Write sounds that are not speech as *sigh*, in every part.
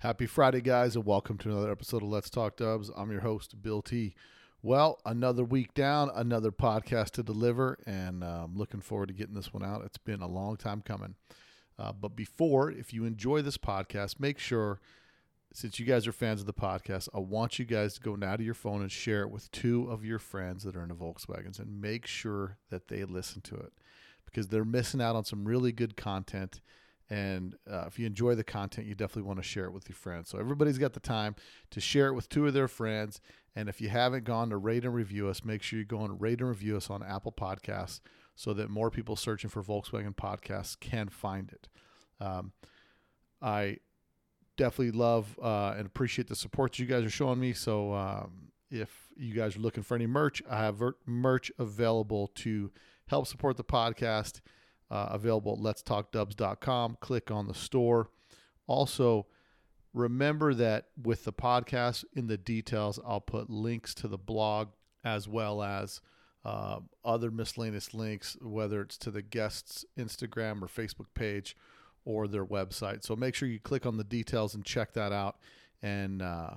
Happy Friday, guys, and welcome to another episode of Let's Talk Dubs. I'm your host, Bill T. Well, another week down, another podcast to deliver, and uh, I'm looking forward to getting this one out. It's been a long time coming. Uh, but before, if you enjoy this podcast, make sure, since you guys are fans of the podcast, I want you guys to go now to your phone and share it with two of your friends that are in the Volkswagens and make sure that they listen to it because they're missing out on some really good content and uh, if you enjoy the content, you definitely want to share it with your friends. So everybody's got the time to share it with two of their friends. And if you haven't gone to rate and review us, make sure you go and rate and review us on Apple Podcasts so that more people searching for Volkswagen podcasts can find it. Um, I definitely love uh, and appreciate the support you guys are showing me. So um, if you guys are looking for any merch, I have merch available to help support the podcast uh, available at letstalkdubs.com. Click on the store. Also, remember that with the podcast in the details, I'll put links to the blog as well as uh, other miscellaneous links, whether it's to the guests' Instagram or Facebook page or their website. So make sure you click on the details and check that out and uh,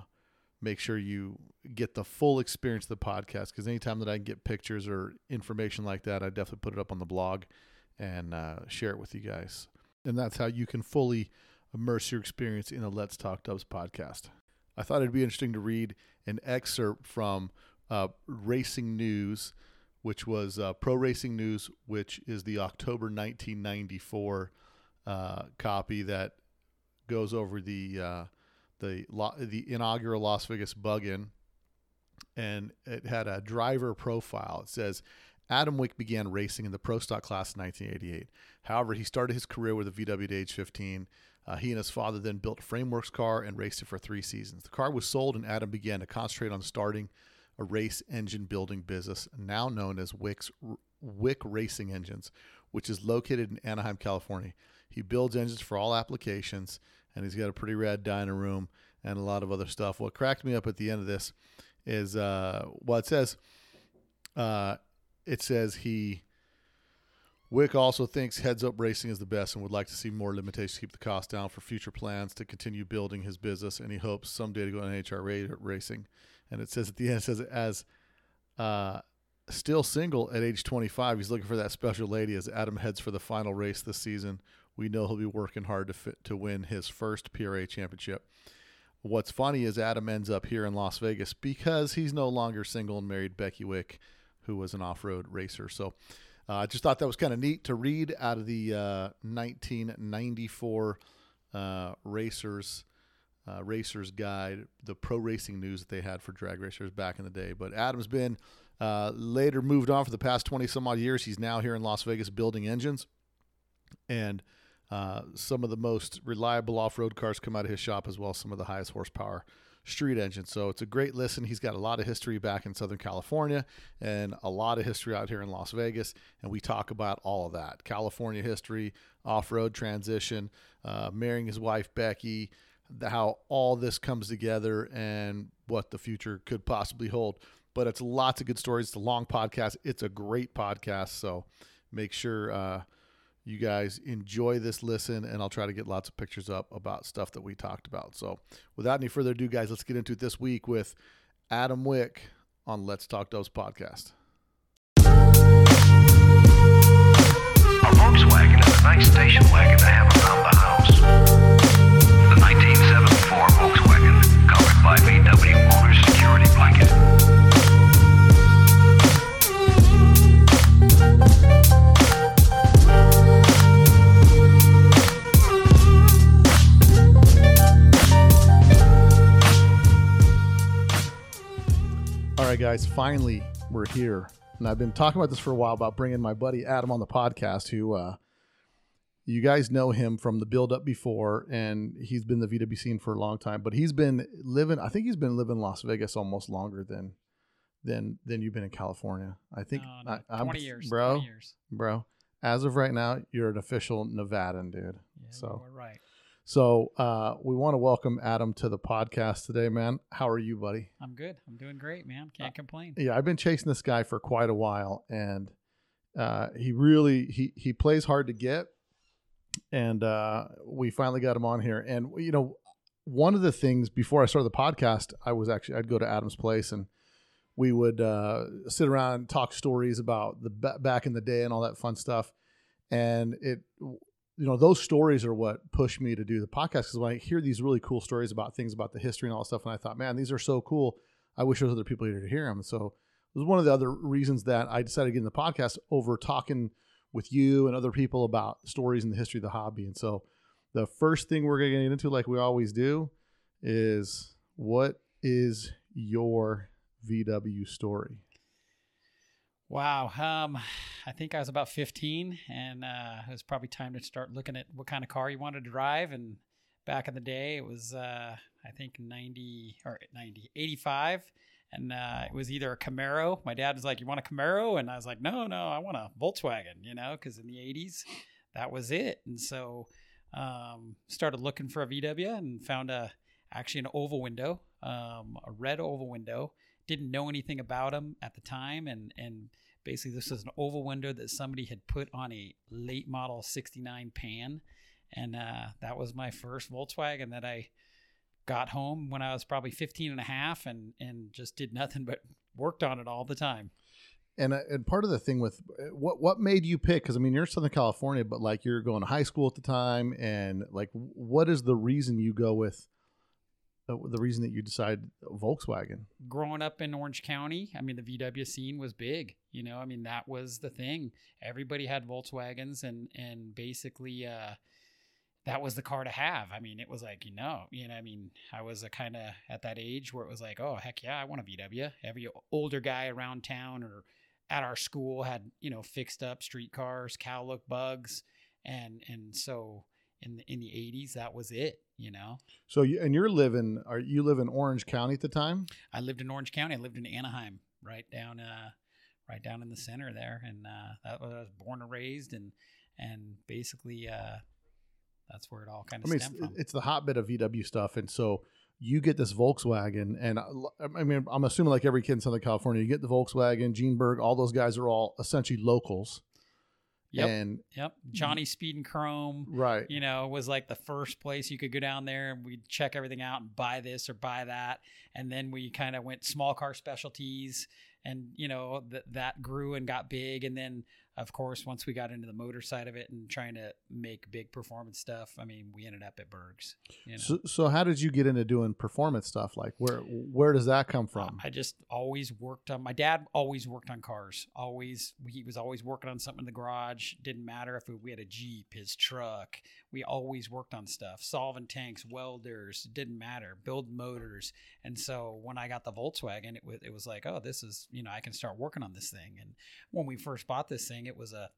make sure you get the full experience of the podcast because anytime that I can get pictures or information like that, I definitely put it up on the blog and uh, share it with you guys. And that's how you can fully immerse your experience in a Let's Talk Dubs podcast. I thought it'd be interesting to read an excerpt from uh, Racing News, which was uh, Pro Racing News, which is the October 1994 uh, copy that goes over the uh, the the inaugural Las Vegas Bug-In, and it had a driver profile. It says Adam Wick began racing in the Pro Stock class in 1988. However, he started his career with a VW at age 15. Uh, he and his father then built Frameworks car and raced it for three seasons. The car was sold, and Adam began to concentrate on starting a race engine building business, now known as Wick's, Wick Racing Engines, which is located in Anaheim, California. He builds engines for all applications, and he's got a pretty rad dining room and a lot of other stuff. What cracked me up at the end of this is, uh, well, it says uh, it says he Wick also thinks heads up racing is the best and would like to see more limitations to keep the cost down for future plans to continue building his business. And he hopes someday to go on NHRA racing. And it says at the end, it says as uh, still single at age 25, he's looking for that special lady as Adam heads for the final race this season. We know he'll be working hard to fit, to win his first PRA championship. What's funny is Adam ends up here in Las Vegas because he's no longer single and married Becky Wick who was an off road racer. So uh, I just thought that was kind of neat to read out of the uh, 1994 uh, Racers. Uh, racers Guide, the pro racing news that they had for drag racers back in the day. But Adam's been uh, later moved on for the past 20 some odd years. He's now here in Las Vegas building engines. And uh, some of the most reliable off road cars come out of his shop, as well some of the highest horsepower street engine. So it's a great listen. He's got a lot of history back in Southern California and a lot of history out here in Las Vegas. And we talk about all of that California history, off road transition, uh, marrying his wife, Becky, the, how all this comes together and what the future could possibly hold. But it's lots of good stories. It's a long podcast. It's a great podcast. So make sure. Uh, you guys enjoy this listen, and I'll try to get lots of pictures up about stuff that we talked about. So, without any further ado, guys, let's get into it this week with Adam Wick on Let's Talk Dubs podcast. A Volkswagen is a nice station wagon to have around the house. The 1974 Volkswagen, guys, finally we're here. And I've been talking about this for a while about bringing my buddy Adam on the podcast, who uh, you guys know him from the build up before, and he's been the VW scene for a long time. But he's been living, I think he's been living in Las Vegas almost longer than than than you've been in California. I think no, no, I, 20 years, bro. 20 years. Bro, as of right now, you're an official Nevadan, dude. Yeah, so we're right. So uh, we want to welcome Adam to the podcast today, man. How are you, buddy? I'm good. I'm doing great, man. Uh, Can't complain. Yeah, I've been chasing this guy for quite a while, and uh, he really he he plays hard to get, and uh, we finally got him on here. And you know, one of the things before I started the podcast, I was actually I'd go to Adam's place and we would uh, sit around and talk stories about the ba- back in the day and all that fun stuff. And it, you know, those stories are what pushed me to do the podcast because when I hear these really cool stories about things about the history and all that stuff, and I thought, man, these are so cool. I wish there was other people here to hear them. So it was one of the other reasons that I decided to get in the podcast over talking with you and other people about stories in the history of the hobby. And so the first thing we're going to get into, like we always do, is what is your VW story? Wow. Um, *sighs* I think I was about 15, and uh, it was probably time to start looking at what kind of car you wanted to drive. And back in the day, it was, uh, I think, 90 or 90, 85. And uh, it was either a Camaro. My dad was like, You want a Camaro? And I was like, No, no, I want a Volkswagen, you know, because in the 80s, that was it. And so um, started looking for a VW and found a actually an oval window, um, a red oval window didn't know anything about them at the time and and basically this was an oval window that somebody had put on a late model 69 pan. And uh, that was my first volkswagen that i got home when i was probably 15 and a half and and just did nothing but worked on it all the time. And uh, and part of the thing with what what made you pick because i mean you're southern california but like you're going to high school at the time and like what is the reason you go with the, reason that you decide Volkswagen? Growing up in Orange County, I mean, the VW scene was big. You know, I mean, that was the thing. Everybody had Volkswagens, and and basically, uh, that was the car to have. I mean, it was like you know, you know. I mean, I was a kind of at that age where it was like, oh heck yeah, I want a VW. Every older guy around town or at our school had you know fixed up street cars, Cal Look bugs, and and so in the, in the 80s that was it you know? So you, and you're living are you live in orange county at the time? I lived in orange county i lived in anaheim right down uh right down in the center there and uh that was, i was born and raised and and basically uh that's where it all kind of I mean, stemmed it's, from. it's the hotbed of VW stuff, and so you get this Volkswagen, and I, I mean, I'm assuming like every kid in Southern California, you get the Volkswagen, Gene Berg, all those guys are all essentially locals. Yep. And Yep. Johnny Speed and Chrome, right, you know, was like the first place you could go down there and we'd check everything out and buy this or buy that. And then we kind of went small car specialties and, you know, th- that grew and got big. And then, of course, once we got into the motor side of it and trying to make big performance stuff, I mean, we ended up at Bergs. You know? so so how did you get into doing performance stuff? Like where where does that come from? I just always worked on. My dad always worked on cars. Always, he was always working on something in the garage. Didn't matter if we had a Jeep, his truck. We always worked on stuff. Solvent tanks, welders. Didn't matter. Build motors. And so when I got the Volkswagen, it was it was like, oh, this is you know I can start working on this thing. And when we first bought this thing, it was a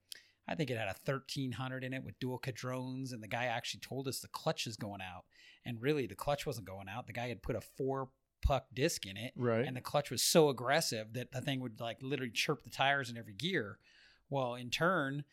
I think it had a 1300 in it with dual Kadrons, and the guy actually told us the clutch is going out. And really, the clutch wasn't going out. The guy had put a four puck disc in it, right. and the clutch was so aggressive that the thing would like literally chirp the tires in every gear. Well, in turn,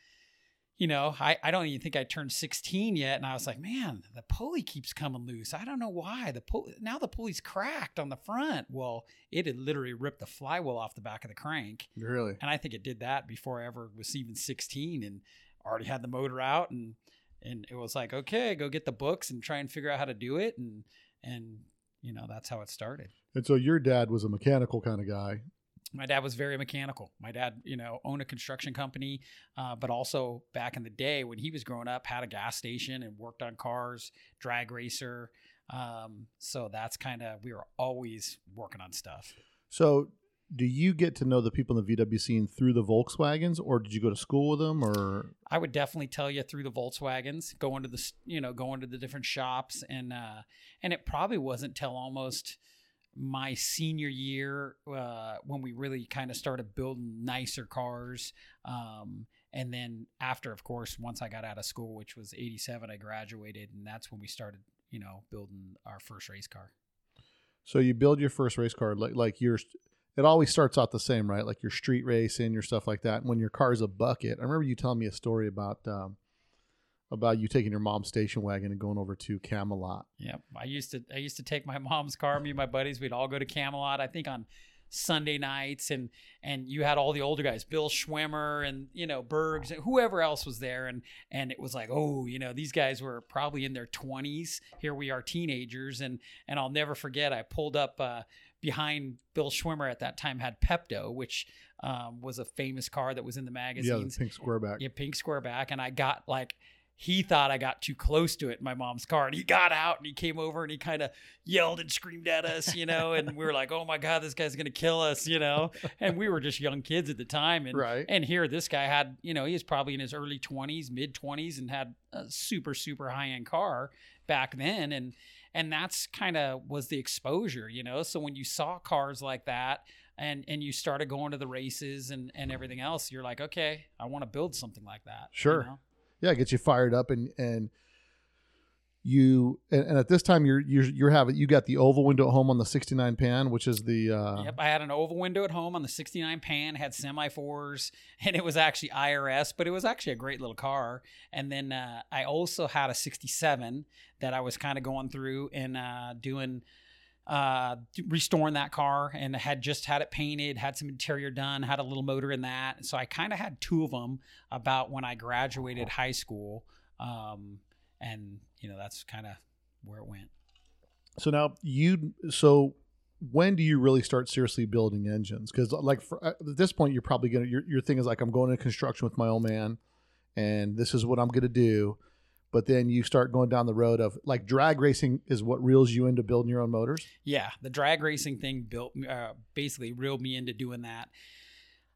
you know, I, I don't even think I turned 16 yet, and I was like, man, the pulley keeps coming loose. I don't know why. The pull now the pulley's cracked on the front. Well, it had literally ripped the flywheel off the back of the crank. really? And I think it did that before I ever was even 16 and already had the motor out and and it was like, okay, go get the books and try and figure out how to do it and and you know, that's how it started. And so your dad was a mechanical kind of guy. My dad was very mechanical. My dad, you know, owned a construction company, uh, but also back in the day when he was growing up, had a gas station and worked on cars, drag racer. Um, so that's kind of we were always working on stuff. So do you get to know the people in the VW scene through the Volkswagens, or did you go to school with them, or I would definitely tell you through the Volkswagens, going to the you know going to the different shops, and uh, and it probably wasn't till almost my senior year uh, when we really kind of started building nicer cars. Um, and then after, of course, once I got out of school, which was '87, I graduated, and that's when we started you know building our first race car. so you build your first race car like like your it always starts out the same, right? Like your street racing, your stuff like that. When your car's a bucket, I remember you telling me a story about um, about you taking your mom's station wagon and going over to Camelot. Yeah, I used to I used to take my mom's car. Me and my buddies, we'd all go to Camelot. I think on Sunday nights, and and you had all the older guys, Bill Schwimmer and you know Bergs, and whoever else was there, and and it was like, oh, you know, these guys were probably in their twenties. Here we are, teenagers, and and I'll never forget. I pulled up. Uh, behind Bill Schwimmer at that time had Pepto, which um, was a famous car that was in the magazines. Yeah, the pink square back. Yeah, pink square back, and I got like he thought I got too close to it in my mom's car, and he got out and he came over and he kind of yelled and screamed at us, you know, and we were like, "Oh my god, this guy's gonna kill us," you know, and we were just young kids at the time, and Right. and here this guy had, you know, he was probably in his early twenties, mid twenties, and had a super super high end car back then, and and that's kind of was the exposure, you know. So when you saw cars like that, and and you started going to the races and and everything else, you're like, okay, I want to build something like that. you Sure. know? Yeah, it gets you fired up and and you and, and at this time you're you're you're having you got the oval window at home on the 69 pan, which is the uh Yep, I had an oval window at home on the 69 Pan, had semi fours, *laughs* and it was actually IRS, but it was actually a great little car. And then uh, I also had a 67 that I was kind of going through and uh, doing, uh, restoring that car and had just had it painted, had some interior done, had a little motor in that. So I kind of had two of them about when I graduated high school. Um, and, you know, that's kind of where it went. So now you so when do you really start seriously building engines? Because like for, at this point, you're probably gonna your your thing is like I'm going into construction with my old man, and this is what I'm gonna do. But then you start going down the road of like drag racing is what reels you into building your own motors. yeah, the drag racing thing built uh, basically reeled me into doing that.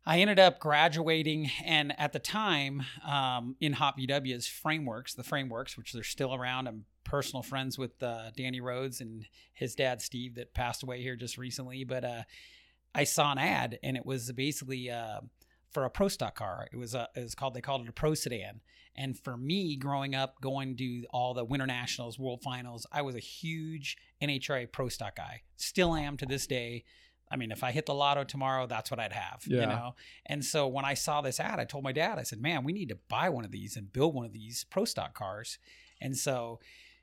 I ended up graduating, and at the time, um, in Hot VW's frameworks, the frameworks, which they're still around. I'm personal friends with uh, Danny Rhodes and his dad Steve, that passed away here just recently. But uh, I saw an ad, and it was basically uh, for a pro stock car. It was a, it was called they called it a pro sedan. And for me, growing up, going to all the Winter Nationals, World Finals, I was a huge NHRA pro stock guy. Still am to this day. I mean, if I hit the lotto tomorrow, that's what I'd have, Yeah. you know? And so when I saw this ad, I told my dad, I said, man, we need to buy one of these and build one of these pro stock cars. And so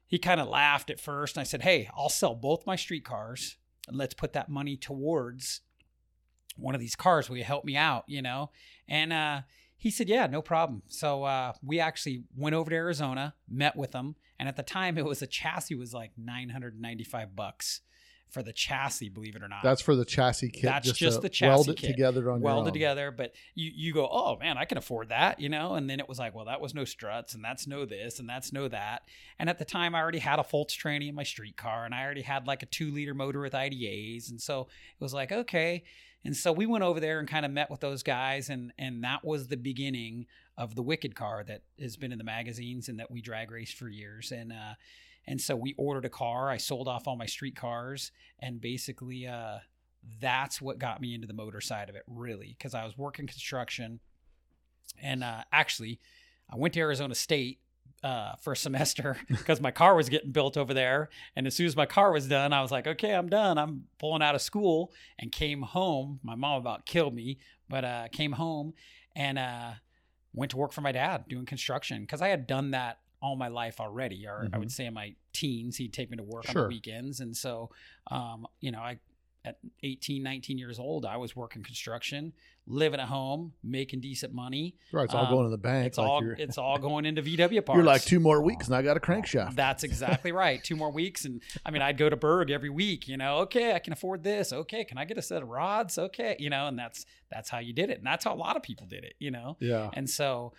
he kind of laughed at first. And I said, hey, I'll sell both my street cars and let's put that money towards one of these cars. Will you help me out? You know? And uh, he said, yeah, no problem. So uh, we actually went over to Arizona, met with them. And at the time, it was a chassis was like 995 bucks for the chassis, believe it or not. That's for the chassis kit. That's just to the chassis weld it kit. together on your welded own. together. But you you go, oh man, I can afford that, you know. And then it was like, well, that was no struts, and that's no this, and that's no that. And at the time, I already had a Fultz tranny in my street car, and I already had like a two liter motor with IDAs, and so it was like, okay. And so we went over there and kind of met with those guys, and and that was the beginning of the Wicked car that has been in the magazines and that we drag raced for years. And uh, and so we ordered a car. I sold off all my street cars, and basically, uh, that's what got me into the motor side of it, really, because I was working construction, and uh, actually, I went to Arizona State. Uh, for a semester *laughs* because my car was getting built over there. And as soon as my car was done, I was like, okay, I'm done. I'm pulling out of school and came home. My mom about killed me, but uh, came home and uh, went to work for my dad doing construction because I had done that all my life already. Or I Mhm. would say in my teens, he'd take me to work on the weekends. And so, um, you know, I, at 18, 19 years old, I was working construction, living at home, making decent money. Right, it's all Um, going in the bank. It's like all it's all going into VW parts. *laughs* you're like two more weeks, and I got a crankshaft. That's exactly right. Two more weeks, and I mean, I'd go to Berg every week. You know, okay, I can afford this. Okay, can I get a set of rods? Okay, you know, and that's that's how you did it, and that's how a lot of people did it. You know, yeah, and so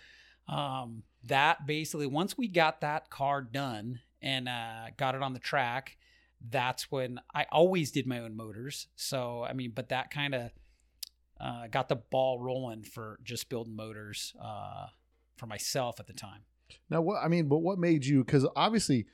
um, that basically once we got that car done and uh, got it on the track, that's when I always did my own motors. So I mean, but that kind of uh, got the ball rolling for just building motors uh, for myself at the time. Now, what I mean, but what made you? Because obviously,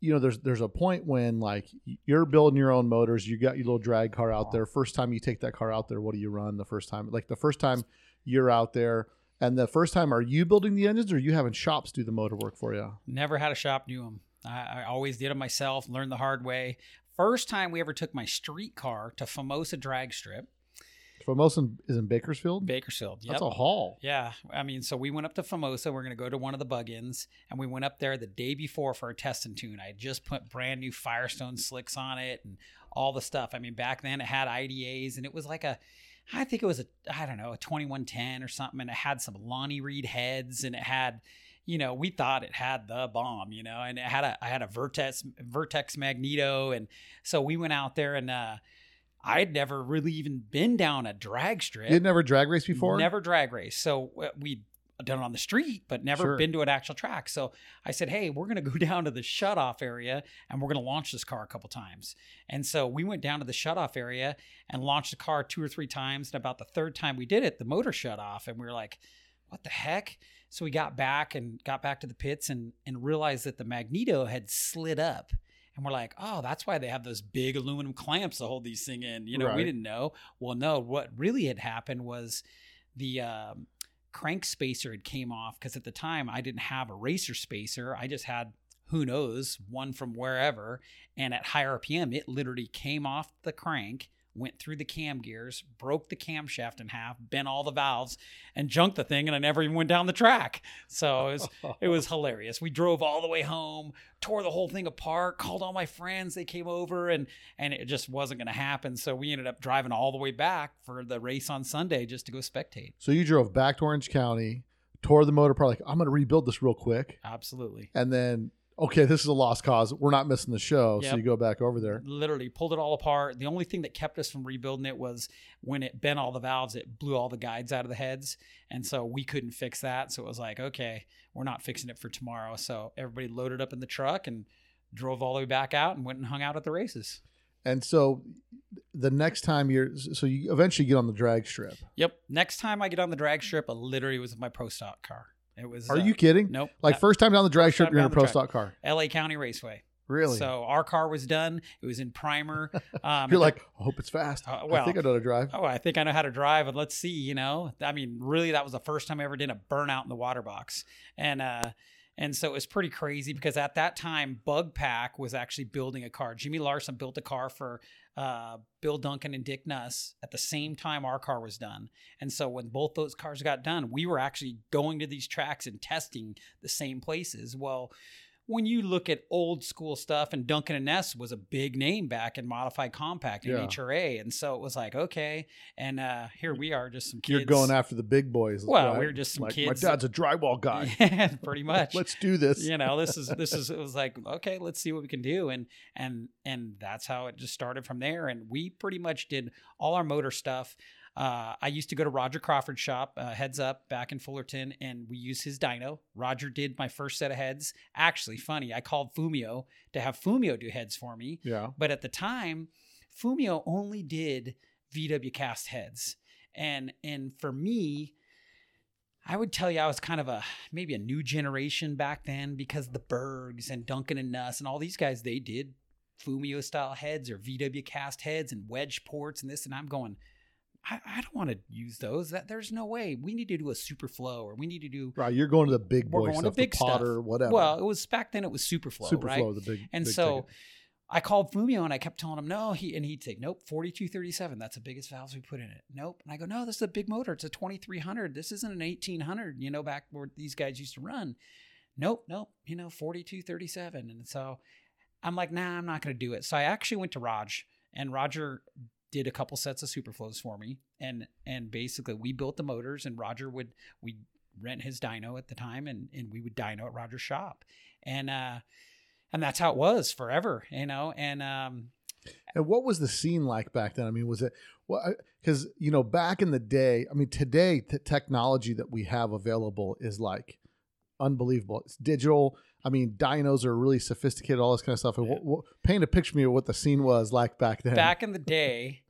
you know, there's there's a point when like you're building your own motors. You got your little drag car out there. First time you take that car out there, what do you run? The first time, like the first time you're out there, and the first time, are you building the engines, or are you having shops do the motor work for you? Never had a shop do them. I, I always did them myself, learned the hard way. First time we ever took my street car to Famoso Drag Strip, Famoso is in Bakersfield. Bakersfield. Yep. That's a haul. Yeah, I mean, so we went up to Famoso. We're going to go to one of the bug-ins, and we went up there the day before for a test and tune. I just put brand new Firestone slicks on it and all the stuff. I mean, back then it had IDAs and it was like a, I think it was a, I don't know, a 2110 or something. And it had some Lonnie Reed heads and it had, you know, we thought it had the bomb, you know, and it had a, I had a Vertex, Vertex Magneto. And so we went out there and, uh, I'd never really even been down a drag strip. You'd never drag race before? Never drag race. So uh, we'd done it on the street, but never Sure. been to an actual track. So I said, hey, we're going to go *laughs* down to the shutoff area and we're going to launch this car a couple times. And so we went down to the shutoff area and launched the car two or three times. And about the third time we did it, the motor shut off. And we were like, what the heck? So we got back and got back to the pits and, and realized that the Magneto had slid up. And we're like, oh, that's why they have those big aluminum clamps to hold these thing in. You know, Right. we didn't know. Well, no, what really had happened was the um, crank spacer had came off because at the time I didn't have a racer spacer. I just had who knows one from wherever. And at high RPM, it literally came off the crank, went through the cam gears, broke the camshaft in half, bent all the valves, and junked the thing. And I never even went down the track. So it was it was hilarious. We drove all the way home, tore the whole thing apart, called all my friends. They came over, and and it just wasn't going to happen. So we ended up driving all the way back for the race on Sunday just to go spectate. So you drove back to Orange County, tore the motor apart, like, I'm going to rebuild this real quick. Absolutely. And then, okay, this is a lost cause. We're not missing the show. So you go back over there. Literally pulled it all apart. The only thing that kept us from rebuilding it was when it bent all the valves, it blew all the guides out of the heads. And so we couldn't fix that. So it was like, okay, we're not fixing it for tomorrow. So everybody loaded up in the truck and drove all the way back out and went and hung out at the races. And so the next time you're, so you eventually get on the drag strip. Yep. Next time I get on the drag strip, I literally was in my pro stock car. It was. Are uh, you kidding? Nope. Like Uh, first time down the drag strip, you're in a pro stock car. L.A. County Raceway. Really? So our car was done. It was in primer. *laughs* Um, you're like, I hope it's fast. Uh, I think I know how to drive. oh, I think I know how to drive, and let's see. You know, I mean, really, that was the first time I ever did a burnout in the water box, and uh, and so it was pretty crazy because at that time, Bug Pack was actually building a car. Jimmy Larson built a car for uh, Bill Duncan and Dick Nuss at the same time our car was done, and so when both those cars got done, we were actually going to these tracks and testing the same places. Well. When you look at old school stuff, and Duncan and Ness was a big name back in modified compact and Yeah. HRA, and so it was like okay, and uh, here we are, just some kids. You're going after the big boys. Well, right? we are just some like, kids. My dad's a drywall guy. *laughs* Yeah, pretty *laughs* much. Let's do this. you know, this is this is *laughs* it was like okay, let's see what we can do, and and and that's how it just started from there. And we pretty much did all our motor stuff. Uh, I used to go to Roger Crawford's shop, uh, Heads Up, back in Fullerton, and we used his dyno. Roger did my first set of heads. Actually, funny, I called Fumio to have Fumio do heads for me. Yeah. But at the time, Fumio only did VW cast heads. And and for me, I would tell you I was kind of a maybe a new generation back then because the Bergs and Duncan and Nuss and all these guys they did Fumio style heads or VW cast heads and wedge ports and this and I'm going I, I don't want to use those. That there's no way. We need to do a super flow or we need to do Right. You're going to the big boy going to stuff, big the stuff. Potter, whatever. well, it was back then it was super flow, Super right? flow, the big. And big so ticket. I called Fumio and I kept telling him no. He and he'd say nope, forty two thirty seven. That's the biggest valves we put in it. Nope. And I go no, this is a big motor. It's a twenty three hundred. This isn't an eighteen hundred. You know, back where these guys used to run. Nope, nope. You know, forty two thirty seven. And so I'm like, nah, I'm not going to do it. So I actually went to Raj and Roger did a couple sets of superflows for me and and basically we built the motors and Roger would we rent his dyno at the time and and we would dyno at Roger's shop and uh and that's how it was forever you know and um And what was the scene like back then? I mean, was it well? Because you know, back in the day, I mean, today the technology that we have available is like unbelievable. It's digital. I mean, dynos are really sophisticated, all this kind of stuff. Yeah. what, what, paint a picture for me of what the scene was like back then. back in the day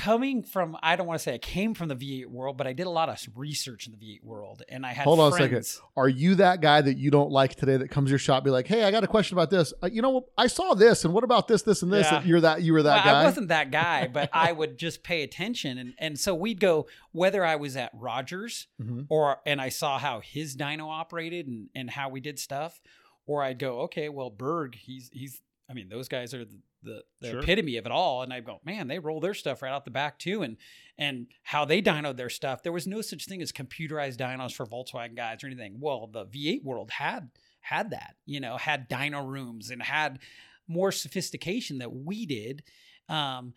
coming from I don't want to say I came from the V8 world but I did a lot of research in the V8 world and I had Hold on a second. Are you that guy that you don't like today that comes to your shop, be like, "Hey, I got a question about this. Uh, you know, I saw this, and what about this, this, and this?" Yeah. You're that. You were that Well, guy. I wasn't that *laughs* guy, but I would just pay attention, and and so we'd go whether I was at Rogers Mhm. or and I saw how his dyno operated and and how we did stuff, or I'd go, okay, well Berg, he's he's. I mean, those guys are the the, the Sure. epitome of it all, and I'd go, man, they roll their stuff right out the back too, and and how they dynoed their stuff. There was no such thing as computerized dynos for Volkswagen guys or anything. Well, the V8 world had had that, you know, had dyno rooms and had more sophistication that we did. Um,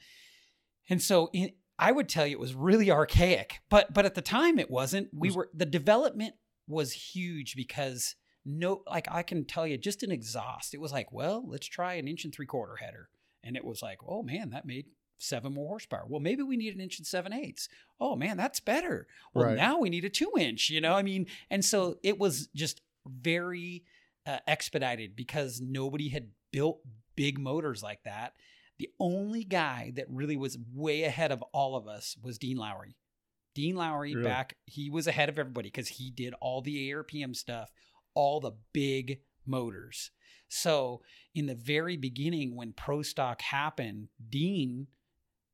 and so in, I would tell you it was really archaic, but but at the time it wasn't. We were the development was huge because no, like I can tell you, just an exhaust. It was like, well, let's try an inch and three quarter header, and it was like, oh man, that made seven more horsepower. Well, maybe we need an inch and seven eighths. Oh man, that's better. Well, Right. now we need a two inch. You know, I mean, and so it was just very uh, expedited because nobody had built big motors like that. The only guy that really was way ahead of all of us was Dean Lowry. Dean Lowry Really? back, he was ahead of everybody because he did all the ARPM stuff, all the big motors. So in the very beginning, when Pro Stock happened, Dean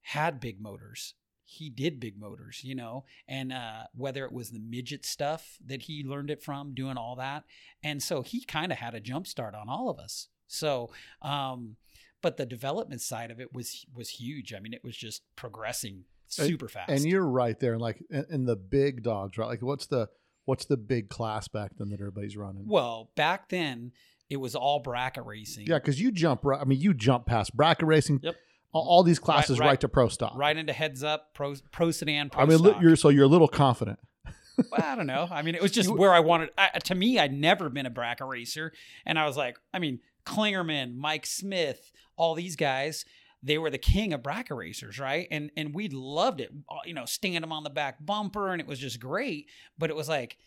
had big motors. He did big motors, you know, and uh, whether it was the midget stuff that he learned it from, doing all that, and so he kind of had a jump start on all of us. So, um, but the development side of it was was huge. I mean, it was just progressing super fast. And you're right there, like in, in the big dogs, right? Like what's the what's the big class back then that everybody's running? well, back then it was all bracket racing. yeah, because you jump. I mean, you jump past bracket racing. Yep. All, all these classes right, right- to pro stock. right into heads up, pro pro sedan. Pro I mean, stock. you're so you're a little confident. well, I don't know. I mean, it was *laughs* just You- where I wanted. I, to me, I'd never been a bracket racer, and I was like, I mean, Klingerman, Mike Smith, all these guys, they were the king of bracket racers, right? And and we loved it. Uh, You know, stand them on the back bumper, and it was just great. But it was like,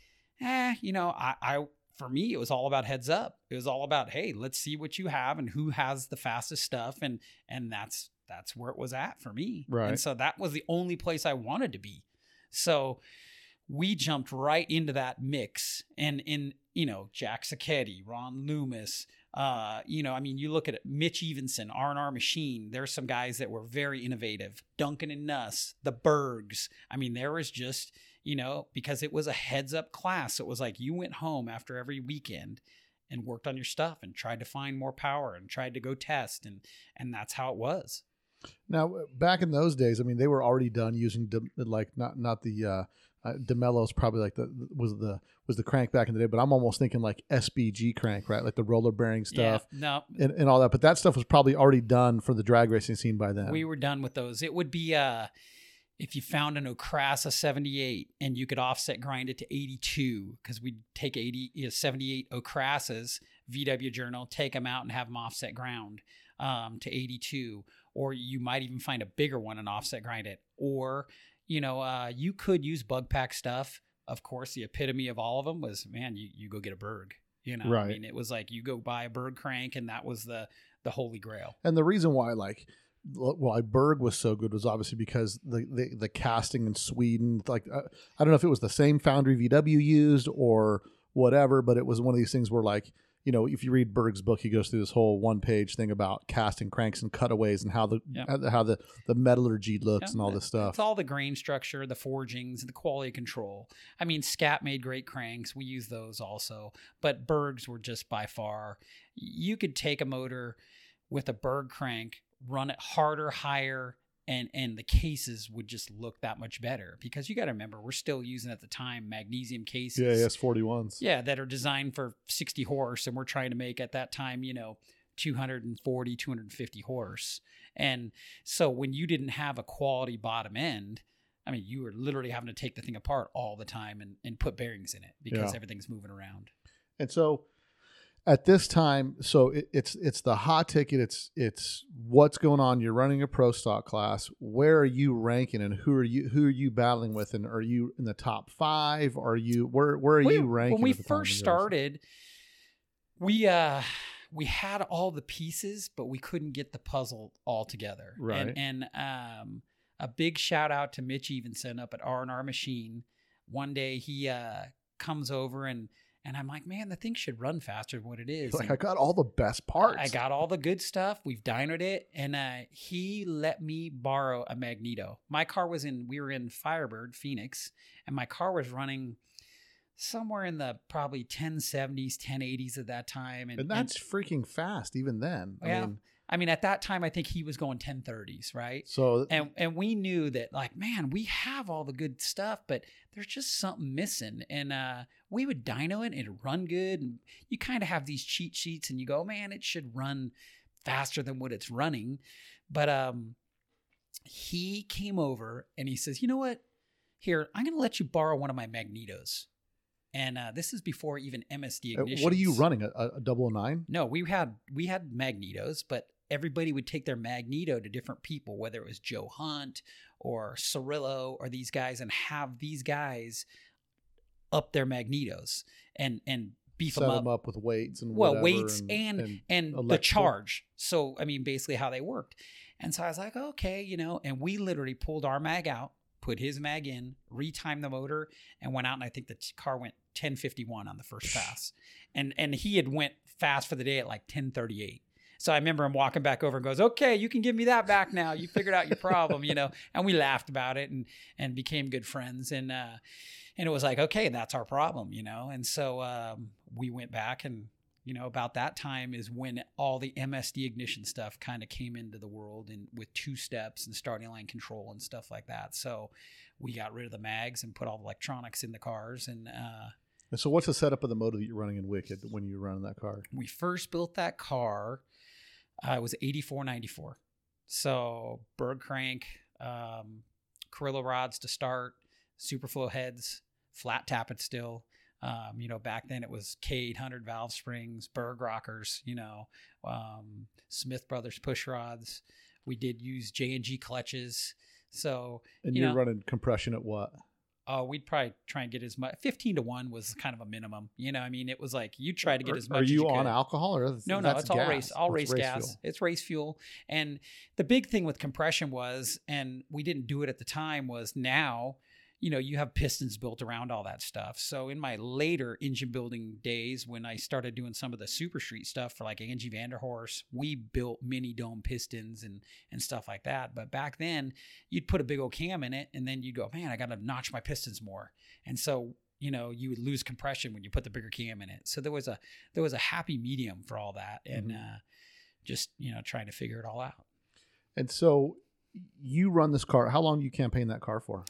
eh, you know, I, I for me, it was all about heads up. It was all about, hey, let's see what you have and who has the fastest stuff, and and that's that's where it was at for me. Right. And so that was the only place I wanted to be. So we jumped right into that mix and in you know jack Sacchetti, ron loomis uh you know i mean you look at it, mitch evenson r&r machine there's some guys that were very innovative. Duncan and nuss the bergs. I mean there was just you know because it was a heads up class it was like you went home after every weekend and worked on your stuff and tried to find more power and tried to go test and and that's how it was. Now, back in those days, I mean, they were already done using like not not the uh, uh, Demello's probably like the was the was the crank back in the day, but I'm almost thinking like SBG crank, right? Like the roller bearing stuff yeah, no and, and all that. But that stuff was probably already done for the drag racing scene by then. We were done with those. It would be uh if you found an Okrasa 78 and you could offset grind it to 82 because we'd take 80 you know, 78 Okrasas VW journal take them out and have them offset ground um, to 82 or you might even find a bigger one and offset grind it or you know uh, you could use bug pack stuff. Of course the epitome of all of them was man you, you go get a berg you know? Right. i mean it was like you go buy a berg crank and that was the the holy grail. And the reason why, like, why Berg was so good was obviously because the the, the casting in Sweden, like, uh, I don't know if it was the same foundry VW used or whatever, but it was one of these things where, like, you know, if you read Berg's book, he goes through this whole one page thing about casting cranks and cutaways and how the Yeah. how the- the, metallurgy looks Yeah, and all this stuff. It's all the grain structure, the forgings, the quality control. I mean, Scat made great cranks. We use those also, but Bergs were just by far. You could take a motor with a Berg crank, run it harder, higher, and and the cases would just look that much better because you got to remember we're still using at the time magnesium cases. Yeah, yes, forty ones. Yeah, that are designed for 60 horse, and we're trying to make at that time, you know, 240, 250 horse. And so when you didn't have a quality bottom end, I mean, you were literally having to take the thing apart all the time and, and put bearings in it because Yeah. everything's moving around. And so at this time, so it, it's it's the hot ticket. It's it's what's going on. You're running a pro stock class. Where are you ranking, and who are you who are you battling with? And are you in the top five? Are you where where are We- you ranking? When we at the time first started, we uh we had all the pieces, but we couldn't get the puzzle all together. Right. And, and um, a big shout out to Mitch Evenson up at R and R Machine. One day he uh comes over and and I'm like, man, the thing should run faster than what it is. like And I got all the best parts. I got all the good stuff. We've dynoed it, and uh, he let me borrow a Magneto. My car was in. We were in Firebird, Phoenix, and my car was running somewhere in the probably 1070s, 1080s at that time. And, and that's freaking fast even then. I Yeah. mean, I mean, at that time, I think he was going 1030s, right? so And and we knew that, like, man, we have all the good stuff, but there's just something missing. And uh, we would dyno it and it'd run good. And you kind of have these cheat sheets, and you go, man, it should run faster than what it's running. But um, he came over and he says, "You know what? Here, I'm going to let you borrow one of my magnetos." And uh, this is before even MSD Uh, ignition. What are you running? A, a double nine? No, we had we had magnetos, but everybody would take their magneto to different people, whether it was Joe Hunt or Cirillo or these guys, and have these guys up their magnetos and and beef Set them them up. up with weights and Well, weights and and, the charge. So I mean, basically how they worked. And so I was like, okay, you know, and we literally pulled our mag out, put his mag in, retimed the motor, and went out. And I think the t- car went 1051 on the first pass, and and he had went fast for the day at like 1038. So I remember him walking back over and goes, "Okay, you can give me that back now. You figured out your problem, you know." And we laughed about it and and became good friends. And uh, and it was like, okay, that's our problem, you know. And so um, we went back and you know about that time is when all the MSD ignition stuff kind of came into the world and with two steps and starting line control and stuff like that. So we got rid of the mags and put all the electronics in the cars and. Uh, And so, what's the setup of the motor that you're running in Wicked when you're running that car? we first built that car uh, it was 8494 so berg crank um, Carrillo rods to start superflow heads flat tappet still. Um, you know back then it was k800 valve springs berg rockers you know um, smith brothers push rods. We did use j&g clutches. So And You you're know- running compression at what? Oh we'd probably try and get as much 15 to 1 was kind of a minimum you know i mean it was like you try to get as much Are as you you on could. alcohol or is- No, no, it's all gas? race, all That's race, gas. fuel. It's race fuel. And the big thing with compression was, and we didn't do it at the time, was now, you know, you have pistons built around all that stuff. So in my later engine building days, when I started doing some of the super street stuff for like Angie Vanderhorst, we built mini dome pistons and and stuff like that. But back then, you'd put a big old cam in it, and then you'd go, man, I got to notch my pistons more. And so you know you would lose compression when you put the bigger cam in it. So there was a there was a happy medium for all that, and Mhm. uh, just you know trying to figure it all out. And so, you run this car. How long do you campaign that car for?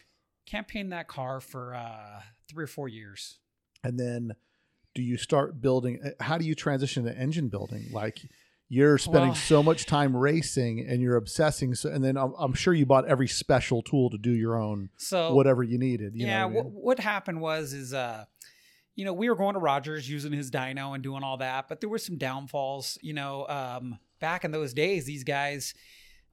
Campaigned that car for uh, three or four years. And then, do you start building? uh, How do you transition to engine building? Like, you're spending Well- so much time racing and you're obsessing. So, and then I'm, I'm sure you bought every special tool to do your own So whatever you needed. You yeah, know what I mean? what happened was is uh, you know we were going to Rogers using his dyno and doing all that, but there were some downfalls. You know, um, back in those days, these guys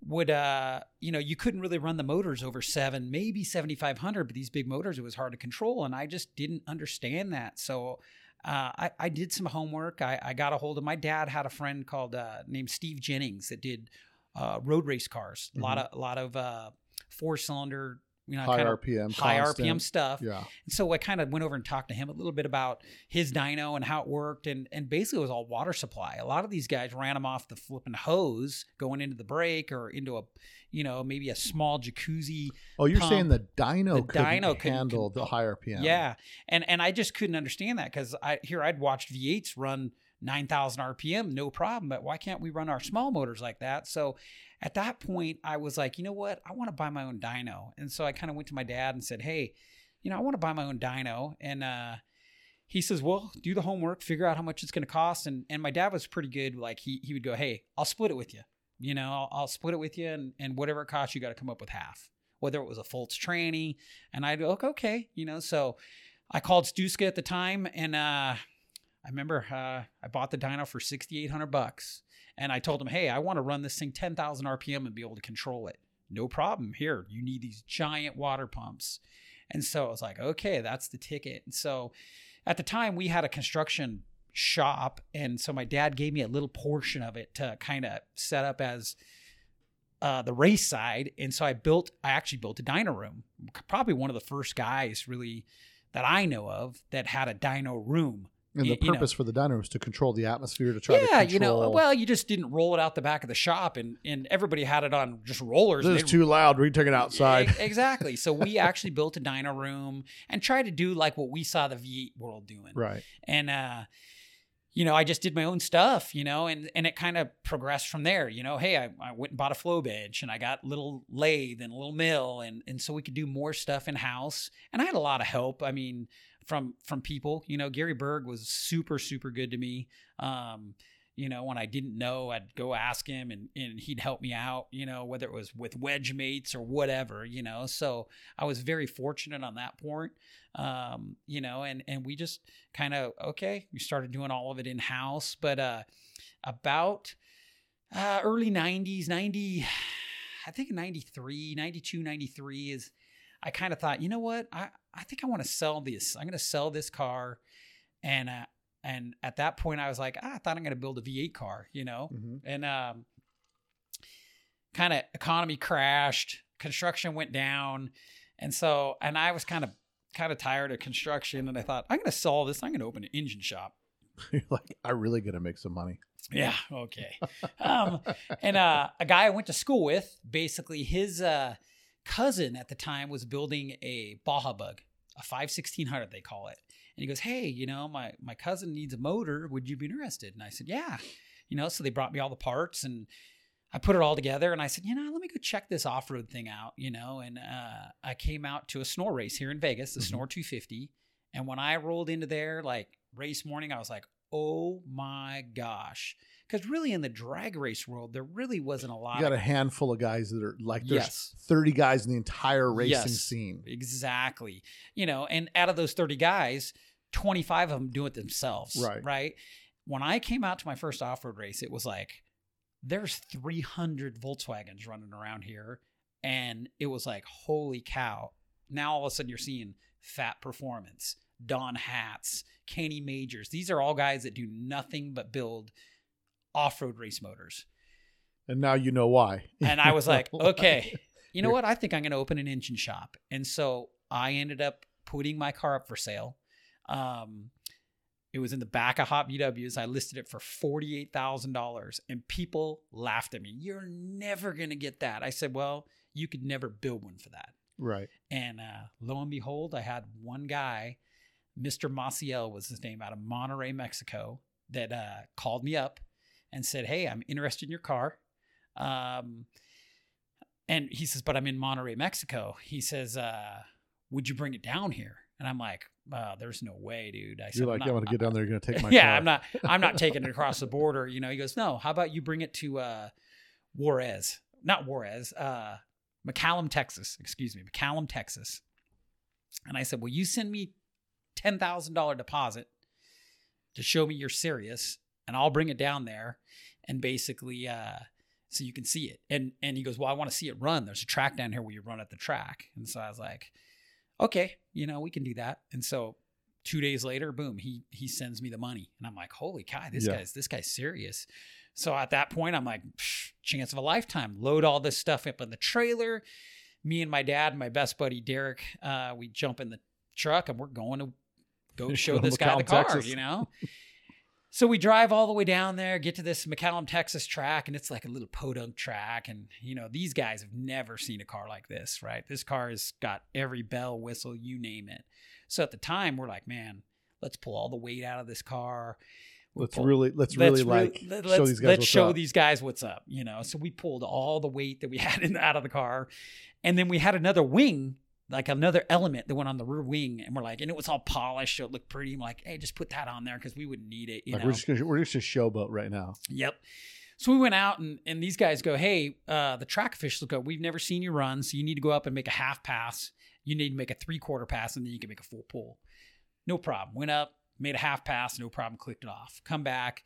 would uh you know you couldn't really run the motors over seven maybe 7500 but these big motors it was hard to control and i just didn't understand that. So uh, I, I did some homework. I, I got a hold of my dad had a friend called uh, named steve jennings that did uh, road race cars. A lot of a lot of uh, four cylinder you know High RPM, high constant. rpm stuff Yeah. and so I kind of went over and talked to him a little bit about his dyno and how it worked. And, and basically, it was all water supply. A lot of these guys ran them off the flipping hose going into the brake or into a, you know, maybe a small jacuzzi. Oh, you're pump. saying the dyno The couldn't dyno couldn't handle the high RPM. Yeah. And and I just couldn't understand that because I here I'd watched V8s run 9,000 RPM, no problem. But why can't we run our small motors like that? So at that point, I was like, you know what? I want to buy my own dyno. And so I kind of went to my dad and said, hey, you know, I want to buy my own dyno. And uh, he says, well, do the homework, figure out how much it's going to cost. And and my dad was pretty good. Like he he would go, hey, I'll split it with you. You know, I'll, I'll split it with you, and, and whatever it costs, you got to come up with half. Whether it was a Fultz tranny, and I'd go, okay, you know. So I called Stuska at the time, and uh, I remember uh, I bought the dyno for sixty eight hundred bucks, and I told him, hey, I want to run this thing ten thousand RPM and be able to control it. No problem. Here, you need these giant water pumps, and so I was like, okay, that's the ticket. And so at the time, we had a construction shop, and so my dad gave me a little portion of it to kind of set up as uh, the race side, and so I built. I actually built a dyno room. Probably one of the first guys really that I know of that had a dyno room. And the you know. purpose for the dyno was to control the atmosphere to try to control yeah, you know, well, you just didn't roll it out the back of the shop, and and everybody had it on just rollers. this is too loud. We took it outside. Exactly. So we actually built a dyno room and tried to do like what we saw the V8 world doing Right. and uh you know i just did my own stuff you know and and it kind of progressed from there you know hey I, I went and bought a flow bench and i got a little lathe and a little mill and and so we could do more stuff in house and i had a lot of help i mean from from people you know gary berg was super super good to me um You know, when I didn't know, I'd go ask him and, and he'd help me out, you know, whether it was with wedge mates or whatever, you know. So I was very fortunate on that point. Um, you know, and and we just kind of okay, we started doing all of it in house. But uh about uh early 90s, 90 I think 93, 92, 93 is I kind of thought, you know what? I, I think I want to sell this. I'm going to sell this car. And, uh, and at that point I was like, ah, I thought I'm going to build a V8 car, you know? Mhm. And, um, kind of economy crashed, construction went down. And so, and I was kind of, kind of tired of construction. And I thought, I'm going to sell this. I'm going to open an engine shop. *laughs* You're like, I really gonna make some money. Yeah. Okay. um, and uh, a guy I went to school with, basically his uh, cousin at the time was building a Baja Bug, a 51600 they call it. And he goes, "Hey, you know, my my cousin needs a motor. Would you be interested?" And I said, "Yeah." You know, so they brought me all the parts and I put it all together and I said, you know, let me go check this off-road thing out, you know, and uh, I came out to a snore race here in Vegas, the Mhm. Snore 250. And when I rolled into there, like race morning, I was like, oh my gosh. Because really in the drag race world, there really wasn't a lot. You got a handful of guys that are like there's Yes. 30 guys in the entire racing Yes. scene. Exactly. You know, and out of those 30 guys, 25 of them do it themselves. Right. Right. When I came out to my first off road race, it was like, there's 300 Volkswagens running around here. And it was like, holy cow. Now all of a sudden you're seeing Fat Performance, Don Hats, Kenny Majors. These are all guys that do nothing but build off road race motors. And now you know why. And I was *laughs* like, You know why. okay, you know what? I think I'm going to open an engine shop. And so I ended up putting my car up for sale. Um, it was in the back of Hot VWs. I listed it for $48,000 and people laughed at me. You're never going to get that. I said, well, you could never build one for that. Right. And uh, lo and behold, I had one guy, Mr. Maciel was his name, out of Monterrey, Mexico, that uh, called me up and said, "Hey, I'm interested in your car." Um, and he says, "But I'm in Monterrey, Mexico." He says, uh, "Would you bring it down here?" And I'm like, uh, "There's no way, dude." I said, You're like, "I'm I'm not- gonna get down there. You're gonna take *laughs* my car. yeah, car. I'm not. I'm not taking it across the border. You know, he goes, no. How about you bring it to uh, Juarez? Not Juarez. Uh, McAllen, Texas. Excuse me, McAllen, Texas. And I said, well, you send me ten thousand dollar deposit to show me you're serious, and I'll bring it down there, and basically, uh, so you can see it. And and he goes, well, I want to see it run. There's a track down here where you run at the track. And so I was like, okay, you know, we can do that. And so two days later, boom, he he sends me the money, and I'm like, holy cow, this Yeah. guy's this guy's serious. So at that point, I'm like, chance of a lifetime. Load all this stuff up in the trailer. Me and my dad, and my best buddy Derek, uh, we jump in the truck and we're going to go *laughs* show this guy the car. Texas. You know. So we drive all the way down there, get to this McAllen, Texas track, and it's like a little podunk track. And, you know, these guys have never seen a car like this, right? This car has got every bell, whistle, you name it. So at the time, we're like, man, let's pull all the weight out of this car. We'll Let's pull- really, let's really like let- show let's, these guys let's show up. these guys what's up, you know. So we pulled all the weight that we *laughs* had in, out of the car, and then we had another wing, like another element that went on the rear wing, and we're like, and it was all polished, so it looked pretty. I'm like, hey, just put that on there because we wouldn't need it, you Like know. we're just gonna, we're just a showboat right now. Yep. So we went out and, and these guys go, hey, uh, the track officials go, we've never seen you run, so you need to go up and make a half pass. You need to make a three quarter pass, and then you can make a full pull. No problem. Went up, made a half pass, no problem. Clicked it off. Come back,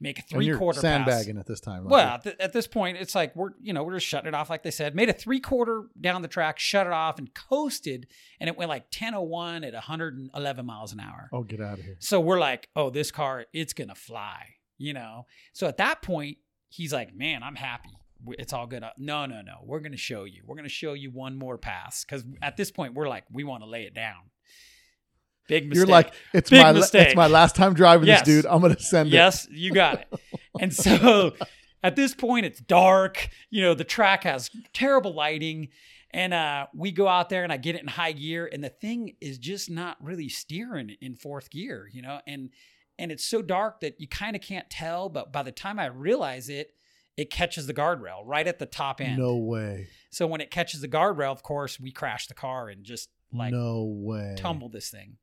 make a And three quarter pass. sandbagging at this time. Well, at, th- at this point, it's like we're you know we're just shutting it off, like they said. Made a three quarter down the track, shut it off, and coasted, and it went like 10:01 at 111 miles an hour. oh, get out of here. So we're like, oh, this car, it's gonna fly, you know. So at that point, he's like, man, I'm happy. It's all good. Uh, No, no, no. We're gonna show you. We're gonna show you one more pass because at this point, we're like, we want to lay it down. Big mistake. You're like, it's Big my mistake. it's my last time driving Yes. this dude. I'm gonna send it. yes, you got it. *laughs* And so at this point, it's dark. You know, the track has terrible lighting. And uh, we go out there and I get it in high gear, and the thing is just not really steering in fourth gear, you know, and and it's so dark that you kind of can't tell. But by the time I realize it, it catches the guardrail right at the top end. No way. So when it catches the guardrail, of course, we crash the car and just like no way. tumble this thing.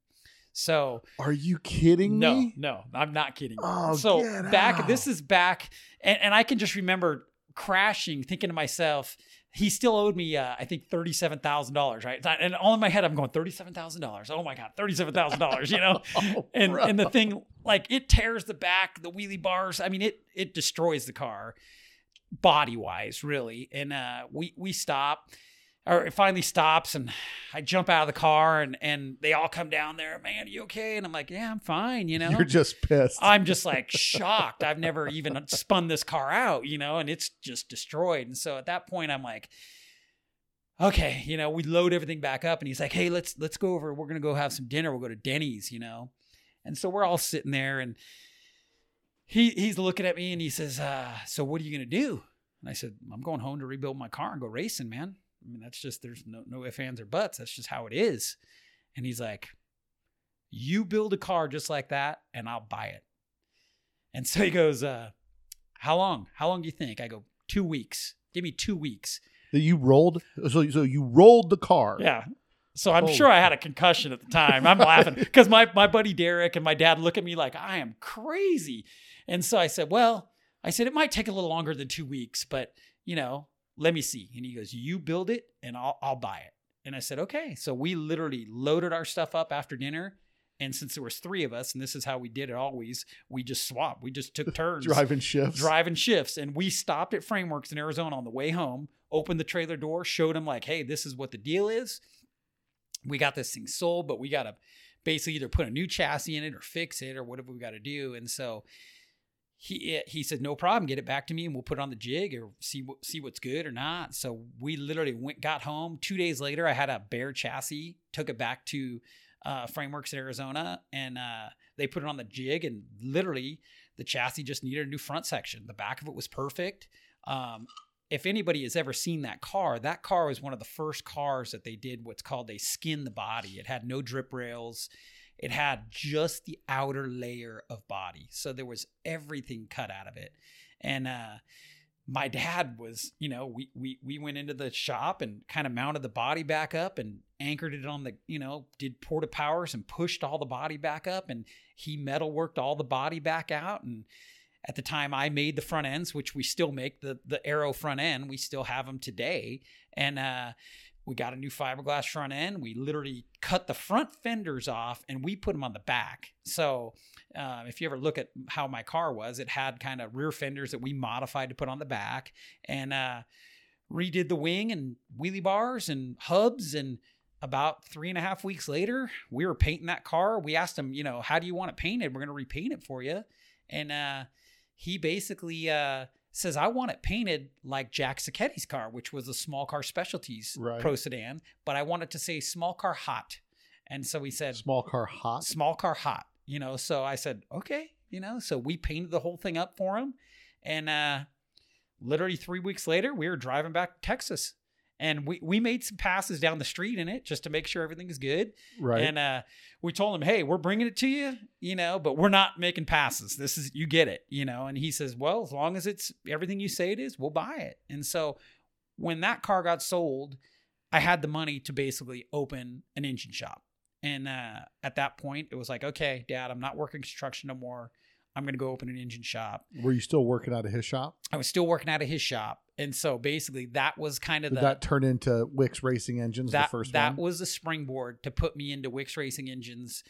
So Are you kidding no, me? no, no, I'm not kidding. Oh, so back, out. this is back, and, and I can just remember crashing, thinking to myself, he still owed me, uh, I think, thirty-seven thousand dollars, right? And all in my head, I'm going thirty-seven thousand dollars. Oh my god, thirty-seven thousand dollars, you know? *laughs* Oh, and bro. and the thing, like, it tears the back, the wheelie bars. I mean, it it destroys the car, body wise, really. And uh, we we stop, or it finally stops, and I jump out of the car, and and they all come down there. Man, are you okay? And I'm like, yeah, I'm fine. You know, You're just pissed. I'm just like shocked. I've never even spun this car out, you know, and it's just destroyed. And so at that point, I'm like, okay, you know, we load everything back up, and he's like, hey, let's let's go over. We're gonna go have some dinner. We'll go to Denny's, you know. And so we're all sitting there, and he he's looking at me, and he says, uh, so what are you gonna do? And I said, I'm going home to rebuild my car and go racing, man. I mean, that's just there's no no ifs, ands, or buts. That's just how it is. And he's like, you build a car just like that, and I'll buy it. And so he goes, uh, how long? How long do you think? I go, two weeks. Give me two weeks. that you rolled. So so you rolled the car. Yeah. So I'm Holy sure I had a concussion at the time. I'm laughing *laughs* because my, my buddy Derek and my dad look at me like I am crazy. And so I said, well, I said, it might take a little longer than two weeks, but you know, let me see. And he goes, you build it and I'll, I'll buy it. And I said, okay. So we literally loaded our stuff up after dinner. And since there was three of us, and this is how we did it always, we just swapped. We just took *laughs* turns Driving shifts. driving shifts. And we stopped at Frameworks in Arizona on the way home, opened the trailer door, showed him like, hey, this is what the deal is. We got this thing sold, but we got to basically either put a new chassis in it or fix it or whatever we got to do. And so he he said, no problem, get it back to me and we'll put it on the jig or see what see what's good or not. So we literally went got home. Two days later, I had a bare chassis, took it back to uh, Frameworks in Arizona, and uh, they put it on the jig. And literally, the chassis just needed a new front section. The back of it was perfect. Um, if anybody has ever seen that car, that car was one of the first cars that they did what's called they skin the body. It had no drip rails. It had just the outer layer of body. So there was everything cut out of it. And uh my dad was, you know, we we we went into the shop and kind of mounted the body back up and anchored it on the, you know, did porta powers and pushed all the body back up and he metal worked all the body back out and at the time I made the front ends, which we still make the the Arrow front end. We still have them today, and uh, we got a new fiberglass front end. We literally cut the front fenders off and we put them on the back. So uh, if you ever look at how my car was, it had kind of rear fenders that we modified to put on the back, and uh, redid the wing and wheelie bars and hubs and. About three and a half weeks later, we were painting that car. We asked him, you know, how do you want it painted? We're going to repaint it for you. And uh, he basically uh, says, I want it painted like Jack Sacchetti's car, which was a small car specialties Right. pro sedan, but I want it to say small car hot. And so he said, Small car hot. small car hot, you know. So I said, okay, you know. So we painted the whole thing up for him. And uh, literally three weeks later, we were driving back to Texas. And we, we made some passes down the street in it just to make sure everything is good. Right. And uh, we told him, hey, we're bringing it to you, you know, but we're not making passes. This is, you get it, you know. And he says, well, as long as it's everything you say it is, we'll buy it. And so when that car got sold, I had the money to basically open an engine shop. And uh, at that point, it was like, okay, dad, I'm not working construction no more. I'm going to go open an engine shop. Were you still working out of his shop? I was still working out of his shop. And so basically, that was kind of Did the that turn into Wix Racing Engines, that, the first that one? was the springboard to put me into Wix Racing Engines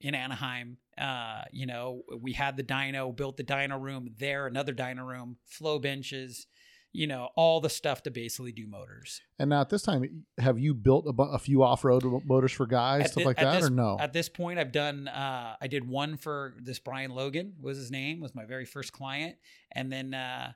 in Anaheim. Uh, you know, we had the dyno, built the dyno room there, another dyno room, flow benches, you know, all the stuff to basically do motors. and now at this time, have you built a, a few off-road motors for guys, At stuff thi- like that, this- or no? At this point, I've done. Uh, I did one for this Brian Logan was his name was my very first client, and then uh,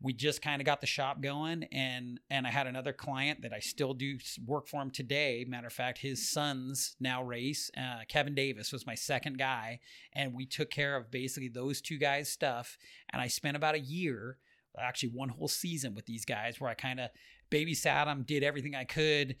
we just kind of got the shop going, and and I had another client that I still do work for him today. Matter of fact, his sons now race. Uh, Kevin Davis was my second guy, and we took care of basically those two guys' stuff, and I spent about a year. Actually, one whole season with these guys where I kind of babysat them, did everything I could,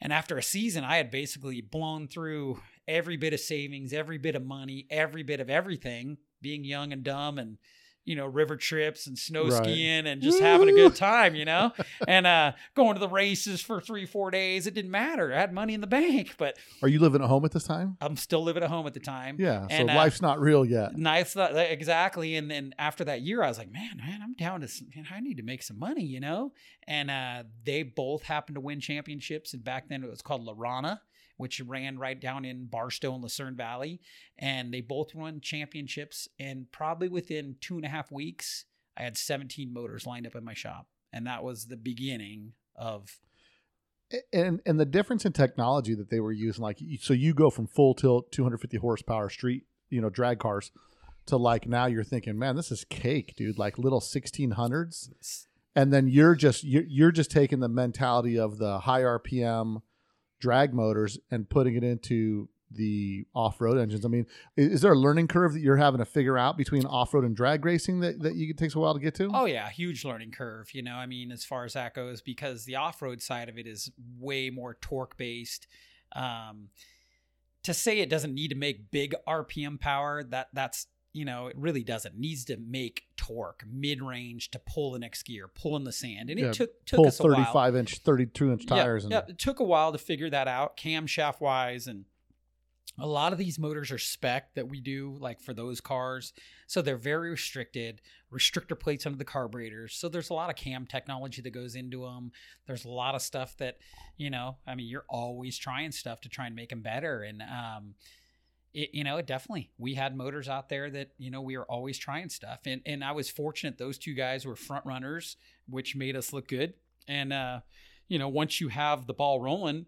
and after a season, I had basically blown through every bit of savings, every bit of money, every bit of everything, being young and dumb and you know, river trips and snow Right. skiing and just having a good time, you know, *laughs* and uh, going to the races for three, four days. It didn't matter. I had money in the bank, *laughs* but Are you living at home at this time? I'm still living at home at the time. Yeah. So uh, life's not real yet. Nice, that- that- exactly. And then after that year, I was like, man, man, I'm down to, some, man, I need to make some money, you know. And uh, they both happened to win championships, and back then it was called Lorana, which ran right down in Barstow and Lucerne Valley, and they both won championships. And probably within two and a half weeks, I had 17 motors lined up in my shop, and that was the beginning of and and the difference in technology that they were using like so you go from full tilt 250 horsepower street you know drag cars to like now you're thinking man this is cake dude like little 1600s and then you're just you're, you're just taking the mentality of the high rpm drag motors and putting it into the off-road engines i mean is there a learning curve that you're having to figure out between off-road and drag racing that, that you, takes a while to get to Oh yeah, huge learning curve. You know, I mean, as far as that goes, because the off-road side of it is way more torque based. Um, to say it doesn't need to make big RPM power, that that's you know, it really doesn't. It needs to make torque mid range to pull the next gear, pull in the sand, and Yeah, it took took us a while. 35 inch 32 inch Yeah, tires and yeah, it took a while to figure that out, camshaft wise, and a lot of these motors are spec that we do, like for those cars. So they're very restricted, restrictor plates under the carburetors. So there's a lot of cam technology that goes into them. There's a lot of stuff that, you know, I mean, you're always trying stuff to try and make them better. And, um, it, you know, it definitely, we had motors out there that, you know, we were always trying stuff. And, and I was fortunate those two guys were front runners, which made us look good. And, uh, you know, once you have the ball rolling,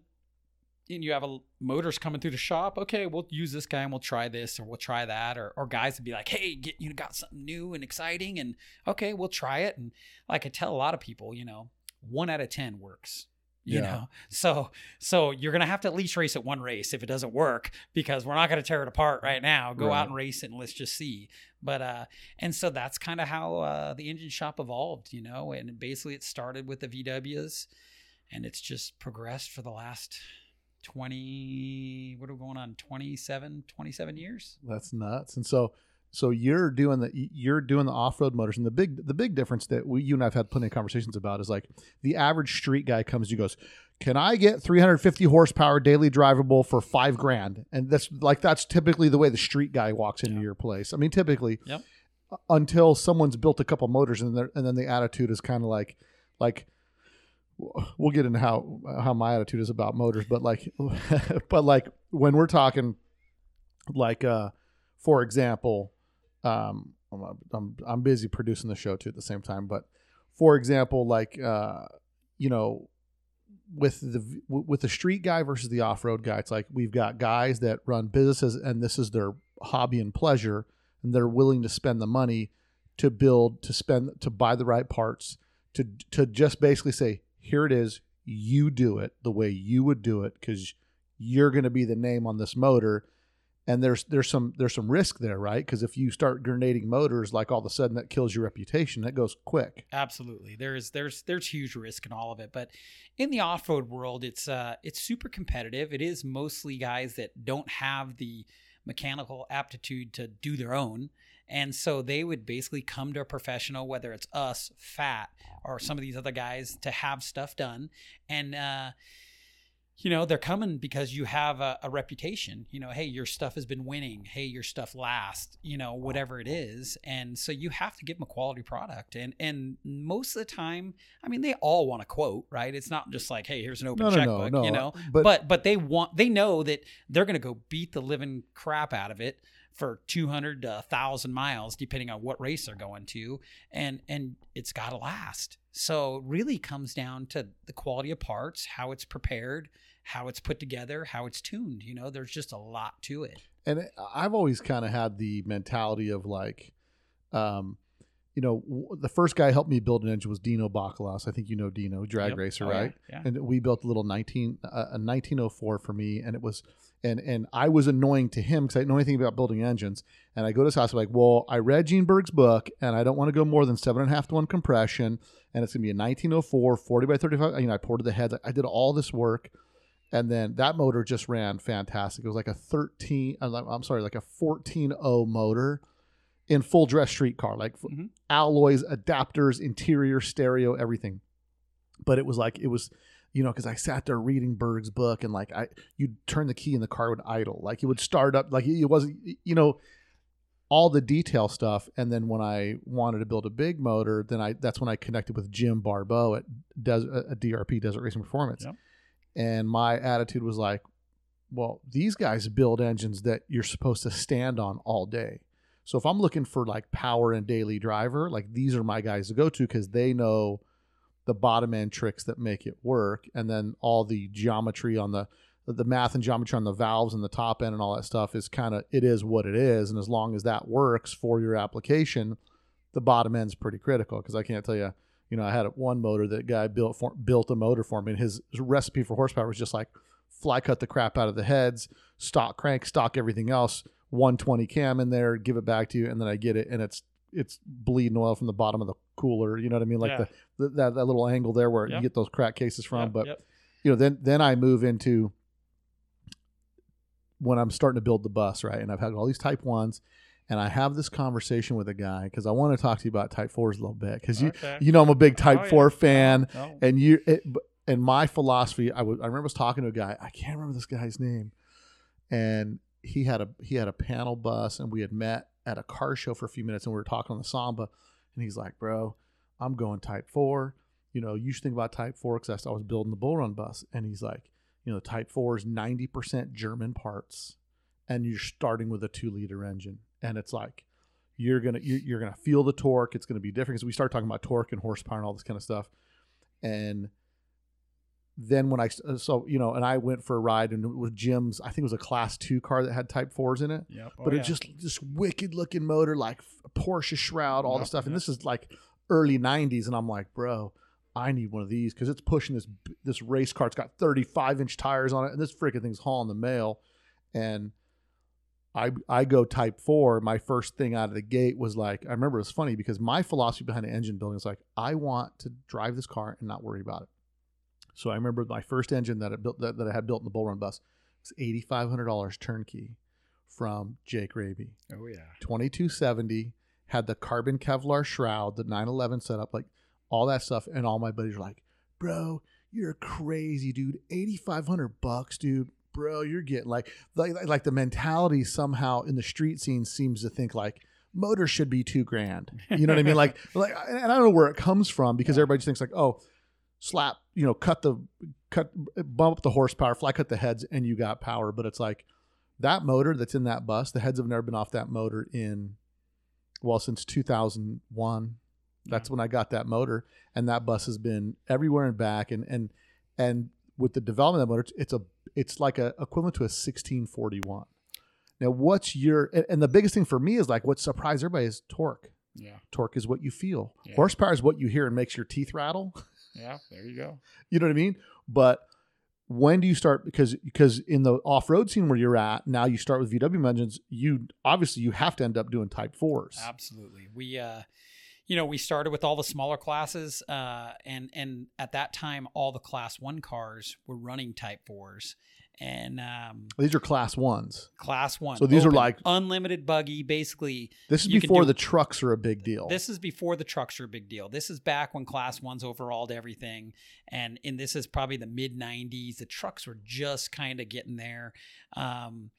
and you have a motors coming through the shop, okay, we'll use this guy and we'll try this or we'll try that, or or guys would be like, hey, get you got something new and exciting, and okay, we'll try it. And like I tell a lot of people, you know, one out of ten works. You Yeah. know, so so you're gonna have to at least race it one race if it doesn't work because we're not gonna tear it apart right now. Go Right. out and race it and let's just see. But uh, and so that's kind of how uh, the engine shop evolved, you know. And basically, it started with the VWs, and it's just progressed for the last 20 what are we going on 27 27 years That's nuts. And so so you're doing the you're doing the off-road motors and the big the big difference that we you and I've had plenty of conversations about is like the average street guy comes you and goes, "Can I get 350 horsepower daily drivable for 5 grand?" And that's like that's typically the way the street guy walks into Yeah. your place. I mean, typically Yep. until someone's built a couple motors and then and then the attitude is kind of like like we'll get into how how my attitude is about motors but like *laughs* but like when we're talking like uh for example um I'm, I'm i'm busy producing the show too at the same time but for example like uh you know with the with the street guy versus the off-road guy it's like we've got guys that run businesses and this is their hobby and pleasure and they're willing to spend the money to build to spend to buy the right parts to to just basically say here it is you do it the way you would do it because you're going to be the name on this motor and there's there's some there's some risk there right? Because if you start grenading motors like all of a sudden that kills your reputation that goes quick. Absolutely. There's there's there's huge risk in all of it. But in the off-road world it's uh it's super competitive. It is mostly guys that don't have the mechanical aptitude to do their own. And so they would basically come to a professional whether it's us fat or some of these other guys to have stuff done. And uh you know they're coming because you have a, a reputation you know hey your stuff has been winning. Hey your stuff lasts you know whatever it is. And so you have to give them a quality product. And and most of the time i mean they all want a quote right? It's not just like hey here's an open no checkbook no no. you know? But, but but they want they know that they're going to go beat the living crap out of it for 200 to 1000 miles depending on what race they're going to. And and it's got to last so it really comes down to the quality of parts how it's prepared how it's put together how it's tuned you know there's just a lot to it and I've always kind of had the mentality of like, um, you know, w- the first guy helped me build an engine was Dino Bakalas. I think you know Dino, drag Yep. racer, Oh, yeah, right? yeah. And we built a little nineteen uh, a nineteen oh four for me, and it was and and I was annoying to him because I didn't know anything about building engines. And I go to his house, I'm like, well, I read Gene Berg's book, and I don't want to go more than seven and a half to one compression, and it's gonna be a 1904 40 by 35. You know, I ported the heads, I did all this work and then that motor just ran fantastic. It was like a 13, I'm sorry, like a 14.0 motor, in full dress street car, like Mhm. alloys, adapters, interior, stereo, everything. But it was like it was, you know, because I sat there reading Berg's book and like I, you'd turn the key and the car would idle, like it would start up, like it wasn't, you know, all the detail stuff. And then when I wanted to build a big motor, then I that's when I connected with Jim Barbeau at Des, uh, at DRP Desert Racing Performance, Yep. and my attitude was like, well, these guys build engines that you're supposed to stand on all day. So if I'm looking for like power and daily driver, like these are my guys to go to because they know the bottom end tricks that make it work, and then all the geometry on the the math and geometry on the valves and the top end and all that stuff is kind of it is what it is, and as long as that works for your application, the bottom end's pretty critical because I can't tell you. You know, I had one motor that guy built for, built a motor for me, and his recipe for horsepower was just like fly cut the crap out of the heads, stock crank, stock everything else, 120 cam in there, give it back to you, and then I get it, and it's it's bleeding oil from the bottom of the cooler. You know what I mean? Like Yeah. the, the that that little angle there where Yep. you get those crack cases from. Yep, but yep. you know, then then I move into when I'm starting to build the bus, right? And I've had all these Type ones, and I have this conversation with a guy because I want to talk to you about Type fours a little bit because you Okay. you know I'm a big Type Oh, yeah. four fan No. and you it, and my philosophy I would I remember I was talking to a guy I can't remember this guy's name and he had a he had a panel bus and we had met at a car show for a few minutes and we were talking on the Samba and he's like bro I'm going type 4 you know you should think about type 4 cuz I was building the bull run bus. And he's like you know type 4 is 90% German parts and you're starting with a 2 liter engine. And it's like you're gonna you're gonna feel the torque. It's gonna be different because we start talking about torque and horsepower and all this kind of stuff. And then when I uh, so you know, and I went for a ride and with Jim's, I think it was a Class Two car that had Type Fours in it, Yep. Oh, but yeah. it just this wicked looking motor, like Porsche shroud, all the Yep, stuff. And yep. this is like early '90s, and I'm like, bro, I need one of these because it's pushing this this race car. It's got 35 inch tires on it, and this freaking thing's hauling the mail. And I I go Type Four. My first thing out of the gate was like, I remember it was funny because my philosophy behind an engine building is like, I want to drive this car and not worry about it. So I remember my first engine that I built that, that I had built in the Bull Run bus was eighty five hundred dollars turnkey from Jake Raby. Oh yeah. 2270 had the carbon Kevlar shroud, the 911 setup, like all that stuff. And all my buddies were like, bro, you're crazy, dude. 8,500 bucks, dude. Bro, you're getting like, like, like the mentality somehow in the street scene seems to think like motor should be two grand. You know what I mean? Like, *laughs* like, and I don't know where it comes from because Yeah. everybody just thinks like, oh, slap, you know, cut the, cut, bump up the horsepower, fly cut the heads, and you got power. But it's like, that motor that's in that bus, the heads have never been off that motor in, well, since 2001. That's when I got that motor, and that bus has been everywhere and back. And and and with the development of the motor, it's, a it's like a equivalent to a 1641. Now, what's your and, and the biggest thing for me is like what surprised everybody is torque. Yeah. Torque is what you feel. Yeah. Horsepower is what you hear and makes your teeth rattle. *laughs* Yeah. There you go. You know what I mean? But when do you start? Because because in the off road scene where you're at now, you start with VW engines. You obviously you have to end up doing Type fours. Absolutely. We, uh, you know, we started with all the smaller classes, uh, and and at that time, all the Class One cars were running Type Fours, and um, These are class ones. Class One. So these are like- unlimited buggy. Basically, This is before do- the trucks are a big deal. this is before the trucks are a big deal. This is back when Class Ones overhauled everything, and and this is probably the mid '90s. The trucks were just kind of getting there. Um,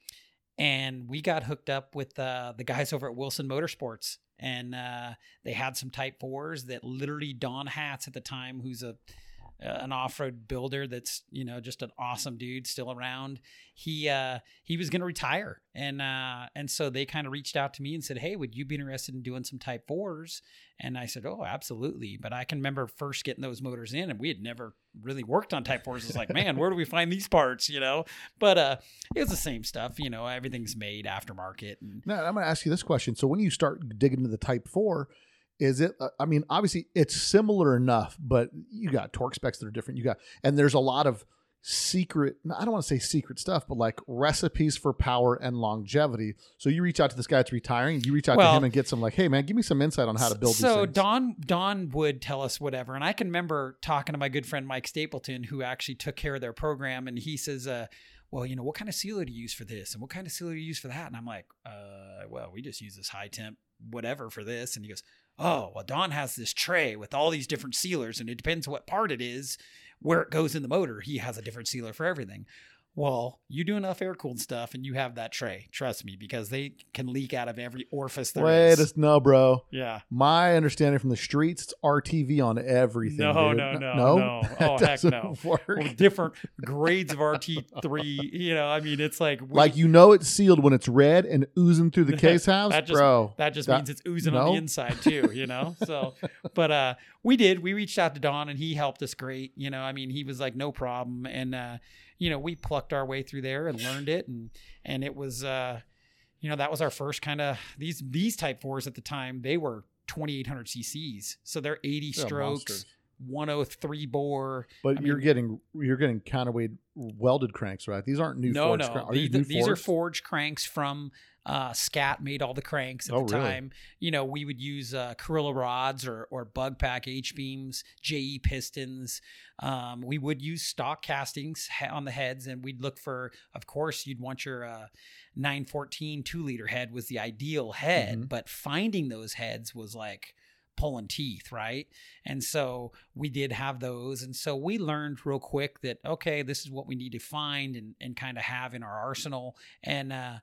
and we got hooked up with uh, the guys over at Wilson Motorsports, and uh, they had some Type Fours that literally Don Hats at the time, who's a an off-road builder that's you know just an awesome dude still around. He uh he was going to retire. And uh and so they kind of reached out to me and said hey would you be interested in doing some type fours? And i said oh absolutely. But i can remember first getting those motors in and we had never really worked on type fours. It's like man where do we find these parts? You know? But uh it was the same stuff you know everything's made aftermarket and Now, I'm going to ask you this question. So when you start digging into the Type 4, is it, uh, I mean, obviously it's similar enough, but you got torque specs that are different. You got, and there's a lot of secret, I don't want to say secret stuff, but like recipes for power and longevity. So you reach out to this guy that's retiring, you reach out to him and get some like, hey man, give me some insight on how to build so. Don Don would tell us whatever, and I can remember talking to my good friend Mike Stapleton, who actually took care of their program, and he says, uh, well, you know, what kind of sealer do you use for this, and what kind of sealer do you use for that? And I'm like, uh, well, we just use this high temp whatever for this. And he goes, oh, well, Don has this tray with all these different sealers, and it depends what part it is, where it goes in the motor. He has a different sealer for everything. Well, you do enough air cooled stuff and you have that tray. Trust me, because they can leak out of every orifice there Wait, is. a, no, bro. yeah. My understanding from the streets, it's RTV on everything. No, dude. no, no, no. no. *laughs* Oh, heck no. Well, different grades of RT3. You know, I mean, it's like we- like you know it's sealed when it's red and oozing through the *laughs* case house, That just- bro. that just that- means it's oozing on the inside too, you know. *laughs* So, but uh, we did. We reached out to Don, and he helped us great. You know, I mean, he was like, no problem, and uh, you know, we plucked our way through there and learned it, and and it was, uh, you know, that was our first kind of these these Type fours at the time. They were 2,800 cc's, so they're 80 They're strokes, monsters. 103 bore. But I you're mean- getting you're getting counterweight welded cranks, right? These aren't new no, forged no. cranks. Are these, these, new these are forged cranks from uh, Scat made all the cranks at Oh, the really? time. You know, we would use uh, Carrillo rods or or Bug Pack H beams, JE pistons. Um, we would use stock castings on the heads, and we'd look for. Of course, you'd want your uh, 914 two liter head was the ideal head, Mhm. but finding those heads was like pulling teeth, right? And so we did have those. And so we learned real quick that, okay, this is what we need to find and, and kind of have in our arsenal. And, uh,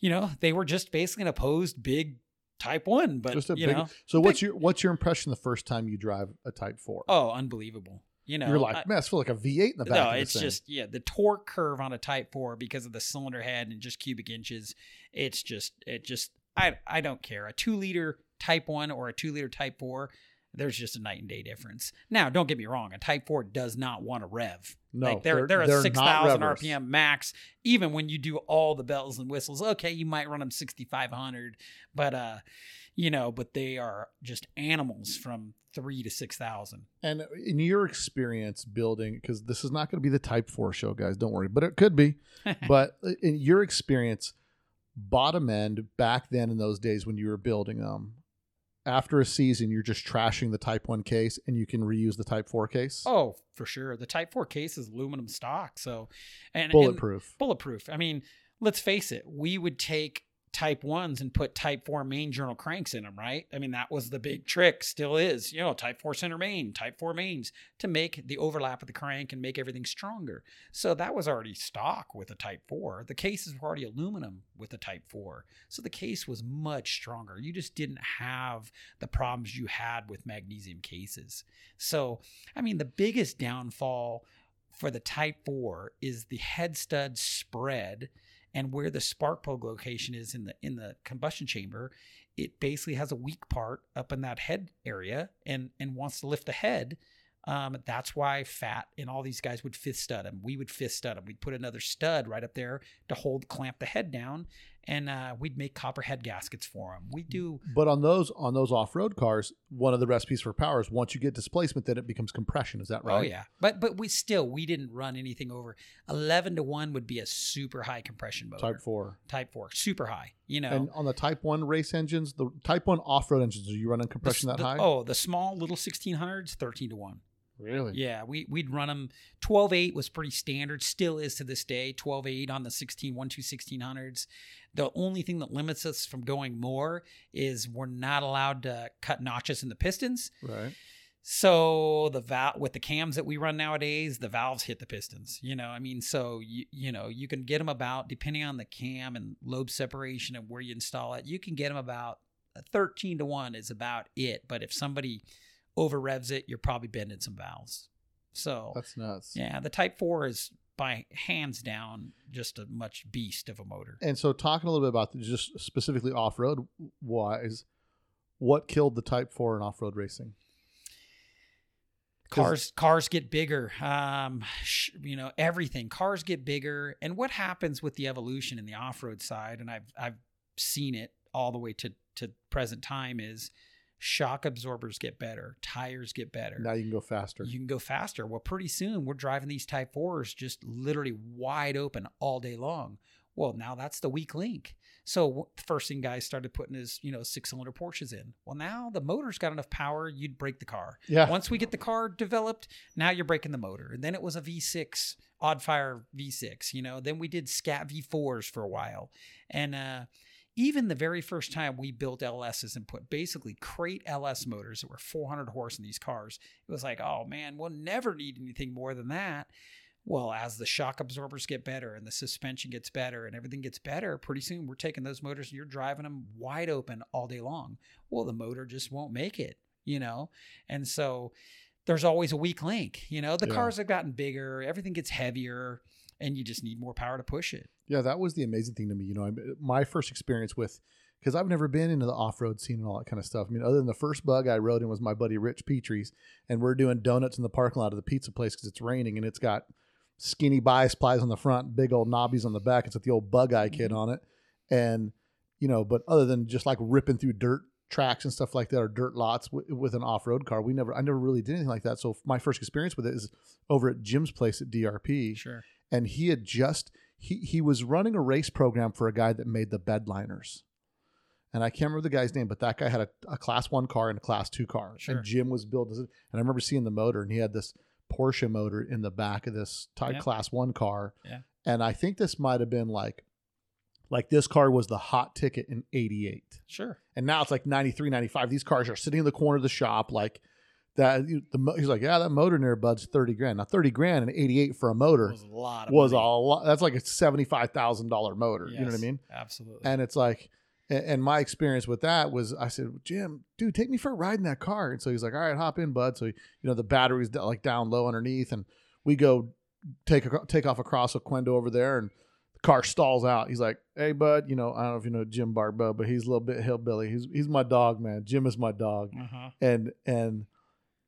you know, they were just basically an opposed big type one, but, Just a you big- know, So what's your what's your impression the first time you drive a Type Four? oh, unbelievable. You know, you're like, I- man, I feel like a V8 in the back. no, it's thing." just yeah, the torque curve on a Type Four because of the cylinder head and just cubic inches. It's just it just I I don't care a two liter Type One or a two liter Type Four. There's just a night and day difference. Now, don't get me wrong, a Type Four does not want to rev. No, like they're they're, not a six thousand. RPM max. Even when you do all the bells and whistles, okay, you might run them sixty five hundred, but uh, you know, but they are just animals from three to six thousand. And in your experience building, because this is not going to be the Type 4 show, guys, don't worry, but it could be. *laughs* but in your experience, bottom end back then in those days when you were building them, after a season, you're just trashing the Type 1 case and you can reuse the Type 4 case? Oh, for sure. The Type 4 case is aluminum stock. So, and and Bulletproof. bulletproof. I mean, let's face it, we would take Type 1s and put Type 4 main journal cranks in them, right? I mean, that was the big trick, still is, you know, Type 4 center main, Type 4 mains to make the overlap of the crank and make everything stronger. So that was already stock with a Type 4. The cases were already aluminum with a Type 4. So the case was much stronger. You just didn't have the problems you had with magnesium cases. So, I mean, the biggest downfall for the Type 4 is the head stud spread and where the spark plug location is in the in the combustion chamber. It basically has a weak part up in that head area and and wants to lift the head. Um, that's why Fat and all these guys would fifth stud them. We would fifth stud them. We'd put another stud right up there to hold clamp the head down, and uh, we'd make copperhead gaskets for them. We do But on those on those off road cars, one of the recipes for power is once you get displacement, then it becomes compression. Is that right? Oh yeah, but but we still we didn't run anything over eleven to one would be a super high compression motor. Type four. Type four, super high. You know, And on the Type One race engines, the Type One off road engines, are you running The compression s- that the- high? Oh, the small little sixteen hundreds, thirteen to one. Really? Yeah, we we'd run them. Twelve eight was pretty standard, still is to this day. Twelve eight on the 16 one two 1600s. The only thing that limits us from going more is we're not allowed to cut notches in the pistons. Right. So the valve with the cams that we run nowadays, the valves hit the pistons. You know, I mean, so you you know you can get them about depending on the cam and lobe separation and where you install it. You can get them about uh, thirteen to one is about it. But if somebody over revs it, you're probably bending some valves. So That's nuts. yeah, the Type Four is by hands down just a much beast of a motor. And so, talking a little bit about the, just specifically off road wise, what killed the Type Four in off road racing? cars cars get bigger um sh- you know everything cars get bigger and what happens with the evolution in the off-road side and i've i've seen it all the way to to present time is shock absorbers get better tires get better Now you can go faster. you can go faster well pretty soon we're driving these type 4s just literally wide open all day long well now that's the weak link so first thing guys started putting is you know six cylinder porsches in well now the motor's got enough power you'd break the car yeah. once we get the car developed, now you're breaking the motor. And then it was a V6 odd fire V6, you know, then we did Scat V4s for a while. And uh, even the very first time we built LSs and put basically crate LS motors that were 400 horse in these cars, it was like, oh man, we'll never need anything more than that. Well, as the shock absorbers get better and the suspension gets better and everything gets better, pretty soon we're taking those motors and you're driving them wide open all day long. Well, the motor just won't make it, you know? And so there's always a weak link, you know? The Yeah. cars have gotten bigger, everything gets heavier, and you just need more power to push it. Yeah, that was the amazing thing to me. You know, my first experience with because I've never been into the off road scene and all that kind of stuff. I mean, other than the first bug I rode in was my buddy Rich Petrie's, and we're doing donuts in the parking lot of the pizza place because it's raining and it's got skinny bias plies on the front, big old knobbies on the back. It's got the old bug eye kit mm-hmm. on it, and you know, but other than just like ripping through dirt tracks and stuff like that or dirt lots w- with an off road car, we never, I never really did anything like that. So my first experience with it is over at Jim's place at DRP Sure. And he had just he he was running a race program for a guy that made the bedliners and i can't remember the guy's name but that guy had a, a class one car and a class two car Sure. and jim was building and i remember seeing the motor and he had this porsche motor in the back of this type Yeah. class one car Yeah. and i think this might have been like like this car was the hot ticket in 88 Sure. and now it's like 93 95 these cars are sitting in the corner of the shop like that you- the, he's like yeah that motor near bud's 30 grand now 30 grand and 88 for a motor was a lot was a lot. That's like a seventy-five thousand dollar motor. You know what I mean? Absolutely. And it's like, and my experience with that was, I said, Jim, dude, take me for a ride in that car. And so he's like, all right, hop in, bud. So you know the battery's like down low underneath, and we go take a, take off across Oquendo over there, and the car stalls out. He's like, hey, bud, you know, I don't know if you know Jim Barbeau, but he's a little bit hillbilly. He's he's my dog, man. Jim is my dog uh-huh. and and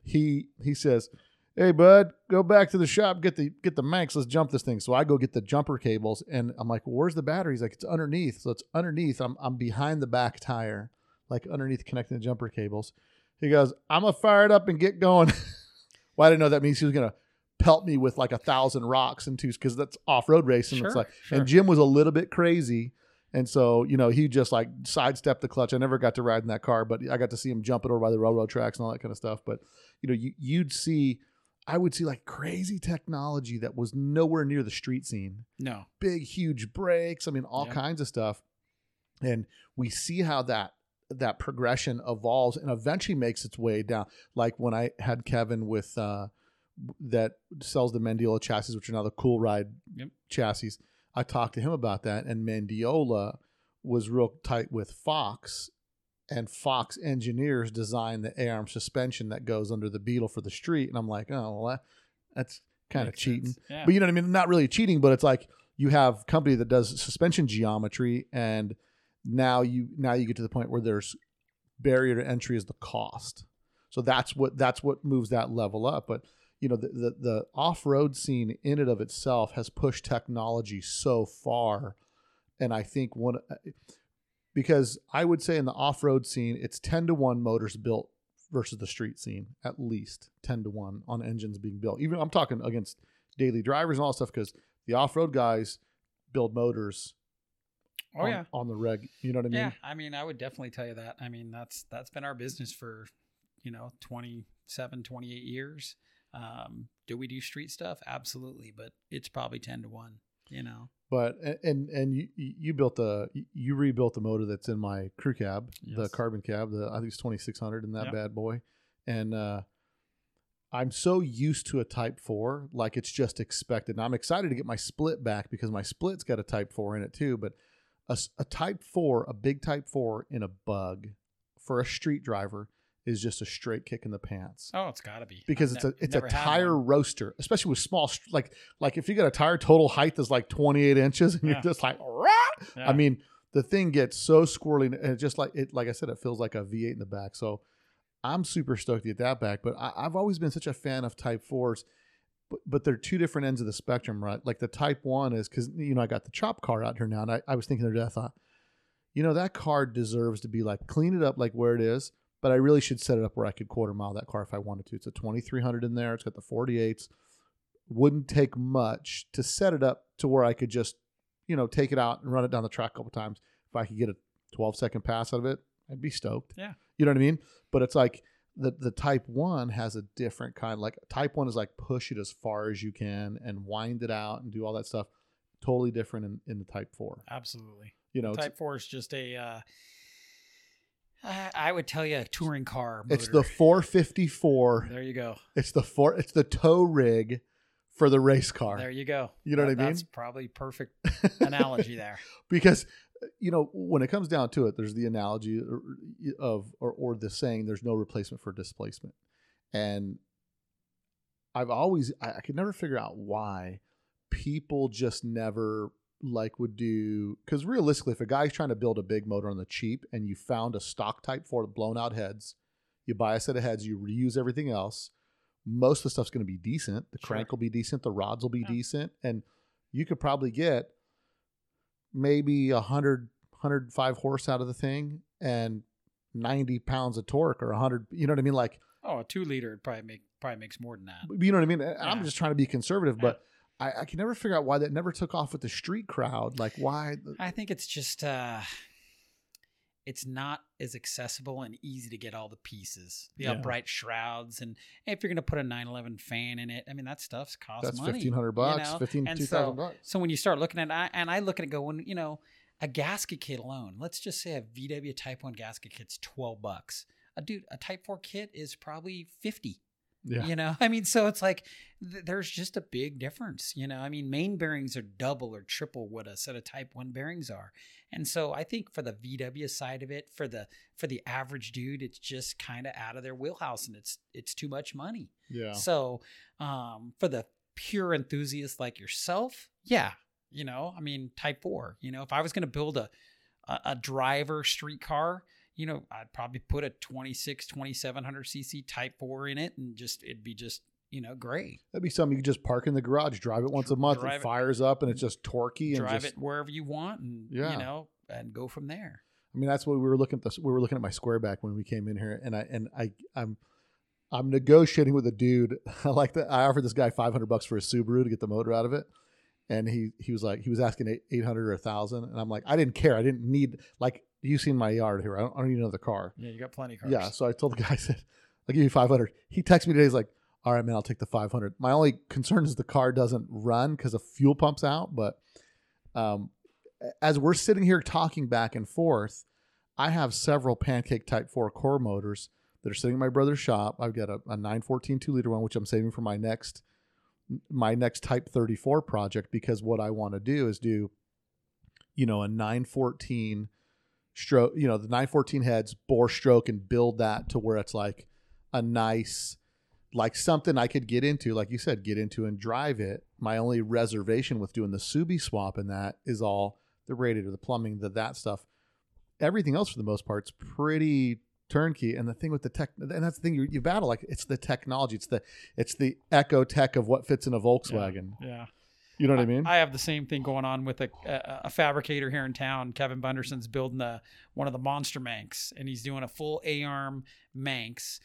he he says, "Hey, bud, go back to the shop, get the get the Manx. Let's jump this thing." So I go get the jumper cables, and I'm like, well, "Where's the battery?" He's like, "It's underneath." So it's underneath. I'm I'm behind the back tire, like underneath connecting the jumper cables. He goes, "I'm gonna fire it up and get going." *laughs* well, I didn't know that means he was gonna pelt me with like a thousand rocks and twos because that's off road racing. Sure, it's like, sure. and Jim was a little bit crazy. And so, you know, he just like sidestepped the clutch. I never got to ride in that car, but I got to see him jump it over by the railroad tracks and all that kind of stuff. But, you know, you, you'd see, I would see like crazy technology that was nowhere near the street scene. No. Big, huge brakes. I mean, all Yeah. kinds of stuff. And we see how that that progression evolves and eventually makes its way down. Like when I had Kevin with uh that sells the Mendiola chassis, which are now the Cool Ride Yep. chassis. I talked to him about that, and Mendiola was real tight with Fox, and Fox engineers designed the A-arm suspension that goes under the Beetle for the street. And I'm like, oh, well, that, that's kind of cheating. Yeah. But you know what I mean? Not really cheating, but it's like you have company that does suspension geometry, and now you now you get to the point where there's barrier to entry is the cost. So that's what that's what moves that level up. But you know the the, the off road scene in and of itself has pushed technology so far, and I think one uh, because I would say in the off road scene it's ten to one motors built versus the street scene at least 10 to 1 on engines being built even i'm talking against daily drivers and all that stuff because the off-road guys build motors oh on, yeah. on the reg you know what i mean Yeah, I mean, I would definitely tell you that. I mean, that's that's been our business for, you know, 27, 28 years. Um, do we do street stuff? Absolutely, but it's probably 10 to 1, you know. but and and you you built the you rebuilt the motor that's in my crew cab the carbon cab the i think it's 2600 in that Yep. bad boy and uh i'm so used to a type 4 like it's just expected and i'm excited to get my split back because my split's got a type 4 in it too but a type 4 a big type 4 in a bug for a street driver is just a straight kick in the pants Oh, it's got to be because I've it's a it's a tire roaster, especially with small like like if you got a tire total height that's like 28 inches and Yeah. you're just like Yeah. I mean the thing gets so squirrely and it just like it like I said it feels like a V8 in the back. So I'm super stoked to get that back. But I, I've always been such a fan of Type Fours. But, but they're two different ends of the spectrum, right? Like the Type One is because you know I got the chop car out here now, and I, I was thinking the other I thought, you know, that car deserves to be like clean it up like where it is, but I really should set it up where I could quarter mile that car if I wanted to. It's a 2300 in there. It's got the 48s. Wouldn't take much to set it up to where I could just, you know, take it out and run it down the track a couple times. If I could get a 12 second pass out of it, I'd be stoked. Yeah. You know what I mean? But it's like the the Type One has a different kind. Like Type One is like push it as far as you can and wind it out and do all that stuff. Totally different in, in the Type Four. Absolutely. You know, Type Four is just a. Uh, I I would tell you a touring car. it's the 454. There you go. It's the four. It's the tow rig for the race car. There you go. You know what I mean? That's probably perfect analogy there. *laughs* because you know when it comes down to it there's the analogy of or, or the saying there's no replacement for displacement and i've always I, I could never figure out why people just never like would do because realistically if a guy's trying to build a big motor on the cheap and you found a stock type 4 blown out heads you buy a set of heads you reuse everything else most of the stuff's going to be decent the Sure. crank will be decent the rods will be Yeah. decent and you could probably get maybe 100 105 horse out of the thing and 90 pounds of torque or 100 you know what i mean like Oh, a two liter probably make probably makes more than that. you know what i mean And i'm just trying to be conservative Yeah. but I, I can never figure out why that never took off with the street crowd like why the- I think it's just uh it's not as accessible and easy to get all the pieces, the Yeah. upright shrouds, and if you're going to put a 911 fan in it, I mean that stuff's cost that's money. 1500 bucks know? 15 And 2000 so- bucks So when you start looking at it, and I look at it, go when you know a gasket kit alone. Let's just say a VW Type One gasket kit's 12 bucks. A dude, a Type Four kit is probably 50. Yeah You know, *laughs* I mean, so it's like th- there's just a big difference. You know, I mean, main bearings are double or triple what a set of Type One bearings are, and so I think for the VW side of it, for the for the average dude, it's just kind of out of their wheelhouse, and it's it's too much money. yeah So, um, for the pure enthusiast like yourself, yeah, you know, I mean, Type Four. You know, if I was going to build a, a a driver street car, you know, I'd probably put a 26, 2700 cc Type Four in it, and just it'd be just you know great. that'd be something you could just park in the garage drive it once a month Drive it it- fires up and it's just torquey and Drive just it wherever you want, and Yeah. you know, and go from there. I mean, that's what we were looking at. This, we were looking at my square back when we came in here, and I and I I'm I'm negotiating with a dude. *laughs* I like that. I offered this guy 500 bucks for a Subaru to get the motor out of it, and he he was like he was asking 800 or a thousand, and I'm like I didn't care. I didn't need like you seen my yard here. I don't, I don't need another car. Yeah, you got plenty of cars. Yeah, so I told the guy *laughs* I said I'll give you 500. He texted me today. He's like, all right, man, I'll take the 500. My only concern is the car doesn't run because the fuel pumps out. But um, as we're sitting here talking back and forth, I have several Pancake Type 4 core motors that are sitting in my brother's shop. I've got a, a 914 two liter one, which I'm saving for my next my next Type 34 project because what I want to do is do, you know, a 914 stroke, you know, the 914 heads, bore stroke, and build that to where it's like a nice, like something I could get into, like you said, get into and drive it. My only reservation with doing the Subi swap and that is all the radiator, the plumbing, the that stuff. Everything else, for the most part, is pretty turnkey. And the thing with the tech, and that's the thing you, you battle like it's the technology, it's the it's the Ecotec of what fits in a Volkswagen. Yeah. You know what I mean? I have the same thing going on with a, a, a fabricator here in town. Kevin Bunderson's building the one of the monster Manx, and he's doing a full A arm Manx.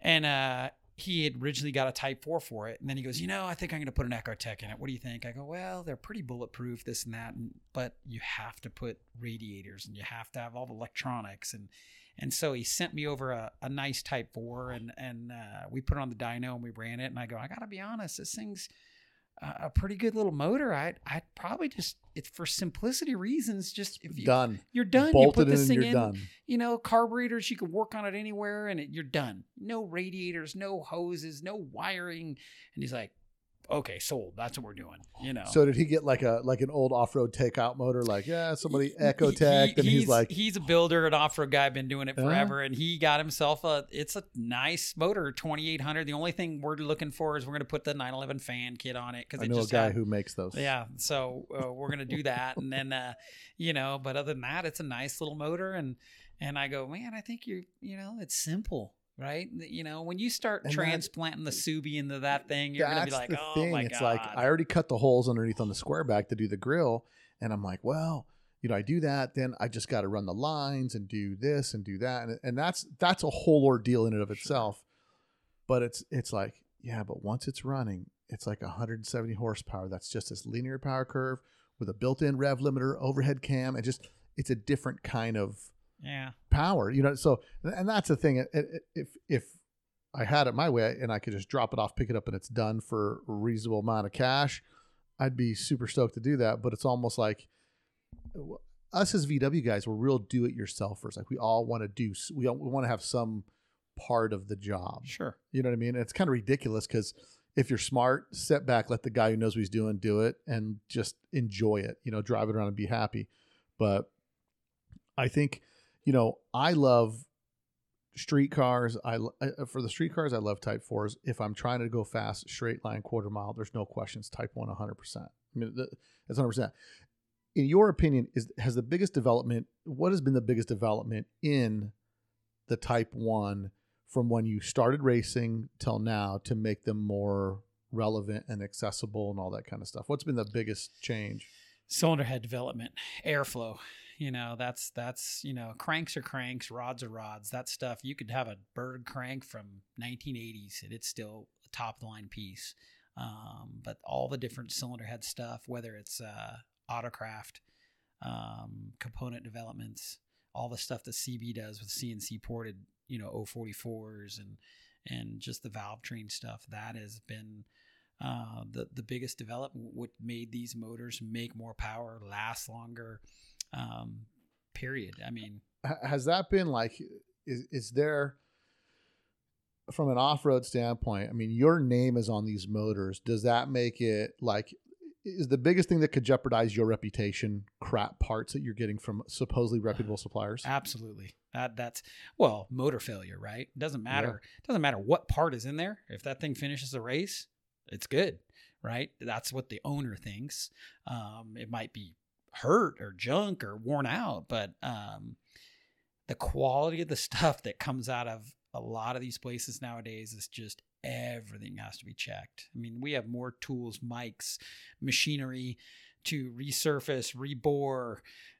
And uh, he had originally got a Type Four for it, and then he goes, you know, I think I'm going to put an Ecotec in it. What do you think? I go, well, they're pretty bulletproof, this and that, and, but you have to put radiators, and you have to have all the electronics, and and so he sent me over a, a nice Type Four, and and uh, we put it on the dyno and we ran it, and I go, I got to be honest, this thing's a pretty good little motor. I'd I'd probably just it's for simplicity reasons. Just if you, done. you're done, you Bolted put in this and thing you're in. done. You know, carburetors you can work on it anywhere, and it, you're done. No radiators, no hoses, no wiring. And he's like, "Okay, sold. That's what we're doing." You know. So did he get like a like an old off road takeout motor? Like yeah, somebody He- Echo he- Tech, and he's, like, he's a builder, an off-road guy, been doing it Yeah. forever, and he got himself a. It's a nice motor, 2800. The only thing we're looking for is we're going to put the 911 fan kit on it because I know a just guy had, who makes those. yeah, so uh, we're gonna do that, and then uh, you know, but other than that, it's a nice little motor, and and I go, man, I think you're you know, it's simple, right? You know, when you start And transplanting the Subi into that thing, you're gonna be like, the oh thing. my it's god, like I already cut the holes underneath on the square back to do the grill, and I'm like, well, you know, I do that, then I just got to run the lines and do this and do that, and, and that's that's a whole ordeal in and of itself. But it's it's like, yeah, but once it's running, it's like 170 horsepower. That's just this linear power curve with a built-in rev limiter, overhead cam, and just it's a different kind of Yeah. power. You know, so and that's the thing. It- it- If if I had it my way and I could just drop it off, pick it up, and it's done for a reasonable amount of cash, I'd be super stoked to do that. But it's almost like us as VW guys, we're real do-it-yourselfers. Like we all want to do, we all, we want to have some part of the job. Sure. You know what I mean? And it's kind of ridiculous because if you're smart, step back, let the guy who knows what he's doing do it, and just enjoy it. You know, drive it around and be happy. But I think, you know, I love street cars. I lo- uh, for the street cars, I love Type Fours. If I'm trying to go fast, straight line, quarter mile, there's no questions. Type One, 100. percent I mean, that's 100. percent In your opinion, is has the biggest development? What has been the biggest development in the Type One? from when you started racing till now to make them more relevant and accessible and all that kind of stuff? What's been the biggest change? cylinder head development, airflow. You know, that's that's you know, cranks are cranks, rods are rods. That stuff you could have a Berg crank from 1980s and it's still a top line piece. Um, but all the different cylinder head stuff, whether it's uh, autocraft, um, component developments, all the stuff that CB does with CNC ported, you know, 044s and and just the valve train stuff, that has been uh, the the biggest development. What made these motors make more power, last longer. Um, period. I mean, Has that been like, is, is there, from an off road standpoint, I mean, your name is on these motors. Does that make it like, is the biggest thing that could jeopardize your reputation crap parts that you're getting from supposedly reputable suppliers? absolutely. That that's well, motor failure, right? Doesn't matter. Doesn't matter what part is in there. If that thing finishes the race, it's good, right? That's what the owner thinks. Um, it might be hurt or junk or worn out, but um, the quality of the *laughs* stuff that comes out of a lot of these places nowadays is just everything has to be checked. I mean, we have more tools, mics, machinery to resurface, rebore,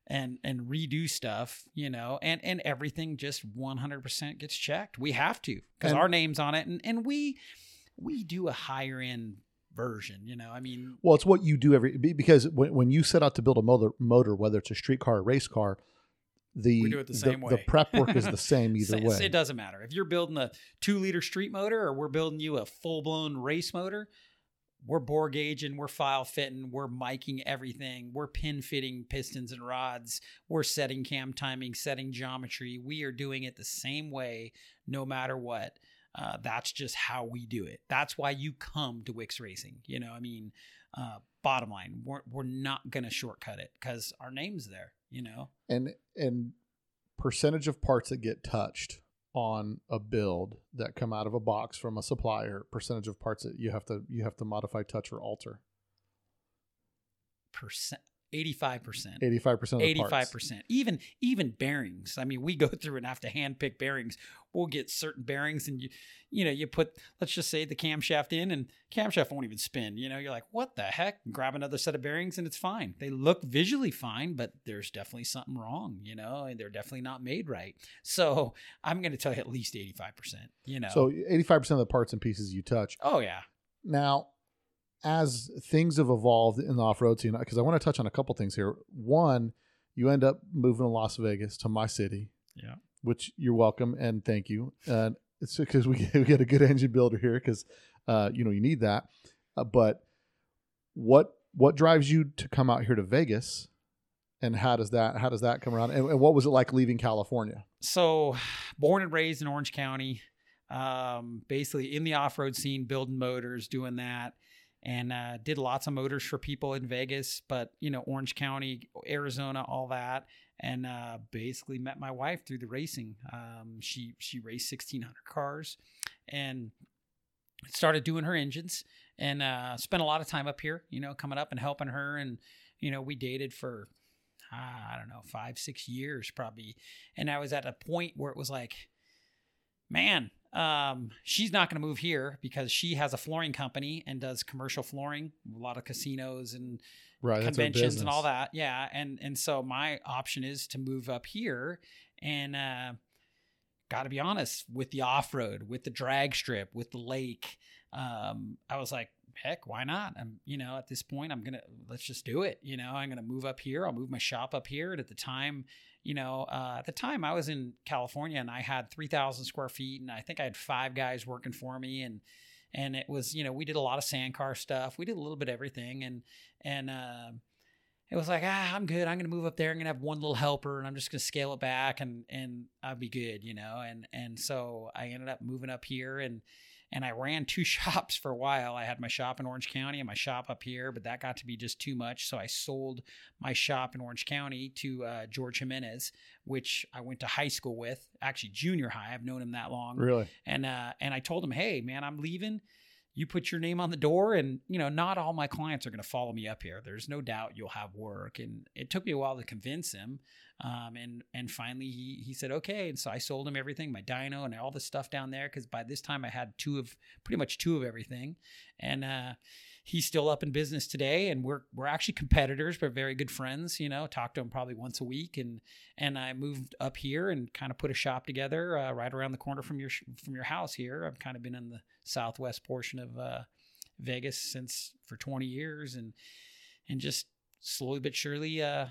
and and redo stuff, you know, and and everything just 100% gets checked. We have to because our name's on it, and and we we do a higher end version, you know. I mean, Well, it's what you do every because when, when you set out to build a motor, motor, whether it's a street car or race car, the We do it the the, way. prep work is the *laughs* same either way. It doesn't matter. If you're building a two liter street motor or we're building you a full blown race motor, we're bore gauging, we're file fitting, we're miking everything, we're pin fitting pistons and rods, we're setting cam timing, setting geometry. We are doing it the same way no matter what. Uh, that's just how we do it. That's why you come to Wix Racing. You know, I mean, uh, bottom line, we're, we're not going to shortcut it because our name's there, you know? and and percentage of parts that get touched on a build that come out of a box from a supplier, percentage of parts that you have to you have to modify, touch, or alter. Percent. 85%. Eighty five percent 85 percent Even even bearings. I mean, we go *laughs* through and have to hand pick bearings. We'll get certain bearings, and you you know you put let's just say the camshaft in, and camshaft won't even spin. You know, you're like, what the heck? Grab another set of bearings, and it's fine. They look visually fine, but there's definitely something wrong. You know, and they're definitely not made right. So I'm going to tell you at least eighty-five percent. You know. So eighty five percent of the parts and pieces you touch. oh yeah, Now, as things have evolved in the off road scene, because I want to touch on a couple things here. One, you end up moving to Las Vegas to my city, yeah. which you're welcome and thank you. And it's because we, *laughs* we get a good engine builder here because uh, you know you need that. Uh, but what what drives you to come out here to Vegas, and how does that how does that come around? And, and what was it like leaving California? so *sighs* born and raised in Orange County, um, basically in the off-road scene, building motors, doing that, and uh, did lots of motors for people in Vegas, but you know Orange County, Arizona, all that, and uh, basically met my wife through the racing. Um, she she raced 1600 cars, and started doing her engines, and uh, spent a lot of time up here, you know, coming up and helping her, and you know we dated for ah, I don't know five six years probably and I was at a point where it was like, man, um, she's not going to move here because she has a flooring company and does commercial flooring, a lot of casinos and Right, conventions and all that. Yeah, and and so my option is to move up here and. uh Got to be honest with the off road, with the drag strip, with the lake. Um, I was like, heck, why not? I'm, you know, at this point, I'm gonna let's just do it. You know, I'm gonna move up here. I'll move my shop up here. And at the time, you know, uh, at the time I was in California and I had 3,000 square feet, and I think I had five guys working for me, and and it was, you know, we did a lot of sand car stuff. We did a little bit of everything, and and uh, it was like, ah, I'm good. I'm gonna move up there. I'm gonna have one little helper, and I'm just gonna scale it back, and and I'll be good, you know. And and so I ended up moving up here, and and I ran two *laughs* shops for a while. I had my shop in Orange County and my shop up here, but that got to be just too much. So I sold my shop in Orange County to uh, George Jimenez, which I went to high school with, actually junior high. I've known him that long. Really? And uh, and I told him, hey man, I'm leaving. You put your name on the door, and you know, not all my clients are going to follow me up here. There's no doubt you'll have work, and it took me a while to convince him. Um, and and finally he he said okay, and so I sold him everything, my dyno and all the stuff down there, because by this time I had two of pretty much two of everything, and uh, he's still up in business today, and we're we're actually competitors, but very good friends. You know, talk to him probably once a week, and and I moved up here and kind of put a shop together uh, right around the corner from your from your house here. I've kind of been in the southwest portion of uh, Vegas since for 20 years, and and just slowly but surely uh,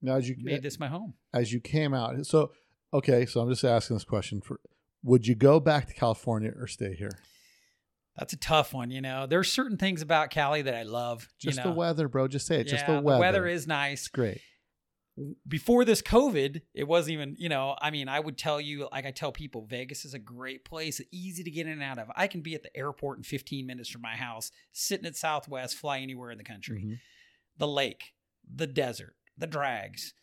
Now, as you made this my home. as you came out, so okay, so I'm just asking this question for: Would you go back to California or stay here? That's a tough one, you know. There's certain things about Cali that I love. Just you the weather, bro. Just say it. just Yeah, the weather. is nice. It's great. Before this COVID, it wasn't even, you know, I mean, I would tell you, like I tell people, Vegas is a great place, easy to get in and out of. I can be at the airport in 15 minutes from my house, sitting at Southwest, fly anywhere in the country. Mhm. The lake, the desert, the drags,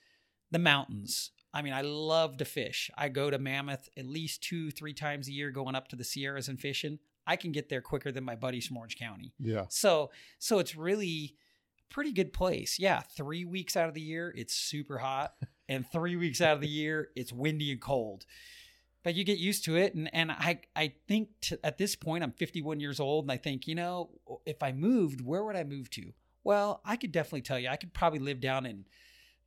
the mountains. I mean, I love to fish. I go to Mammoth at least two, three times a year going up to the Sierras and fishing. I can get there quicker than my buddies from Orange County. Yeah. So so it's really pretty good place. Yeah, three weeks out of the year it's super hot, *laughs* and three weeks out of the year it's windy and cold. But you get used to it, and and I I think to, at this point I'm 51 years old, and I think you know if I moved, where would I move to? Well, I could definitely tell you I could probably live down in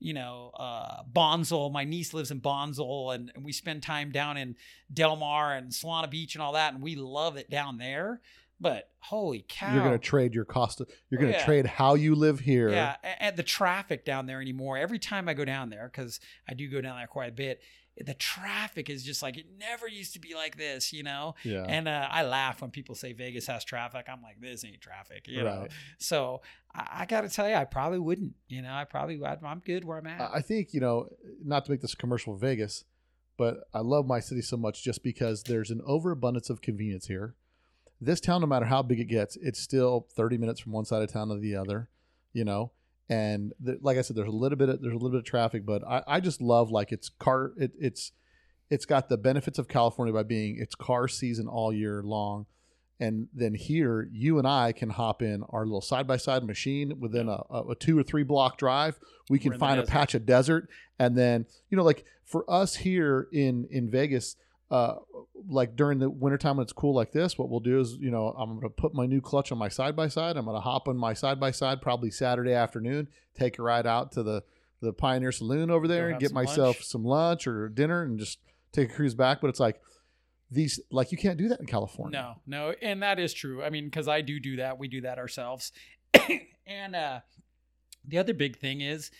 you know, uh, Bonsall. My niece lives in Bonsall, and, and we spend time down in Del Mar and Solana Beach and all that, and we love it down there. But holy cow! You're gonna trade your cost. Of, you're gonna Yeah. trade how you live here. Yeah, and the traffic down there anymore. Every time I go down there, because I do go down there quite a bit, the traffic is just like it never used to be like this, you know. Yeah. And uh, I laugh when people say Vegas has traffic. I'm like, this ain't traffic, you know. So I, I got to tell you, I probably wouldn't. You know, I probably I'd, I'm good where I'm at. I I think you know, not to make this commercial Vegas, but I love my city so much just because there's an overabundance of convenience here. This town, no matter how big it gets, it's still 30 minutes from one side of town to the other. You know, and the, like I said, there's a little bit of, there's a little bit of traffic, but I, I just love like it's car it, it's it's got the benefits of California by being it's car season all year long. And then here, you and I can hop in our little side by side machine within a, a, a two or three block drive. We can find a patch of desert, and then you know, like for us here in in Vegas, uh, like during the wintertime when it's cool like this, what we'll do is, you know, I'm gonna put my new clutch on my side by side. I'm gonna hop on my side by side probably Saturday afternoon, take a ride out to the the Pioneer Saloon over there and get some myself lunch. some lunch or dinner and just take a cruise back. But it's like these, like you can't do that in California. No, no, and that is true. I mean, because I do do that. We do that ourselves. *coughs* and uh, the other big thing is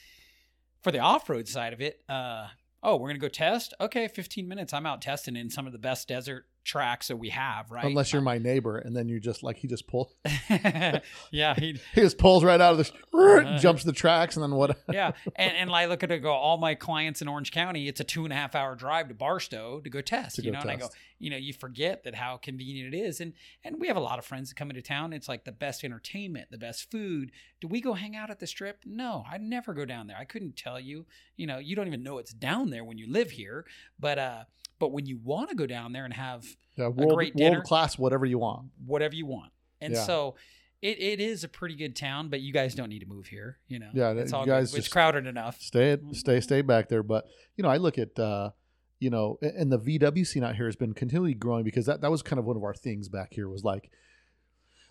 for the off-road side of it. Uh, oh, we're gonna go test. Okay, 15 minutes. I'm out testing in some of the best desert tracks that we have. Right. Unless you're my neighbor, and then you just like he just pulls. *laughs* yeah, he, *laughs* he just pulls right out of this, Uh-huh. jumps the tracks, and then what? *laughs* yeah, and and I look at it, go all my clients in Orange County. It's a two and a half hour drive to Barstow to go test. To you know, and I go, you know, you forget that how convenient it is, and and we have a lot of friends that come into town. It's like the best entertainment, the best food. Do we go hang out at the strip? No, I never go down there. I couldn't tell you. You know, you don't even know it's down there when you live here. But uh, but when you want to go down there and have Yeah, world, great dinner. world class, whatever you want. whatever you want, and Yeah. so. It, it is a pretty good town, but you guys don't need to move here. You know, Yeah, it's you all guys good. It's crowded enough. Stay Mm-hmm. stay, stay back there. But you know, I look at, uh, you know, and the VW scene out here has been continually growing because that that was kind of one of our things back here was like,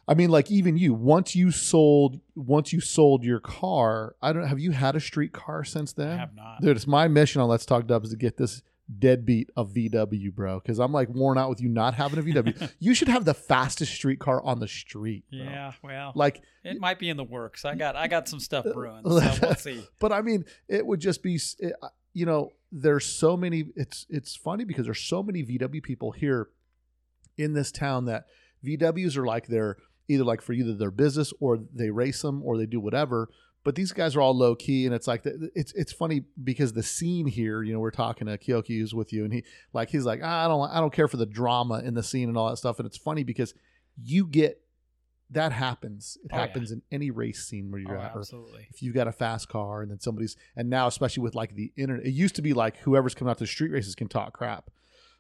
I mean, like even you, once you sold, once you sold your car, I don't have you had a street car since I then? have not. Dude, it's my mission on Let's Talk Dubs to get this deadbeat of VW, bro, because I'm like worn out with you not having a VW. *laughs* you should have the fastest street car on the street. Bro. Yeah, well, Like, it might be in the works. I got I got some stuff brewing, *laughs* so we'll see. but I mean, it would just be, it, uh, you know, there's so many. It's it's funny because there's so many VW people here in this town that VWs are like they're either like for either their business or they race them or they do whatever. But these guys are all low key, and it's like the, it's it's funny because the scene here, you know, we're talking to Kyoki who's with you, and he like he's like "Ah, I don't I don't care for the drama in the scene and all that stuff, and it's funny because you get that happens. It Oh, yeah. happens in any race scene where you're Oh, at, absolutely. if you've got a fast car and then somebody's and now especially with like the internet it used to be like whoever's coming out to the street races can talk crap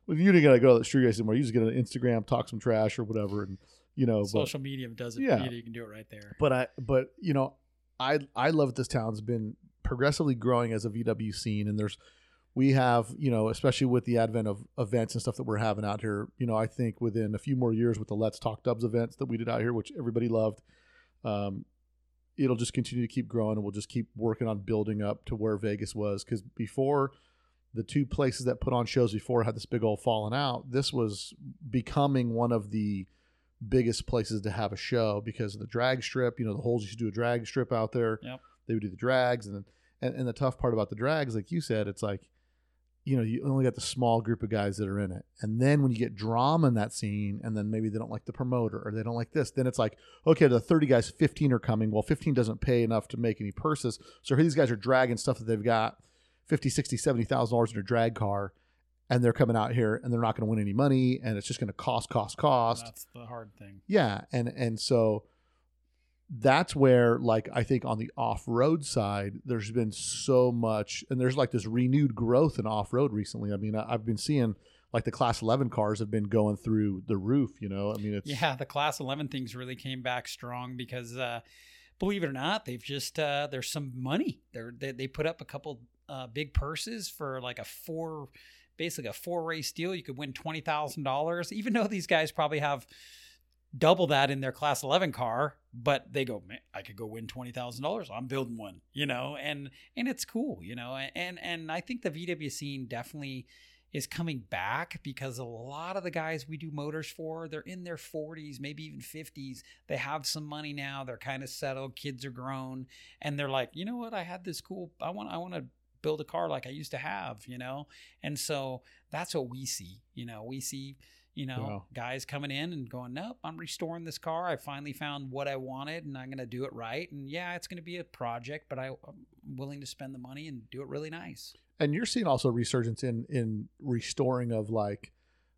well you didn't gotta go to the street race anymore you just get on instagram talk some trash or whatever and you know but, Social media does it. Yeah. Yeah, you can do it right there. but i but you know i i love that this town's been progressively growing as a vw scene and there's we have you know especially with the advent of events and stuff that we're having out here you know i think within a few more years with the let's talk dubs events that we did out here which everybody loved um, it'll just continue to keep growing and we'll just keep working on building up to where vegas was because before the two places that put on shows before had this big old falling out this was becoming one of the biggest places to have a show because of the drag strip. You know the holes used to do a drag strip out there. Yep. they would do the drags and then and, and the tough part about the drags like you said it's like you know you only got the small group of guys that are in it. And then when you get drama in that scene and then maybe they don't like the promoter or they don't like this then it's like okay the 30 guys 15 are coming. Well 15 doesn't pay enough to make any purses. So these guys are dragging stuff that they've got 50 60 70 thousand dollars in their drag car and they're coming out here and they're not going to win any money and it's just going to cost cost cost That's the hard thing. yeah, and and so that's where like I think on the off-road side there's been so much and there's like this renewed growth in off-road recently. I mean, I, I've been seeing like the class 11 cars have been going through the roof, you know. I mean, it's Yeah, the class 11 things really came back strong because uh believe it or not, they've just uh there's some money. They're they, they put up a couple uh big purses for like a four basically a four race deal. You could win $20,000 even though these guys probably have double that in their class 11 car but they go man i could go win $20000 i'm building one you know? And and it's cool you know? And and i think the vw scene definitely is coming back because a lot of the guys we do motors for they're in their 40s maybe even 50s they have some money now. They're kind of settled. Kids are grown. And they're like you know what? I had this cool i want i want to build a car like i used to have you know? And so that's what we see you know? We see you know Wow. guys coming in and going nope i'm restoring this car. I finally found what i wanted and i'm going to do it right. And yeah it's going to be a project but I, i'm willing to spend the money and do it really nice. And you're seeing also resurgence in in restoring of like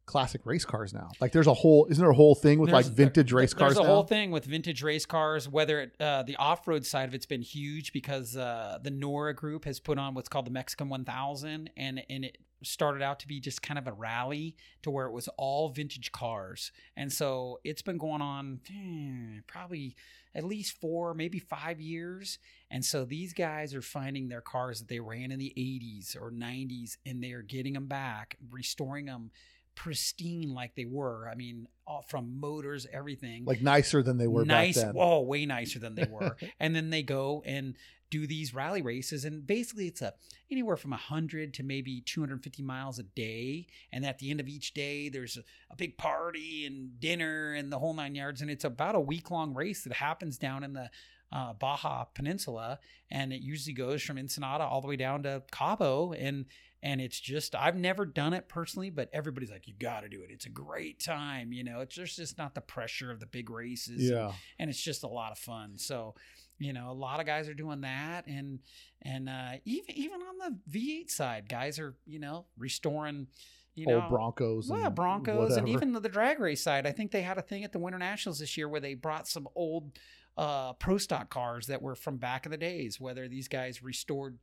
classic race cars now. Like there's a whole isn't there a whole thing with like vintage race cars There's a now? whole thing with vintage race cars. Whether it, uh, the off-road side of it's been huge because uh, the NORRA Group has put on what's called the Mexican 1000, and and it started out to be just kind of a rally to where it was all vintage cars, and so it's been going on hmm, probably at least four, maybe five years. And so these guys are finding their cars that they ran in the 80s or 90s, and they are getting them back, restoring them pristine like they were. I mean, all from motors, everything. like nicer than they were nice, back then. oh, way nicer than they *laughs* were. and then they go and do these rally races, and basically it's a anywhere from 100 to maybe 250 miles a day. And at the end of each day, there's a, a big party and dinner and the whole nine yards. And it's about a week long race that happens down in the uh, Baja Peninsula, and it usually goes from Ensenada all the way down to Cabo, and and it's just I've never done it personally, but everybody's like, you got to do it. It's a great time, you know. It's there's just not the pressure of the big races, and- yeah. and it's just a lot of fun. So, you know, a lot of guys are doing that, and and uh, even even on the V8 side, guys are you know restoring, you know, Old Broncos. well, and Broncos, and even the, the drag race side. I think they had a thing at the Winter Nationals this year where they brought some old uh, pro stock cars that were from back in the days. Whether these guys restored,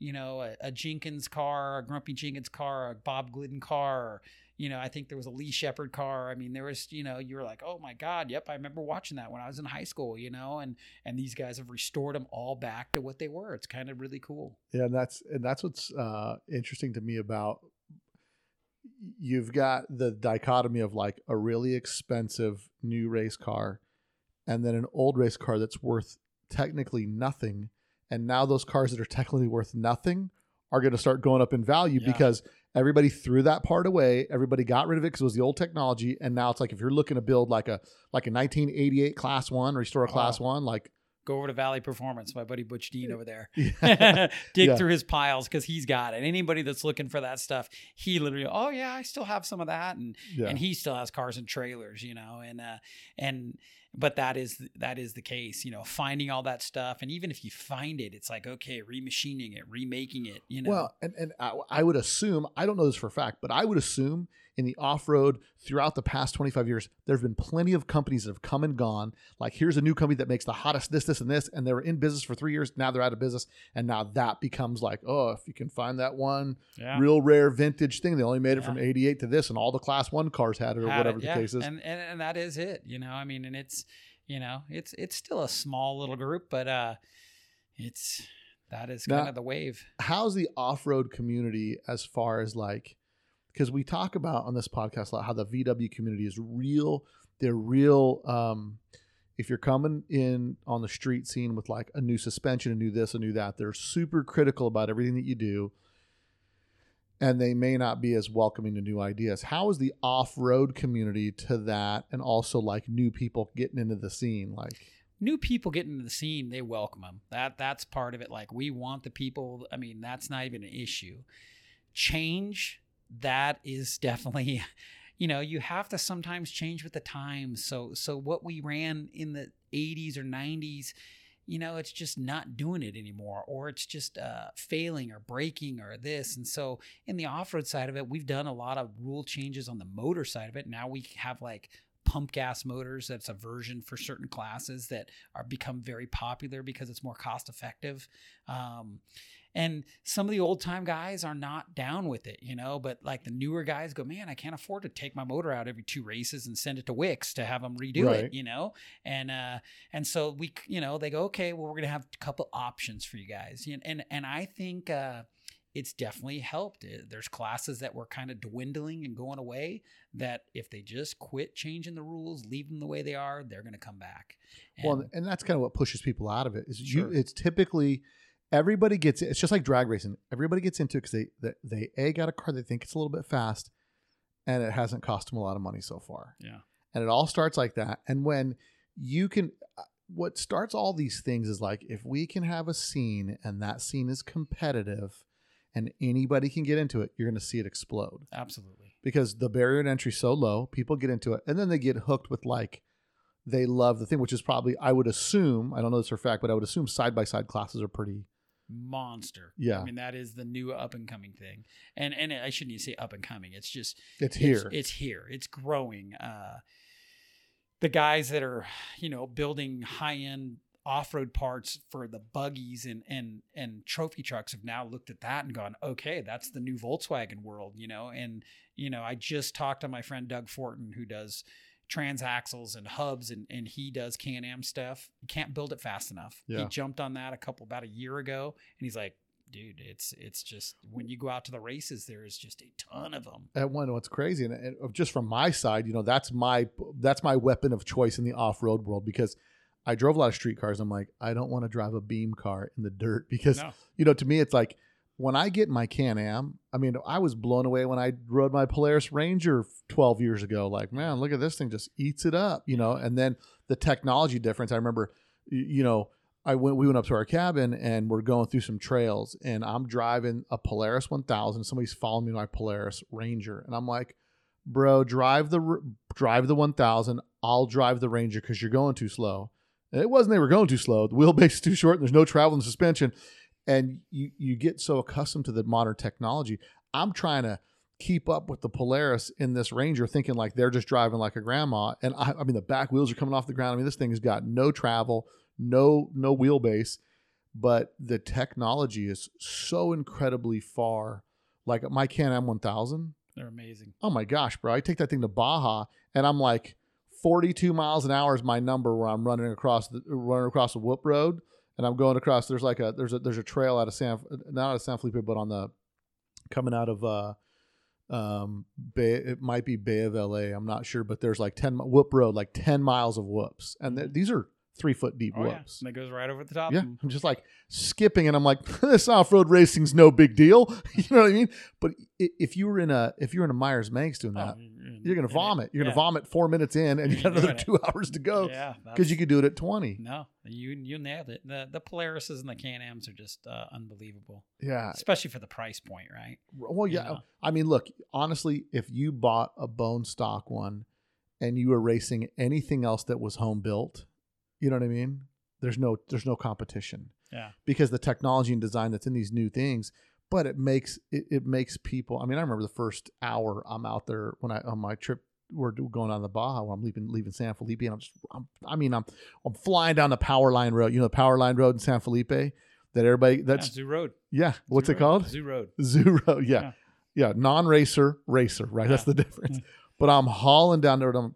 you know, a, a Jenkins car, a Grumpy Jenkins car, a Bob Glidden car. Or, you know, I think there was a Lee Shepherd car. I mean, there was, you know, you were like, oh my God, yep, I remember watching that when I was in high school, you know, and and these guys have restored them all back to what they were. It's kind of really cool. Yeah, and that's and that's what's uh, interesting to me about you've got the dichotomy of like a really expensive new race car and then an old race car that's worth technically nothing and now those cars that are technically worth nothing are going to start going up in value Yeah. because Everybody threw that part away. Everybody got rid of it because it was the old technology. And now it's like if you're looking to build like a like a 1988 class one, restore a class Oh. one, like Go over to Valley Performance, my buddy Butch Dean *laughs* over there. Yeah. *laughs* Dig Yeah. through his piles because he's got it. Anybody that's looking for that stuff, he literally, oh yeah, I still have some of that, and yeah. and he still has cars and trailers, you know, and uh, and but that is that is the case, you know, finding all that stuff, and even if you find it, it's like okay, remachining it, remaking it, you know. Well, and, and I, I would assume, I don't know this for a fact, but I would assume in the off road throughout the past 25 years, there have been plenty of companies that have come and gone. Like, here's a new company that makes the hottest this, this, and this. And they were in business for three years. Now they're out of business. And now that becomes like, oh, if you can find that one yeah. real rare vintage thing, they only made it from 88 to this, and all the class one cars had it or had whatever it, the case is. And, and and that is it, you know. I mean, and it's you know, it's it's still a small little group, but uh it's that is Now- kind of the wave. how's the off-road community as far as like because we talk about on this podcast a lot how the vw community is real they're real um if you're coming in on the street scene with like a new suspension a new this a new that they're super critical about everything that you do and they may not be as welcoming to new ideas how is the off-road community to that and also like new people getting into the scene like New people getting into the scene, they welcome them. That that's part of it. Like we want the people. I mean, that's not even an issue. Change that is definitely, *laughs* you know, you have to sometimes change with the times. So so what we ran in the 80s or 90s, you know, it's just not doing it anymore, or it's just uh, failing or breaking or this. And so in the off road side of it, we've done a lot of rule changes on the motor side of it. Now we have like pump gas motors. That's a version for certain classes that are become very popular because it's more cost effective. Um, and some of the old time guys are not down with it, you know, but like the newer guys go, man, I can't afford to take my motor out every two races and send it to Wix to have them redo Right. it, you know? And, uh, and so we, you know, they go, okay, well, we're going to have a couple options for you guys. And, and, and I think, uh, it's definitely helped. Uh, There's classes that were kind of dwindling and going away that if they just quit changing the rules, leave them the way they are, they're going to come back. Well, And- and that's kind of what pushes people out of it. Is you? It's typically everybody gets. It. It's just like drag racing. Everybody gets into it because they, they they a got a car they think it's a little bit fast, and it hasn't cost them a lot of money so far. yeah. And it all starts like that. And when you can, uh, what starts all these things is like if we can have a scene and that scene is competitive, and anybody can get into it, you're going to see it explode Absolutely. because the barrier to entry so low, people get into it, and then they get hooked with like they love the thing, which is probably I would assume I don't know this for a fact, but I would assume side by side classes are pretty. Monster. Yeah. I mean, that is the new up and coming thing. And and I shouldn't even say up and coming. It's just It's it's, here. It's, here. It's growing. Uh, the guys that are, you know, building high end off road parts for the buggies and and and trophy trucks have now looked at that and gone, okay, that's the new Volkswagen world, you know. And you know, I just talked to my friend Doug Fortin who does transaxles and hubs and, and he does can-am stuff. You can't build it fast enough. He jumped on that a couple about a year ago and he's like dude it's it's just when you go out to the races there is just a ton of them and one what's crazy and, and just from my side you know that's my that's my weapon of choice in the off-road world because i drove a lot of street cars. I'm like i don't want to drive a beam car in the dirt because no. you know to me it's like when i get my can-am i mean i was blown away when i rode my polaris ranger 12 years ago like man look at this thing just eats it up you know and then the technology difference i remember you know I went. We went up to our cabin and we're going through some trails, and I'm driving a Polaris 1000. Somebody's following me in my Polaris Ranger, and I'm like, "Bro, drive the drive the 1000. I'll drive the Ranger because you're going too slow." And it wasn't they were going too slow. The wheelbase is too short, and there's no travel the suspension, and you you get so accustomed to the modern technology. I'm trying to keep up with the Polaris in this Ranger, thinking like they're just driving like a grandma. And I, I mean, the back wheels are coming off the ground. I mean, this thing has got no travel, no no wheelbase, but the technology is so incredibly far. Like my Can-Am 1000. they're amazing Oh my gosh, bro! I take that thing to Baja, and I'm like, 42 miles an hour is my number where I'm running across the running across the Whoop Road, and I'm going across. There's like a there's a there's a trail out of San not out of San Felipe, but on the coming out of uh um Bay, it might be Bay of LA. I'm not sure, but there's like 10 Whoop Road, like 10 miles of whoops, and th- these are three foot deep Oh, yeah. And it goes right over the top. Yeah, I'm just like skipping, and I'm like, *laughs* this off road racing's no big deal. *laughs* you know what I mean? But if you were in a if you were in a Meyers Manx doing oh, that, you- you're gonna vomit. You're yeah. gonna vomit four minutes in, and you got another doing it. two *laughs* hours to go Yeah, because you could do it at 20. No, you you nailed it. The the Polarises and the Can Ams are just uh, unbelievable, Yeah. especially for the price point, right? Well, you yeah. know? I mean, look, honestly, if you bought a bone stock one and you were racing anything else that was home built, you know what I mean? There's no there's no competition. Yeah. Because the technology and design that's in these new things, but it makes it, it makes people I mean, I remember the first hour I'm out there when I on my trip we're going on the Baja when I'm leaving leaving San Felipe and I'm just I'm, I mean I'm I'm flying down the power line road, you know the power line road in San Felipe that everybody Yeah, that's Zoo Road. yeah, what's Zoo it Road. called? Zoo Road. Zero, yeah, Yeah. yeah, non-racer, racer, right? That's the difference. Mm. But I'm hauling down there, and I'm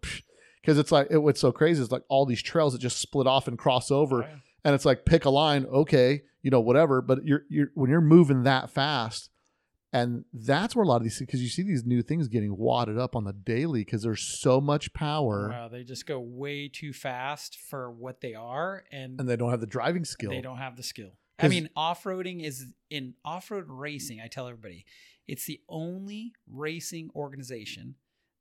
because it's like it, what's so crazy is like all these trails that just split off and cross over, yeah. and it's like pick a line, okay, you know, whatever. But you're you're when you're moving that fast, and that's where a lot of these because you see these new things getting wadded up on the daily because there's so much power, Wow, they just go way too fast for what they are, and, and they don't have the driving skill. they don't have the skill. I mean, off-roading is in off-road racing. I tell everybody, it's the only racing organization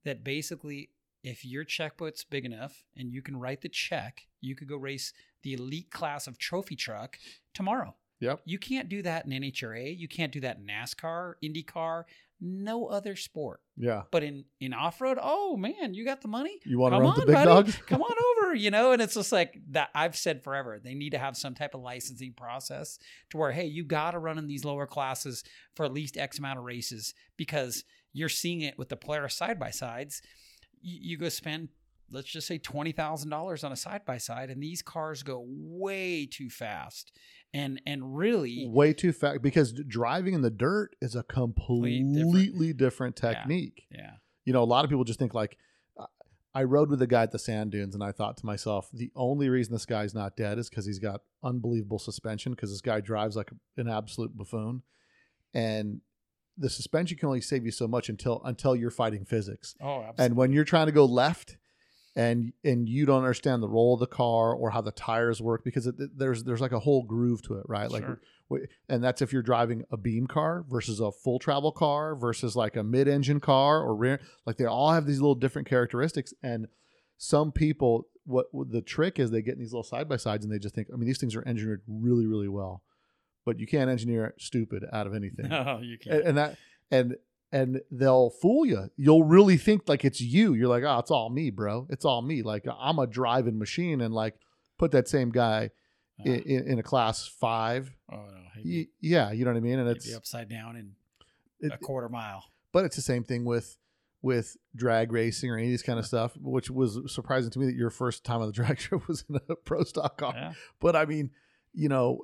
that basically, if your checkbook's big enough and you can write the check, you could go race the elite class of trophy truck tomorrow. Yep. You can't do that in NHRA. You can't do that in NASCAR, IndyCar, no other sport. Yeah, But in in off road, oh man, you got the money. you want to run on, the big buddy. dogs? Come on *laughs* over, you know. And it's just like that. I've said forever. They need to have some type of licensing process to where, hey, you got to run in these lower classes for at least X amount of races because you're seeing it with the Polaris side by sides. You, you go spend, let's just say twenty thousand dollars on a side by side, and these cars go way too fast. And and really, way too fast because driving in the dirt is a completely different, Yeah. technique. yeah, You know, a lot of people just think like I rode with a guy at the sand dunes and I thought to myself, the only reason this guy's not dead is because he's got unbelievable suspension because this guy drives like an absolute buffoon. And the suspension can only save you so much until until you're fighting physics. oh, absolutely. And when you're trying to go left and and you don't understand the role of the car or how the tires work because it, there's there's like a whole groove to it, right? Like Sure. and that's if you're driving a beam car versus a full travel car versus like a mid-engine car or rear like they all have these little different characteristics and some people what, what the trick is they get in these little side by sides and they just think I mean these things are engineered really really well but you can't engineer stupid out of anything *laughs* no, you can't. and, and that and and they'll fool you. You'll really think like it's you. You're like, oh, it's all me, bro. It's all me. Like I'm a driving machine, and like put that same guy Uh, in, in, a class five. oh no, be, Yeah, you know what I mean. And it's upside down in it, a quarter mile. but it's the same thing with with drag racing or any of these kind of stuff, which was surprising to me that your first time on the *laughs* drag show was in a pro stock car. Yeah. But I mean, you know,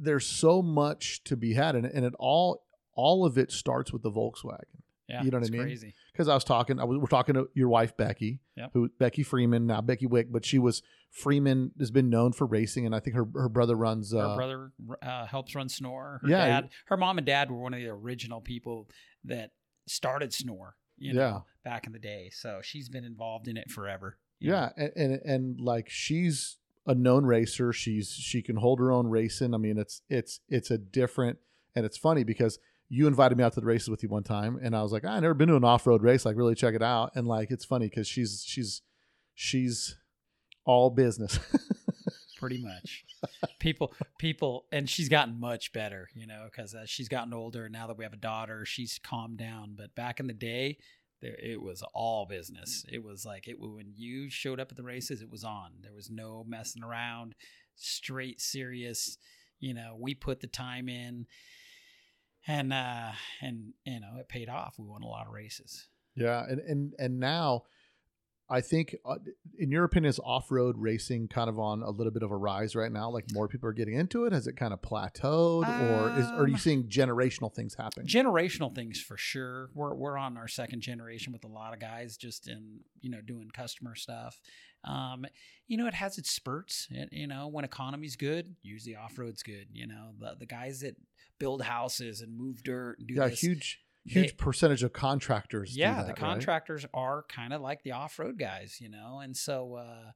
there's so much to be had, and, and it all all of it starts with the Volkswagen. Yeah, You know what I mean? Because I was talking, I was, we're talking to your wife Becky, Yep. who Becky Freeman now Becky Wick, but she was Freeman has been known for racing, and I think her her brother runs. Her Uh, brother uh, helps run Snore. Her Yeah. dad, her mom and dad were one of the original people that started Snore. You know, Yeah. back in the day. So she's been involved in it forever. yeah, and, and and like she's a known racer. She's she can hold her own racing. I mean, it's it's it's a different, and it's funny because you invited me out to the races with you one time, and I was like, "Ah, I never been to an off road race. Like, really check it out. And like, it's funny because she's she's she's all business. *laughs* pretty much. people, people, and she's gotten much better, you know, because uh, she's gotten older. Now that we have a daughter, she's calmed down. But back in the day, there, it was all business. It was like it when you showed up at the races, it was on. There was no messing around. Straight serious. You know, we put the time in, and uh, and you know, it paid off. We won a lot of races. Yeah, and and and now, I think, uh, in your opinion, is off road racing kind of on a little bit of a rise right now? Like more people are getting into it. Has it kind of plateaued, or is are you Um, seeing generational things happen? generational things for sure. We're we're on our second generation with a lot of guys just in you know doing customer stuff. Um, you know, it has its spurts. It, you know, when economy's good, usually off road's good. You know, the the guys that build houses and move dirt and do yeah, this. huge huge They- percentage of contractors. yeah, that, the right? contractors are kind of like the off road guys, you know, and so uh,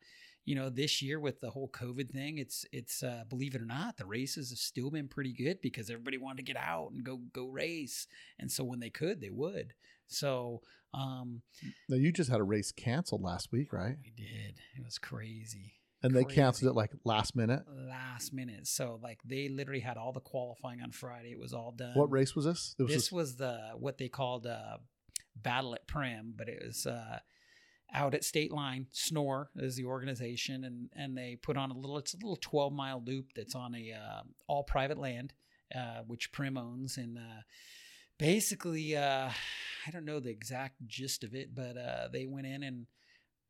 you know, this year with the whole COVID thing, it's it's uh, believe it or not, the races have still been pretty good because everybody wanted to get out and go go race, and so when they could, they would. So um, Now you just had a race canceled last week, right? we did. It was crazy. And they Crazy. canceled it like last minute. last minute. So like they literally had all the qualifying on Friday. It was all done. What race was this? Was this was the what they called uh, Battle at Primm, but it was uh, out at State Line. Snore is the organization, and and they put on a little. It's a little twelve mile loop that's on a uh, all private land, uh, which Primm owns, and uh, basically, uh, I don't know the exact gist of it, but uh, they went in and.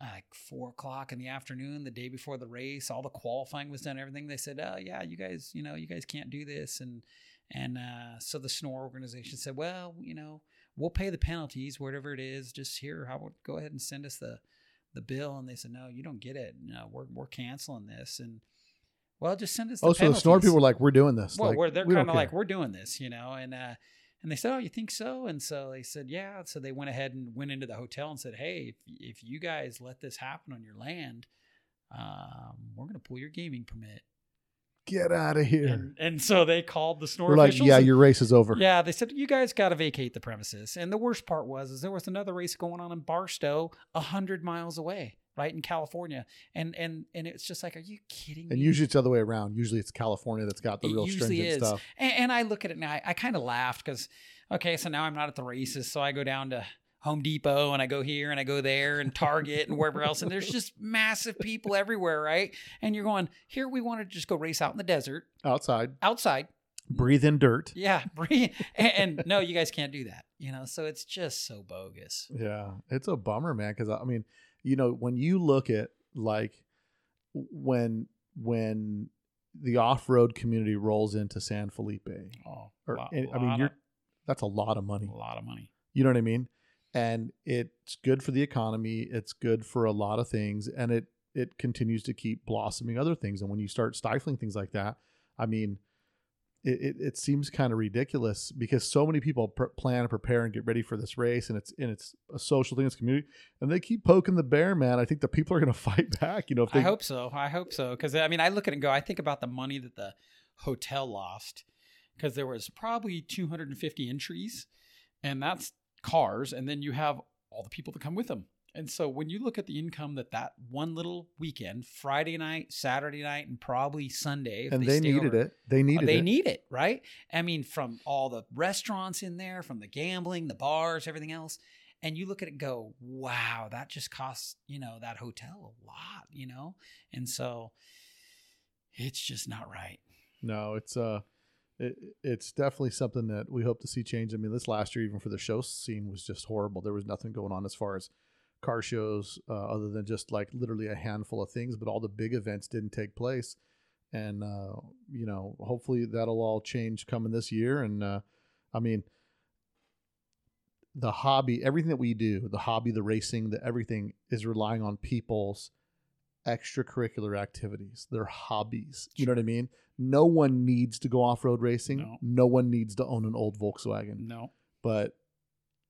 Uh, Like four o'clock in the afternoon, the day before the race, all the qualifying was done. Everything they said, "Oh yeah, you guys, you know, you guys can't do this," and and uh, so the Snore organization said, "Well, you know, we'll pay the penalties, whatever it is. Just here, how about go ahead and send us the the bill?" And they said, "No, you don't get it. No, we're we're canceling this." And well, just send us. The oh, so the snore people were like, "We're doing this." well, like, we're, they're we kind of like, we're doing this, you know, and uh, and they said, oh, you think so? And so they said, yeah. So they went ahead and went into the hotel and said, hey, if if you guys let this happen on your land, um, we're gonna pull your gaming permit. "Get out of here." And, and so they called the snore We're like, "Yeah, and- your race is over." yeah, they said you guys got to vacate the premises. And the worst part was, is there was another race going on in Barstow, a hundred miles away, right in California, and and and it's just like, are you kidding And me? usually it's the other way around. Usually it's California that's got the It real stringent is. stuff. And, and I look at it now, I, I kind of laughed because, okay, so now I'm not at the races, so I go down to Home Depot and I go here and I go there and Target and wherever else, and there's just massive people everywhere, right? And you're going, here we want to just go race out in the desert, Outside, outside, breathe in dirt. yeah, *laughs* breathe. and, and no, you guys can't do that, you know. So it's just so bogus. Yeah, it's a bummer, man. Because I mean, you know, when you look at like when when the off-road community rolls into San Felipe, Oh, or lot- I mean, you're of- that's a lot of money. a lot of money. You know what I mean? And it's good for the economy. It's good for a lot of things, and it it continues to keep blossoming other things. And when you start stifling things like that, I mean, it it, it seems kind of ridiculous because so many people pr- plan and prepare and get ready for this race, and it's and it's a social thing, it's community, and they keep poking the bear, man. I think the people are going *laughs* to fight back. You know, if they I hope so. I hope so. Because I mean, I look at it and go, I think about the money that the hotel lost because there was probably 250 entries, and that's cars, and then you have all the people that come with them. And so when you look at the income that that one little weekend, Friday night, Saturday night, and probably Sunday, and they, stay needed over- it. They needed they it. need it, right? I mean, from all the restaurants in there, from the gambling, the bars, everything else. And you look at it and go, wow, that just costs, you know, that hotel a lot, you know? And so it's just not right. No, it's uh, it, it's definitely something that we hope to see change. I mean, this last year, even for the show scene, was just horrible. There was nothing going on as far as car shows, uh, other than just like literally a handful of things. But all the big events didn't take place, and uh, you know, hopefully that'll all change coming this year. And uh, I mean, the hobby, everything that we do, the hobby, the racing, the everything is relying on people's extracurricular activities, their hobbies. You know what I mean? No one needs to go off road racing. No. one needs to own an old Volkswagen. No. But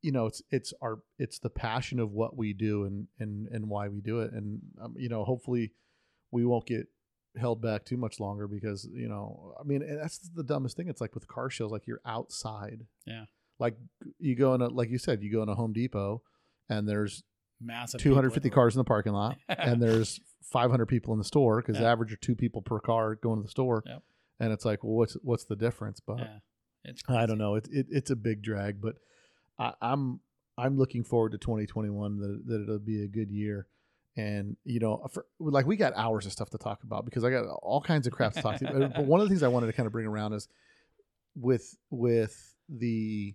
you know, it's it's our it's the passion of what we do and and and why we do it. And um, you know, hopefully, we won't get held back too much longer because you know, I mean, that's the dumbest thing. It's like with car shows, like you're outside. Yeah. Like you go in a like you said, you go in a Home Depot, and there's Massive. 250 cars in the parking lot *laughs* and there's 500 people in the store because the Yeah. average are two people per car going to the store Yep. and it's like well what's what's the difference but Yeah. It's i don't know it, it, it's a big drag but I, i'm i'm looking forward to 2021 that, that it'll be a good year. And you know uh, for, like we got hours of stuff to talk about because i got all kinds of crap to talk to but one of the things i wanted to kind of bring around is with with the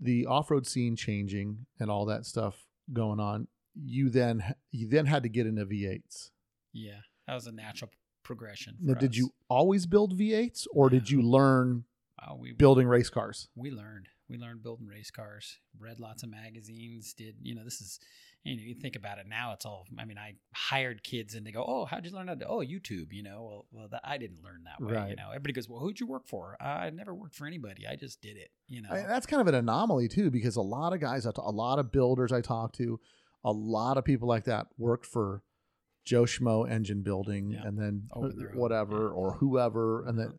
the off-road scene changing and all that stuff going on you then you then had to get into v8s Yeah. That was a natural progression. now did you always build v8s or did you learn Oh, we building race cars? We learned we learned building race cars read lots of magazines did you know this is you know you think about it now it's all i mean i hired kids and they go oh how'd you learn how to oh youtube you know well, well that, i didn't learn that way you Right. know. Everybody goes well who'd you work for? Uh, i never worked for anybody i just did it you know? I- that's kind of an anomaly too because a lot of guys I a lot of builders i talk to a lot of people like that worked for Joe Schmo engine building, Yeah. and then Open their own, whatever or whoever, and then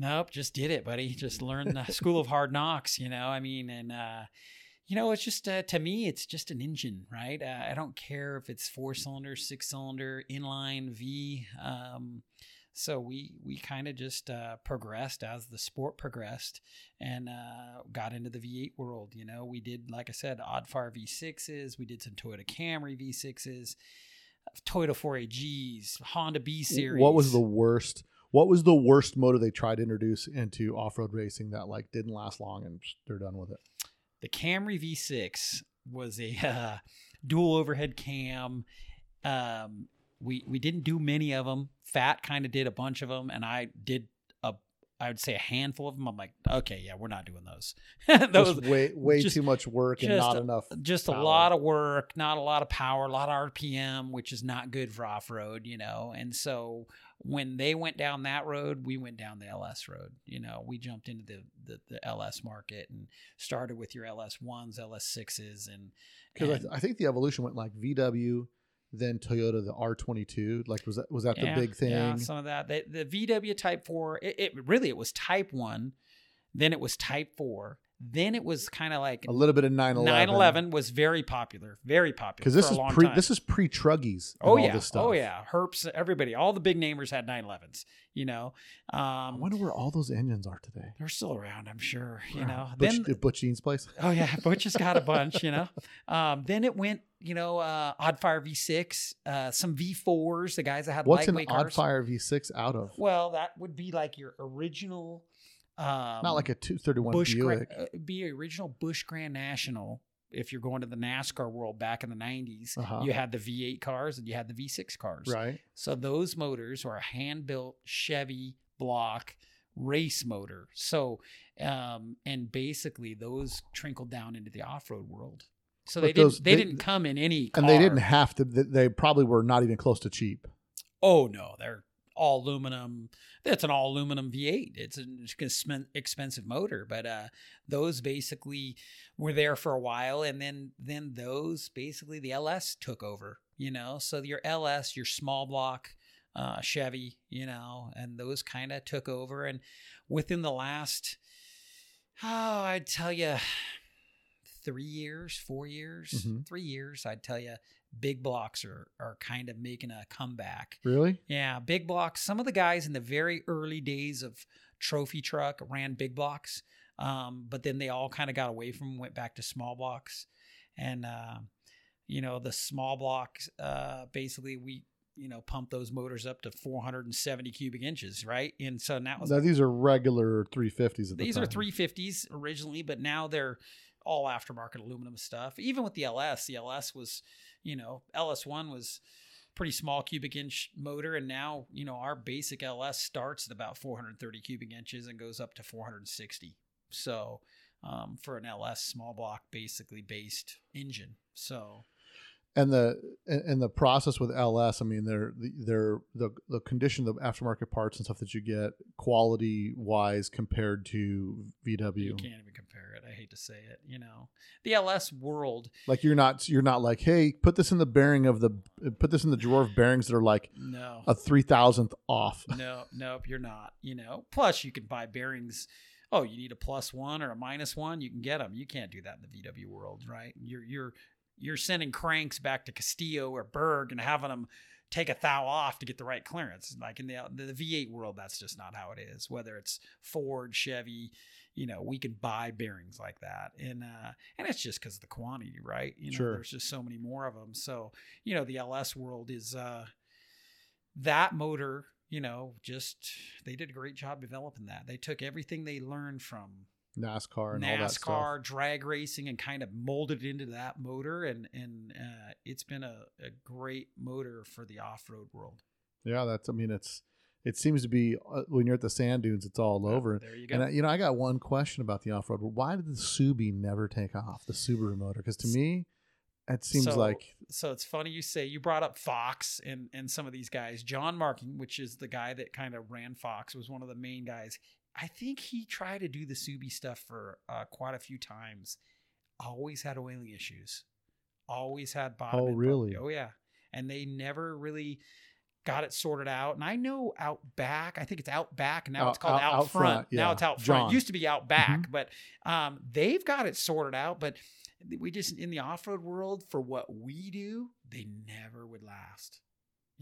Nope, just did it, buddy. Just learned the school of hard knocks, you know. I mean, and uh, you know, it's just uh, to me, it's just an engine, right? Uh, I don't care if it's four cylinder, six cylinder, inline V. Um, so we we kind of just uh, progressed as the sport progressed, and uh, got into the V8 world. You know, we did, like I said, Oddfire V6s. We did some Toyota Camry V6s, Toyota 4AGs, Honda B series. what was the worst? What was the worst motor they tried to introduce into off-road racing that like didn't last long and they're done with it? the Camry V6 was a *laughs* uh, dual overhead cam. Um, we we didn't do many of them. Fat kind of did a bunch of them, and I did a I would say a handful of them. I'm like, okay, yeah, we're not doing those. *laughs* those just way way just- too much work and not a- enough. just a lot of work, not a lot of power, a lot of RPM, which is not good for off road, you know. And so when they went down that road, we went down the LS road. You know, we jumped into the the, the LS market and started with your LS ones, LS sixes, and Because I, th- I think the evolution went like VW, then Toyota the R22. Like was that was that Yeah, the big thing? Yeah, some of that. The, the VW Type Four. It, it really it was Type One, then it was Type Four, then it was kind of like a little bit of 911. 911 was very popular, very popular. Because this is pre time. this is pre Truggies. Oh all yeah, this stuff. oh yeah, Herbst, everybody, all the big namers had 911s. You know, I um, wonder where all those engines are today. they're still around, I'm sure. You know, Butch, then Butch Jean's place. oh yeah, *laughs* Butch has got a bunch. You know, um, then it went, you know, uh, Oddfire V6, uh, some V4s, the guys that had What's an cars. Oddfire V6 out of? Well, that would be like your original. Um, Not like a 231 Busch Buick. uh, be original Busch Grand National. If you're going to the NASCAR world back in the 90s, Uh-huh. you had the V8 cars and you had the V6 cars. right. So those motors were a hand built Chevy block race motor. So, um, and basically those trickled down into the off road world. So But they didn't they, they- didn't come in any car. And they didn't have to. They probably were not even close to cheap. Oh no, they're all aluminum. That's an all aluminum V8. It's an expensive motor, but uh, those basically were there for a while, and then then those basically the LS took over. You know, so your LS, your small block uh, Chevy, you know, and those kind of took over, and within the last, oh, I'd tell you. Three years, four years, Mhm. three years, I'd tell you, big blocks are, are kind of making a comeback. Really? Yeah, big blocks. Some of the guys in the very early days of trophy truck ran big blocks, um, but then they all kind of got away from, went back to small blocks, and uh, you know the small blocks. Uh, basically, we you know pump those motors up to 470 cubic inches, right? And so now Now, these are regular 350s. At the these are 350s originally, but now they're all aftermarket aluminum stuff. Even with the LS, the LS was, you know, LS1 was pretty small cubic inch motor, and now you know our basic LS starts at about 430 cubic inches and goes up to 460. So um, for an LS small block, basically based engine. So and the and the process with LS, I mean, they're they're the the condition of aftermarket parts and stuff that you get quality wise compared to VW. you can't even compare it. I hate to say it. You know, the LS world Like you're not you're not like, hey, put this in the bearing of the put this in the drawer of bearings that are like no a three thousandth off. no, nope, you're not. You know, plus you can buy bearings. Oh, you need a plus one or a minus one. You can get them. You can't do that in the VW world, right? You're you're you're sending cranks back to Carrillo or Berg and having them take a thou off to get the right clearance. Like in the the V8 world, that's just not how it is. Whether it's Ford, Chevy, you know, we can buy bearings like that, and uh, and it's just because of the quantity, right? You know, Sure. there's just so many more of them. So you know, the LS world is. uh that motor, you know, just they did a great job developing that. They took everything they learned from NASCAR and all that stuff. NASCAR, drag racing, and kind of molded into that motor, and and uh, it's been a, a great motor for the off road world. Yeah, that's. I mean, it's. It seems to be uh, when you're at the sand dunes, it's all over. There you go. And I, you know, I got one question about the off road. Why did the Subi never take off the Subaru motor? Because to me, it seems So- like so it's funny you say you brought up Fox and and some of these guys. John Marking, which is the guy that kind of ran Fox, was one of the main guys. I think he tried to do the Subi stuff for uh, quite a few times. Always had oiling issues. Always had bottom. Oh, really? bumping. Oh yeah. and they never really got it sorted out. And I know out back, I think it's out back now. Out- it's called out- out, out front. front, Now it's out front. John. Mm-hmm. It used to be out back, but um, they've got it sorted out. But we just in the off road world for what we do, they never would last.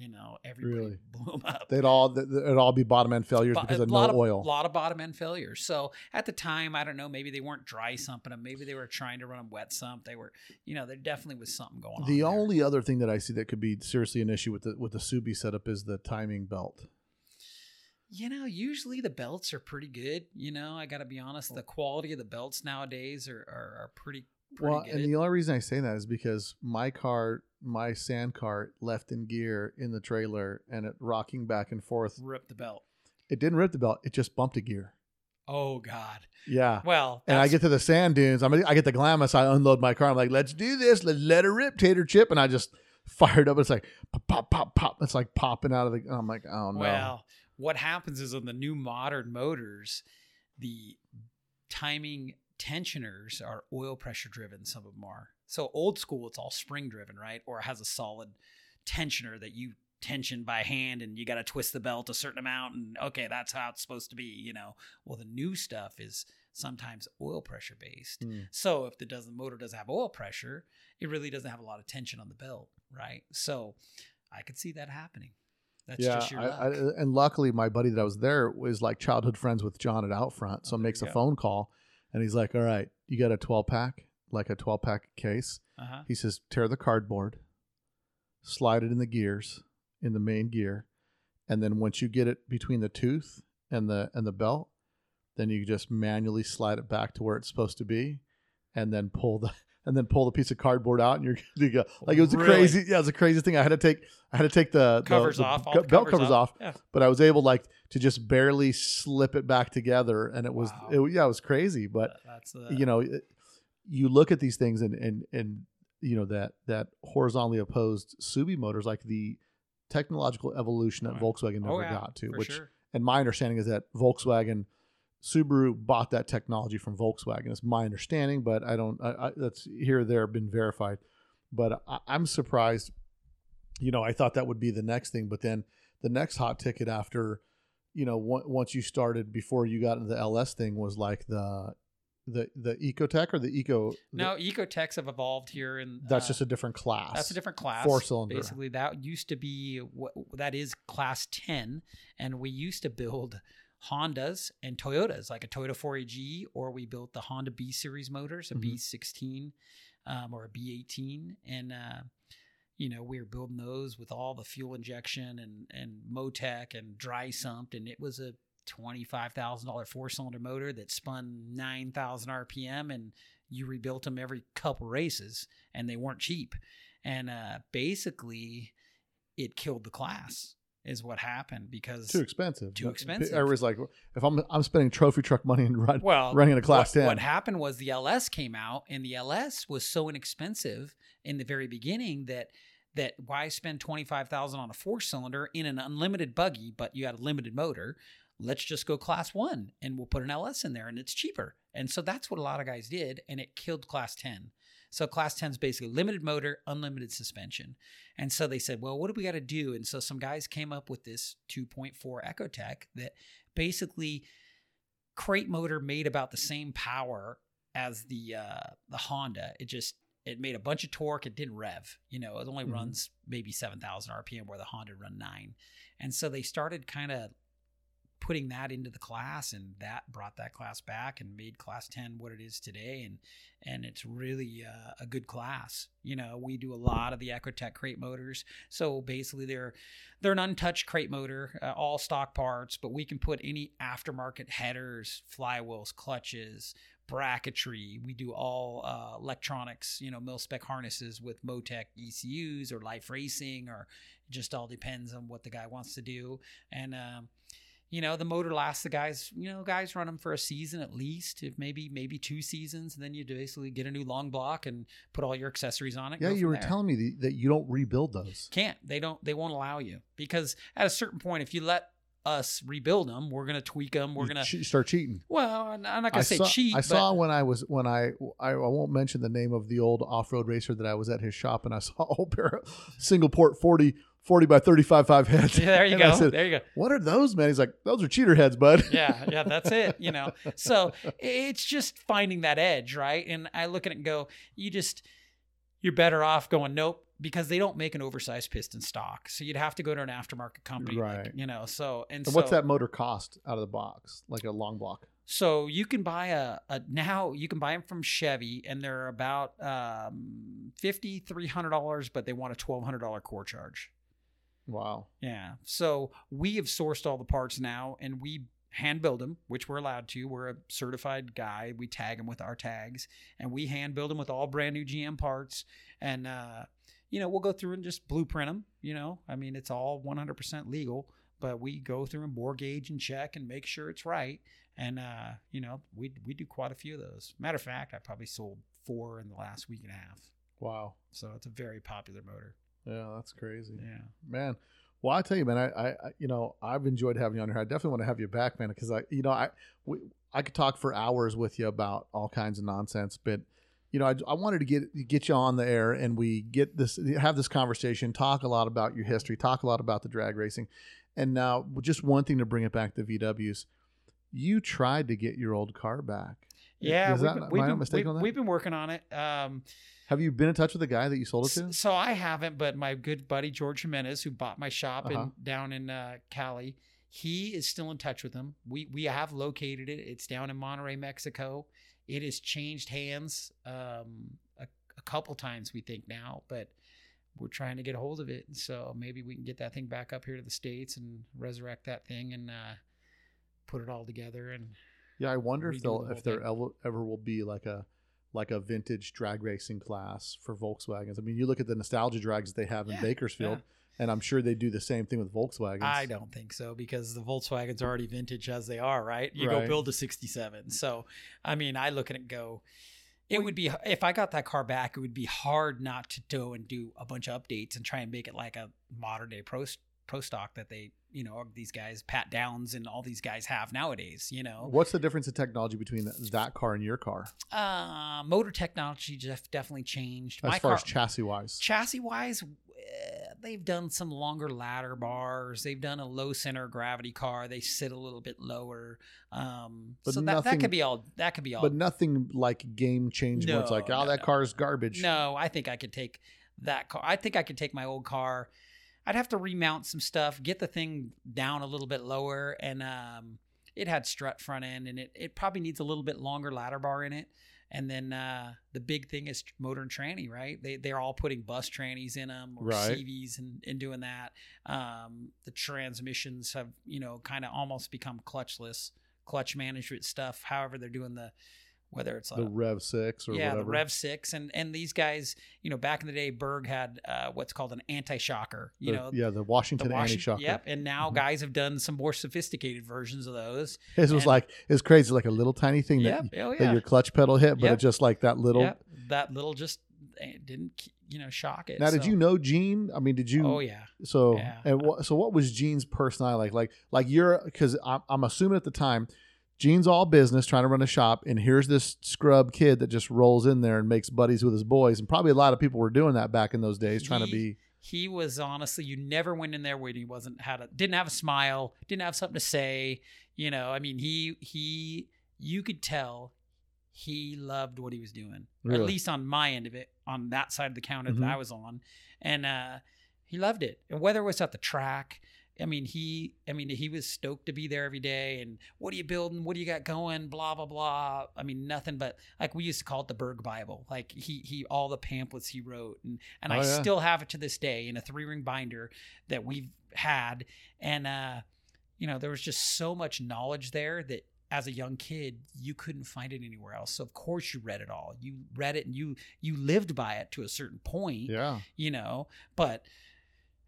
You know, everybody Really? *laughs* blew them up. They'd all it'd all be bottom end failures Bo- because uh, of lot no of, oil. A lot of bottom end failures. So at the time, I don't know, maybe they weren't dry sumping them. Maybe they were trying to run them wet sump. They were, you know, there definitely was something going on. The there. only other thing that I see that could be seriously an issue with the with the Subi setup is the timing belt. You know, usually the belts are pretty good. You know, I got to be honest. The quality of the belts nowadays are are, are pretty pretty Well, good. and the only reason I say that is because my car, my sand cart, left in gear in the trailer and it rocking back and forth. Rip the belt. It didn't rip the belt; it just bumped a gear. Oh God. Yeah. Well, And I get to the sand dunes. I'm I get the Glamis. I unload my car. I'm like, let's do this. Let's let it rip, tater chip. And I just *laughs* fired up. It's like pop, pop, pop, pop. It's like popping out of the. I'm like, oh no. Well, what happens is on the new modern motors, the timing tensioners are oil pressure driven. Some of them are. So old school, it's all spring driven, right? Or it has a solid tensioner that you tension by hand and you got to twist the belt a certain amount and okay that's how it's supposed to be you know well the new stuff is sometimes oil pressure based Hmm. so if the doesn't motor doesn't have oil pressure it really doesn't have a lot of tension on the belt right so i could see that happening that's yeah, just your I, luck. I, and luckily my buddy that I was there was like childhood friends with John at Outfront, so Oh, makes a go. phone call, and he's like, "All right, you got a 12 pack, like a 12 pack case." uh-huh. He says, "Tear the cardboard, slide it in the gears, in the main gear, and then once you get it between the tooth and the and the belt, then you just manually slide it back to where it's supposed to be, and then pull the." *laughs* And then pull the piece of cardboard out, and you're *laughs* go. Like it was a crazy, yeah, it was a crazy thing. I had to take, I had to take the the- covers the off gu- the belt covers off, yeah but I was able like to just barely slip it back together, and it was Wow. it, yeah, it was crazy. But that's the you know, it- you look at these things and and and you know that that horizontally opposed Subi motors, like the technological evolution that Right. Volkswagen oh, never oh, yeah, got to, which sure. and my understanding is that Volkswagen. Subaru bought that technology from Volkswagen. It's my understanding, but I don't. I, I, that's here there been verified. But I, I'm surprised. You know, I thought that would be the next thing, but then the next hot ticket after, you know, on- once you started before you got into the LS thing was like the the the Ecotec or the Eco. no Ecotecs have evolved here and that's uh, just a different class. That's a different class. Four cylinder. Basically, that used to be what that is class 10. And we used to build Hondas and Toyotas, like a Toyota 4AG, or we built the Honda B series motors, a Mhm. B16 um, or a B18. And, uh, you know, we were building those with all the fuel injection and, and Motec and dry sumped. And it was a $25,000 four cylinder motor that spun 9,000 RPM and you rebuilt them every couple races and they weren't cheap. And uh, basically, it killed the class, is what happened because too expensive. Too expensive. Everybody's like, if I'm I'm spending trophy truck money and run, well, running in a class what, 10. What happened was the LS came out, and the LS was so inexpensive in the very beginning that that why spend twenty five thousand on a four cylinder in an unlimited buggy, but you had a limited motor. Let's just go class one, and we'll put an LS in there, and it's cheaper. And so that's what a lot of guys did, and it killed class ten. So class 10 is basically limited motor, unlimited suspension. And so they said, well, what do we got to do? And so some guys came up with this 2.4 Ecotec that basically crate motor made about the same power as the uh, the Honda. It just it made a bunch of torque. It didn't rev. You know, it only Mhm. runs maybe 7,000 RPM where the Honda run 9. And so they started kind of putting that into the class and that brought that class back and made class 10 what it is today and and it's really uh, a good class. You know we do a lot of the Ecotec crate motors so basically they're they're an untouched crate motor uh, all stock parts but we can put any aftermarket headers flywheels clutches bracketry. We do all uh, electronics you know mil spec harnesses with motec ecus or life racing or just all depends on what the guy wants to do. And um, you know the motor lasts the guys you know guys run them for a season at least if maybe maybe two seasons and then you basically get a new long block and put all your accessories on it yeah, you were there. telling me that, that you don't rebuild those. can't they don't they won't allow you because at a certain point if you let us rebuild them. We're gonna tweak them. We're You gonna che- start cheating. well, I'm not gonna say saw, cheat. I saw when I was when I, I I won't mention the name of the old off road racer that I was at his shop and I *laughs* saw a whole pair of single port 40, 40 by thirty five five heads. Yeah, there you And I go. said, there you go. what are those, man? He's like, those are cheater heads, bud. yeah, yeah, that's it. You know, *laughs* so it's just finding that edge, right? And I look at it and go, you just you're better off going nope because they don't make an oversized piston stock, so you'd have to go to an aftermarket company, like, Right. you know. So and, And so, what's that motor cost out of the box? Like a long block. So you can buy a, a now you can buy them from Chevy, and they're about um, fifty three hundred dollars, but they want a twelve hundred dollar core charge. Wow. Yeah. So we have sourced all the parts now and we hand build them, which we're allowed to. We're a certified guy. We tag them with our tags and we hand build them with all brand new GM parts. And, uh, you know, we'll go through and just blueprint them. You know, I mean, it's all 100% legal, but we go through and bore gauge and check and make sure it's right. And, uh, you know, we, we do quite a few of those. Matter of fact, I probably sold four in the last week and a half. Wow. So it's a very popular motor. Yeah, that's crazy. Yeah. man. Well, I tell you, man, I, I, I- you know, I've enjoyed having you on here. I definitely want to have you back, man, because I, you know, I, we, I could talk for hours with you about all kinds of nonsense, but you know, I, I wanted to get get you on the air and we get this, have this conversation, talk a lot about your history, talk a lot about the drag racing, and now just one thing to bring it back to VWs. You tried to get your old car back. Yeah, Is we've that- been, we've been, mistaken we've, on that? we've been working on it. Um, Have you been in touch with the guy that you sold it to? So I haven't, but my good buddy George Jimenez, who bought my shop Uh-huh. in down in uh, Cali, he is still in touch with them. We we have located it. It's down in Monterrey, Mexico. It has changed hands um, a, a couple times, we think now, but we're trying to get a hold of it. So maybe we can get that thing back up here to the states and resurrect that thing and uh, put it all together. And Yeah, I wonder if they'll the if there ever, ever will be like a like a vintage drag racing class for Volkswagens. I mean, you look at the nostalgia drags that they have in Yeah, Bakersfield, and I'm sure they do the same thing with Volkswagens. I don't think so because the Volkswagens are already vintage as they are, right? You Right. go build a 67. So, I mean, I look at it and go, it would be, if I got that car back, it would be hard not to go and do a bunch of updates and try and make it like a modern day pro, pro stock that they, you know, these guys, Pat Downs and all these guys have nowadays, you know. What's the difference in technology between that car and your car, Uh, motor technology just definitely changed. as My far car, as chassis wise? chassis wise they've done some longer ladder bars. They've done a low center of gravity car. They sit a little bit lower. Um so that, that could be all that could be all But nothing like game change where it's like, oh, no, that no. car's garbage. no i think i could take that car i think i could take my old car. I'd have to remount some stuff get the thing down a little bit lower and um it had strut front end and it, it probably needs a little bit longer ladder bar in it and then uh, the big thing is motor and tranny, right? They they're all putting bus trannies in them or Right. CVs and, and doing that. Um, the transmissions have you know kind of almost become clutchless, clutch management stuff. However, they're doing the whether it's the a, Rev Six or yeah, whatever. the Rev Six, and and these guys, you know, back in the day, Berg had uh, what's called an anti-shocker. You The- know, yeah, the Washington the anti-shocker. Yep, and now Mhm. guys have done some more sophisticated versions of those. His was like it's crazy, like a little tiny thing Yep, that, oh that your clutch pedal hit, but Yep. it just like that little. Yep, that little just eh, didn't you know shock it. Now, did so- you know Gene? I mean, did you? Oh yeah. So Yeah. and what? So what was Gene's personality like? Like like you're because I'm, I'm assuming at the time, Gene's all business trying to run a shop, and here's this scrub kid that just rolls in there and makes buddies with his boys, and probably a lot of people were doing that back in those days, trying to be. He was honestly, you never went in there when he wasn't had a didn't have a smile, didn't have something to say. You know, I mean, he he you could tell he loved what he was doing, Really? at least on my end of it, on that side of the counter Mhm. that I was on, and uh, he loved it. And whether it was at the track, I mean, he, I mean, he was stoked to be there every day. And what are you building? What do you got going? Blah blah blah. I mean, nothing but like we used to call it the Berg Bible. Like he he all the pamphlets he wrote, and and Oh, I yeah. still have it to this day in a three ring binder that we've had. And uh, you know, there was just so much knowledge there that as a young kid you couldn't find it anywhere else. So of course you read it all. You read it and you you lived by it to a certain point Yeah, you know but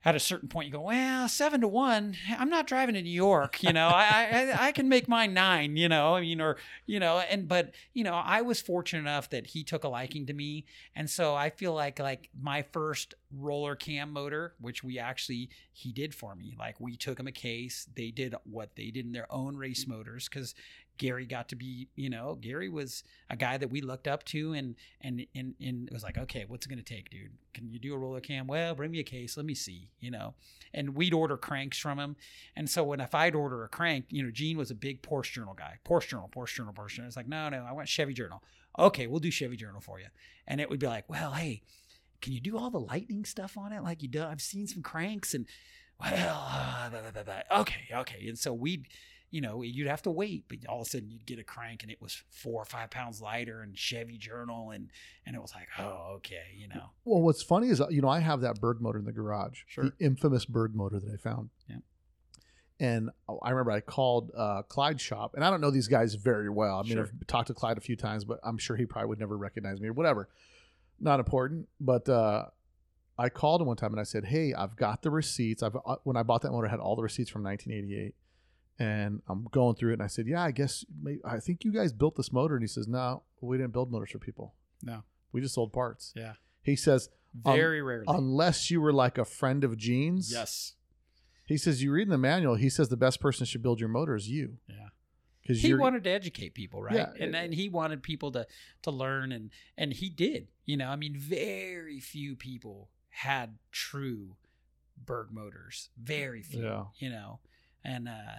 at a certain point you go, well, seven to one, I'm not driving to New York, you know, I, I, I can make mine nine, you know, I mean, or, you know, and, but, you know, I was fortunate enough that he took a liking to me. And so I feel like, like my first roller cam motor, which we actually, he did for me, like we took him a case, they did what they did in their own race motors. Cause Gary got to be, you know, Gary was a guy that we looked up to and and and, and it was like, okay, what's it gonna take, dude? Can you do a roller cam? Well, bring me a case, let me see, you know. And we'd order cranks from him. And so when if I'd order a crank, you know, Gene was a big Porsche Journal guy. Porsche Journal, Porsche Journal, Porsche Journal. It's like, no, no, I want Chevy Journal. Okay, we'll do Chevy Journal for you. And it would be like, well, hey, can you do all the lightning stuff on it like you do? I've seen some cranks and well, uh, blah, blah, blah, okay, okay. And so we'd you know, you'd have to wait, but all of a sudden you'd get a crank and it was four or five pounds lighter and Chevy Journal and and it was like, oh, okay, you know. Well, what's funny is you know I have that Berg motor in the garage, Sure. the infamous Berg motor that I found. Yeah. And I remember I called uh, Clyde's shop, and I don't know these guys very well. I mean, Sure. I've talked to Clyde a few times, but I'm sure he probably would never recognize me or whatever. Not important. But uh, I called him one time and I said, "Hey, I've got the receipts. I've uh, when I bought that motor, I had all the receipts from 1988." And I'm going through it, and I said, "Yeah, I guess maybe, I think you guys built this motor." And he says, "No, we didn't build motors for people. No. We just sold parts." Yeah. He says, Um, Very rarely. unless you were like a friend of Gene's. yes. He says, you read in the manual, he says the best person should build your motor is you. Yeah. Because He wanted to educate people, right? Yeah. And and he wanted people to to learn and and he did. You know, I mean, very few people had true Berg motors. Very few. Yeah. You know. And uh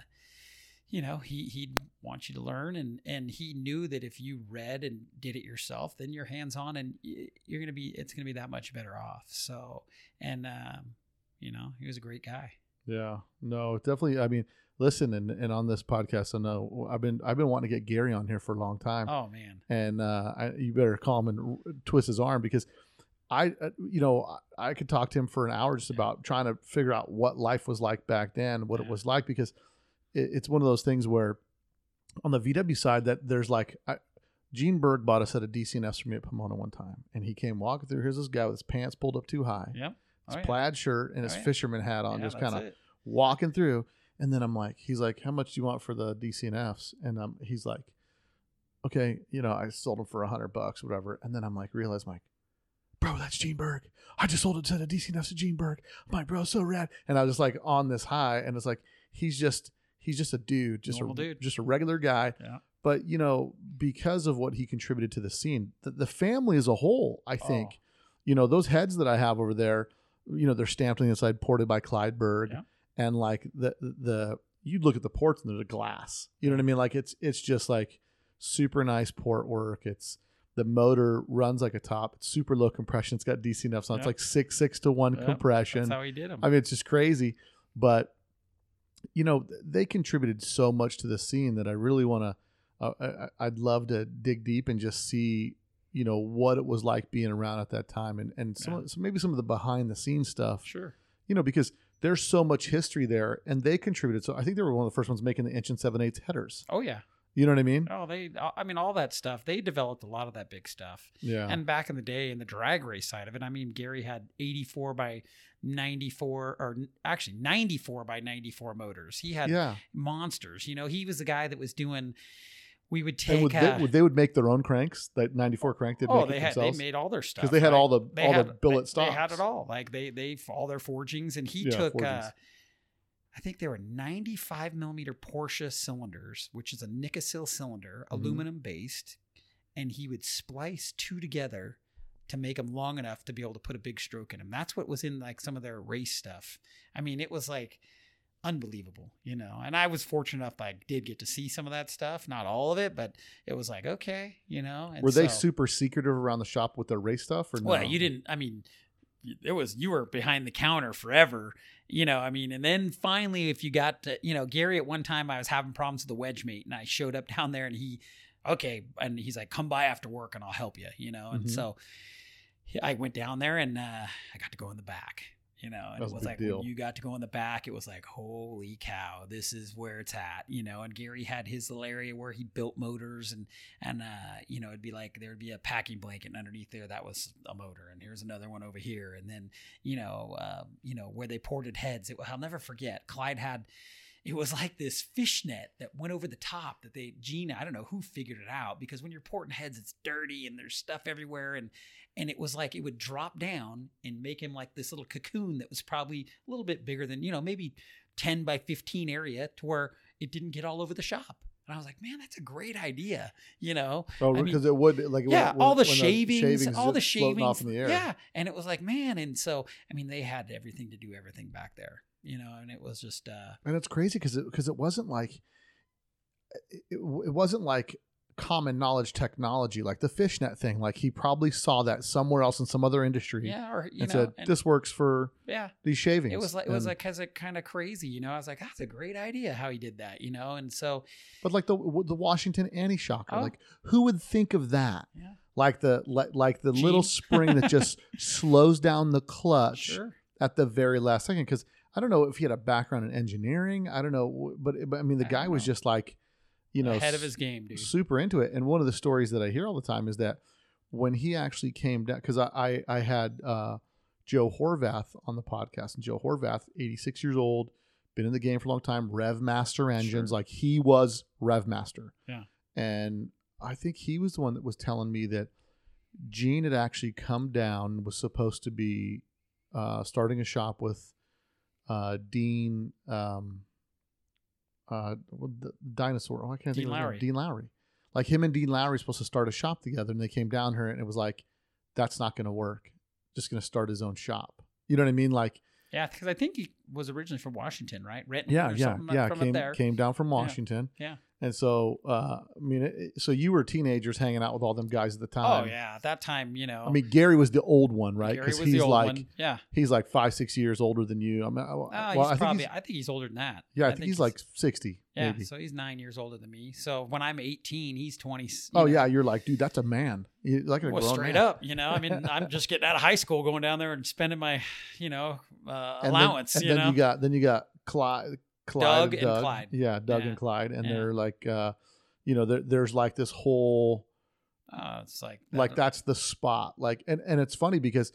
you know, he he'd want you to learn and and he knew that if you read and did it yourself, then you're hands on and you're gonna be it's gonna be that much better off. So and um, you know, he was a great guy. yeah, no, definitely. I mean, listen, and, and on this podcast, I know I've been, I've been wanting to get Gary on here for a long time. Oh man. and uh, I, you better call him and r- twist his arm because I, uh, you know, I, I could talk to him for an hour just about trying to figure out what life was like back then, what it was like, because it, it's one of those things where on the VW side that there's like, I, Gene Berg bought a set of DCNFs for me at Pomona one time, and he came walking through. Here's this guy with his pants pulled up too high, Yep. his Oh, yeah. plaid shirt, and Oh, his yeah. fisherman hat on, Yeah, just kind of walking through. And then I'm like, he's like, how much do you want for the DCNFs? And um, he's like, okay, you know, I sold them for a hundred bucks, whatever. And then I'm like, realize, I'm like, bro, that's Gene Berg. I just sold a set of DCNFs to Gene Berg. Like, bro, so rad. And I was just like on this high, and it's like he's just he's just a dude, just Normal a dude. just a regular guy. Yeah. But you know, because of what he contributed to the scene, the, the family as a whole, I oh. think, Oh. you know, those heads that I have over there, you know, they're stamped on the inside, ported by Clyde Berg, Yeah. and like the the you look at the ports and there's a glass. You know what I mean? Like it's it's just like super nice port work. It's the motor runs like a top. It's super low compression. It's got DCNF, so it's like six six to one Yep, compression. That's how he did them. I mean, it's just crazy. But you know, they contributed so much to the scene that I really want to. Uh, I, I'd love to dig deep and just see, you know, what it was like being around at that time, and and some, Yeah. so maybe some of the behind the scenes stuff. sure. You know, because there's so much history there, and they contributed. So I think they were one of the first ones making the inch and seven eighths headers. Oh yeah. You know what I mean? Oh, they. I mean, all that stuff. They developed a lot of that big stuff. Yeah. And back in the day, in the drag race side of it, I mean, Gary had 84 by 94, or actually 94 by 94 motors. He had yeah. monsters. You know, he was the guy that was doing. We would take. would uh, they, would they would make their own cranks. That 94 crank they'd oh, make they it had they made all their stuff because they had right? all the all had- the billet they. They had it all. Like they they all their forgings, and he Yeah, took. forgings. Uh, I think they were 95 millimeter Porsche cylinders, which is a Nikasil cylinder, Mhm. aluminum based, and he would splice two together to make them long enough to be able to put a big stroke in them. That's what was in like some of their race stuff. I mean, it was like unbelievable, you know. And I was fortunate enough I did get to see some of that stuff, not all of it, but it was like okay, you know. And Were they so- super secretive around the shop with their race stuff or no? well, you didn't. I mean, it was you were behind the counter forever. You know, I mean, and then finally, if you got, to, you know, Gary at one time, I was having problems with the wedge mate, and I showed up down there, and he, okay, and he's like, come by after work, and I'll help you. You know, and Mhm. so I went down there, and uh, I got to go in the back. You know, and That was it was like you got to go in the back, it was like, holy cow, this is where it's at, you know. And Gary had his little area where he built motors, and and uh, you know, it'd be like there would be a packing blanket underneath there that was a motor, and here's another one over here, and then you know, uh, you know where they ported heads. It, I'll never forget. Clyde had. It was like this fishnet that went over the top that they Gina, I don't know who figured it out because when you're porting heads, it's dirty and there's stuff everywhere and and it was like it would drop down and make him like this little cocoon that was probably a little bit bigger than you know maybe 10 by 15 area to where it didn't get all over the shop. And i was like man that's a great idea you know? Oh, because it would like yeah when- all the when shavings, all the shavings off in the air. yeah and it was like man and so i mean they had everything to do everything back there you know and it was just uh and it's crazy because it because it wasn't like it, it wasn't like common knowledge technology like the fishnet thing like he probably saw that somewhere else in some other industry yeah or you and know said and- this works for yeah. these shavings it was like it was And- like kind of kind of crazy you know? I was like that's a great idea how he did that you know? And so but like the the washington anti shocker Oh. like who would think of that? Yeah. Like the like, like the little spring that just *laughs* slows down the clutch sure. at the very last second because I don't know if he had a background in engineering. I don't know, but, but I mean, the I guy was just like, you know, ahead of his game dude super into it. And one of the stories that I hear all the time is that when he actually came down, because I, I I had uh, Joe Horvath on the podcast, and Joe Horvath, 86 years old, been in the game for a long time, Rev Master engines, Sure. like he was Rev Master. Yeah. And I think he was the one that was telling me that Gene had actually come down, was supposed to be uh, starting a shop with uh, Dean, um, uh, what the dinosaur. Oh, I can't Dean think of. Lowry. Dean Lowry. Like him and Dean Lowry supposed to start a shop together, and they came down here, and it was like, that's not going to work. Just going to start his own shop. You know what I mean? Like, Yeah, because I think he was originally from Washington, right? Renton yeah, or yeah, something yeah. from Came up there. came down from Washington. yeah. And so, uh, I mean, it, so you were teenagers hanging out with all them guys at the time. Oh yeah, at that time, you know. I mean, Gary was the old one, right? Because he's like one. Yeah. he's like five, six years older than you. I mean, I- Oh, well, I think probably. he's, I think he's older than that. yeah, I, think, he's, like sixty, Yeah, maybe. so he's nine years older than me. So when I'm 18, he's 20. oh know, yeah, you're like, dude, that's a man. You're like a Well, grown straight man. up, you know. I mean, *laughs* I'm just getting out of high school, going down there and spending my, you know, uh, And allowance. Then, and you then know, you got then you got Clyde, Clyde Doug and and Clyde. Yeah, Doug Yeah. and Clyde, and Yeah. they're like, uh, you know, there, there's like this whole uh, it's like like that's the spot like and and it's funny because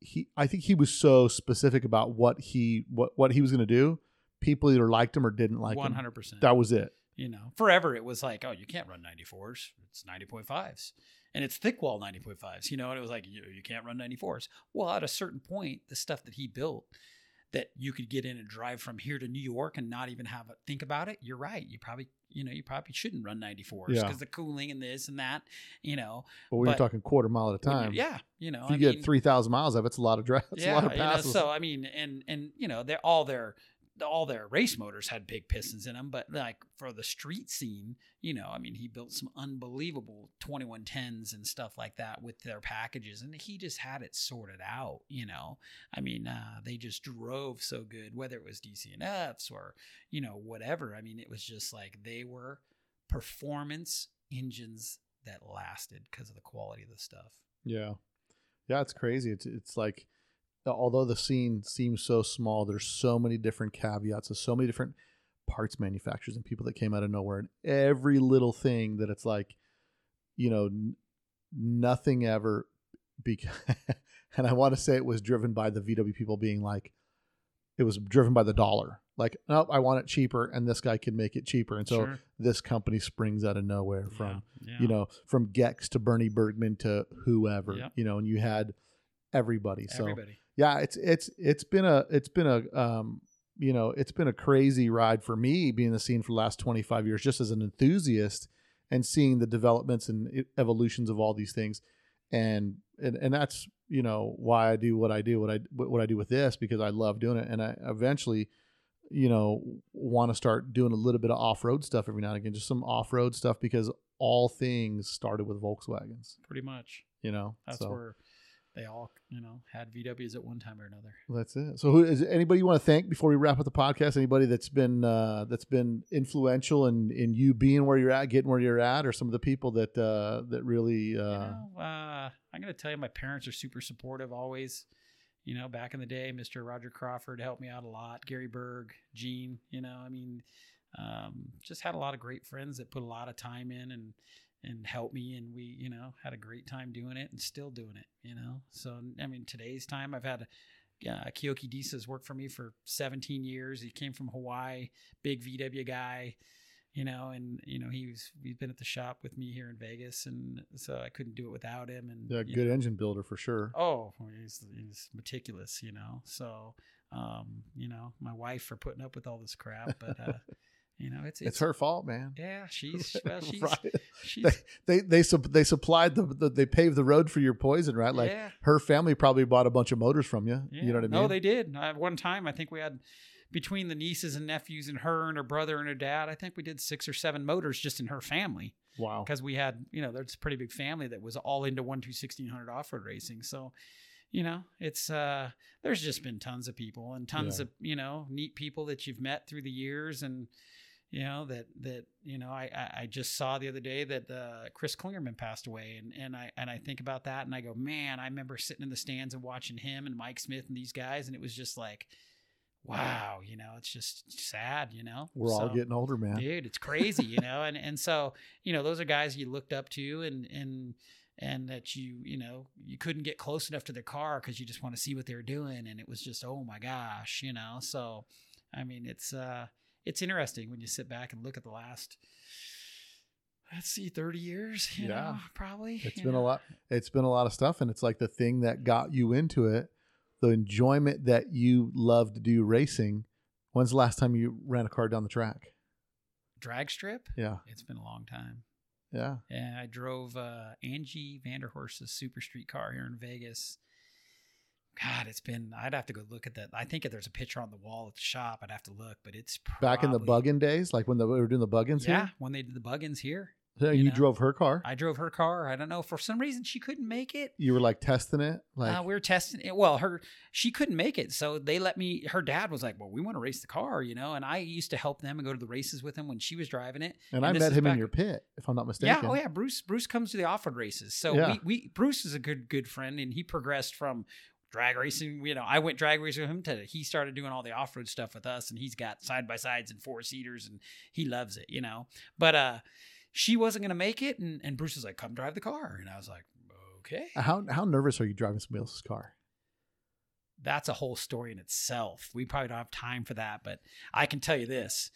he i think he was so specific about what he what what he was going to do people either liked him or didn't like One him hundred percent. that was it You know, forever it was like, oh, you can't run 94s. It's 90.5s. And it's thick wall 90.5s, you know, and it was like, you, you can't run 94s. Well, at a certain point, the stuff that he built that you could get in and drive from here to New York and not even have a think about it, you're right. You probably, you know, you probably shouldn't run 94s because Yeah. the cooling and this and that, you know. but we were talking quarter mile at a time yeah. You know, if you I get 3000 miles of it, it's a lot of drive it's a lot of you know, so I mean, and and you know, they're all their all their race motors had big pistons in them, but like for the street scene, you know, I mean, he built some unbelievable 2110s and stuff like that with their packages, and he just had it sorted out. You know, I mean, uh, they just drove so good, whether it was DCNFs or you know whatever. I mean, it was just like they were performance engines that lasted because of the quality of the stuff. yeah yeah it's crazy it's it's like although the scene seems so small there's so many different caveats there's so many different parts manufacturers and people that came out of nowhere and every little thing that it's like you know n- nothing ever because *laughs* and i want to say it was driven by the vw people being like it was driven by the dollar like no i want it cheaper and this guy can make it cheaper and so Sure. this company springs out of nowhere from Yeah, you know from gex to bernie bergman to whoever Yep. you know and you had everybody so everybody. Yeah it's it's it's been a it's been a um you know it's been a crazy ride for me being in the scene for the last 25 years just as an enthusiast and seeing the developments and evolutions of all these things and and, and that's you know why i do what i do what i what i do with this because i love doing it and i eventually you know want to start doing a little bit of off-road stuff every now and again just some off-road stuff because all things started with volkswagens pretty much. you know That's so. where they all, you know, had VWs at one time or another. That's it. So, who is anybody you want to thank before we wrap up the podcast? Anybody that's been uh, that's been influential in in you being where you're at, getting where you're at, or some of the people that uh, that really uh, you know, uh, I'm gonna tell you, my parents are super supportive always. You know, back in the day, Mr. Roger Crawford helped me out a lot. Gary Berg, Gene. You know, I mean, um, just had a lot of great friends that put a lot of time in and and helped me, and we, you know, had a great time doing it and still doing it. You know, so I mean, today's time, I've had. Uh, Kyoki Disa's worked for me for 17 years. He came from Hawaii, big VW guy you know, and you know he was he's been at the shop with me here in Vegas, and so I couldn't do it without him. And Yeah, good know, engine builder for sure. Oh, he's he's meticulous, you know. So, um, you know, my wife for putting up with all this crap, but uh, *laughs* you know, it's It's, her fault, man. Yeah, she's *laughs* well, she's right. she's They they they, they supplied the, the they paved the road for your poison, right? Like yeah. her family probably bought a bunch of motors from you. You know what I mean? No, they did. I, one time, I think we had between the nieces and nephews and her and her brother and her dad. I think we did six or seven motors just in her family. wow. because we had you know there's a pretty big family that was all into one two sixteen hundred off road racing. So, you know, it's uh there's just been tons of people and tons Yeah. of you know neat people that you've met through the years and you know that that you know I I, just saw the other day that uh, Chris Klingerman passed away and and I and I think about that and I go man I remember sitting in the stands and watching him and Mike Smith and these guys and it was just like wow you know it's just sad you know? We're all getting older, man. dude it's crazy you know? And and so you know those are guys you looked up to and and and that you you know you couldn't get close enough to their car because you just want to see what they were doing and it was just oh my gosh you know? So i mean it's uh it's interesting when you sit back and look at the last let's see 30 years Yeah. know probably It's been a lot. It's been a lot of stuff, and it's like the thing that got you into it, the enjoyment that you love to do racing. When's the last time you ran a car down the track? drag strip Yeah, it's been a long time yeah. Yeah, I drove uh, Angie Vanderhorst's super street car here in Vegas. God, it's been. I'd have to go look at that. I think if there's a picture on the wall at the shop, I'd have to look. But it's Back in the buggin days, like when the, we were doing the buggins Yeah, here. when they did the buggins here, So you you, know. drove her car. I drove her car. I don't know for some reason she couldn't make it. you were like testing it, like uh, we were testing it. Well, her she couldn't make it, so they let me. Her dad was like, "Well, we want to race the car, you know." And I used to help them and go to the races with him when she was driving it. and I met him in your pit, if I'm not mistaken. Yeah, oh yeah. Bruce Bruce comes to the off road races. So Yeah. we, we Bruce is a good good friend, and he progressed from drag racing. You know, I went drag racing with him to he started doing all the off road stuff with us, and he's got side by sides and four seaters, and he loves it. You know, but uh, she wasn't gonna make it, and and Bruce was like, "Come drive the car," and I was like, "Okay." How how nervous are you driving somebody else's car? That's a whole story in itself. We probably don't have time for that, but I can tell you this: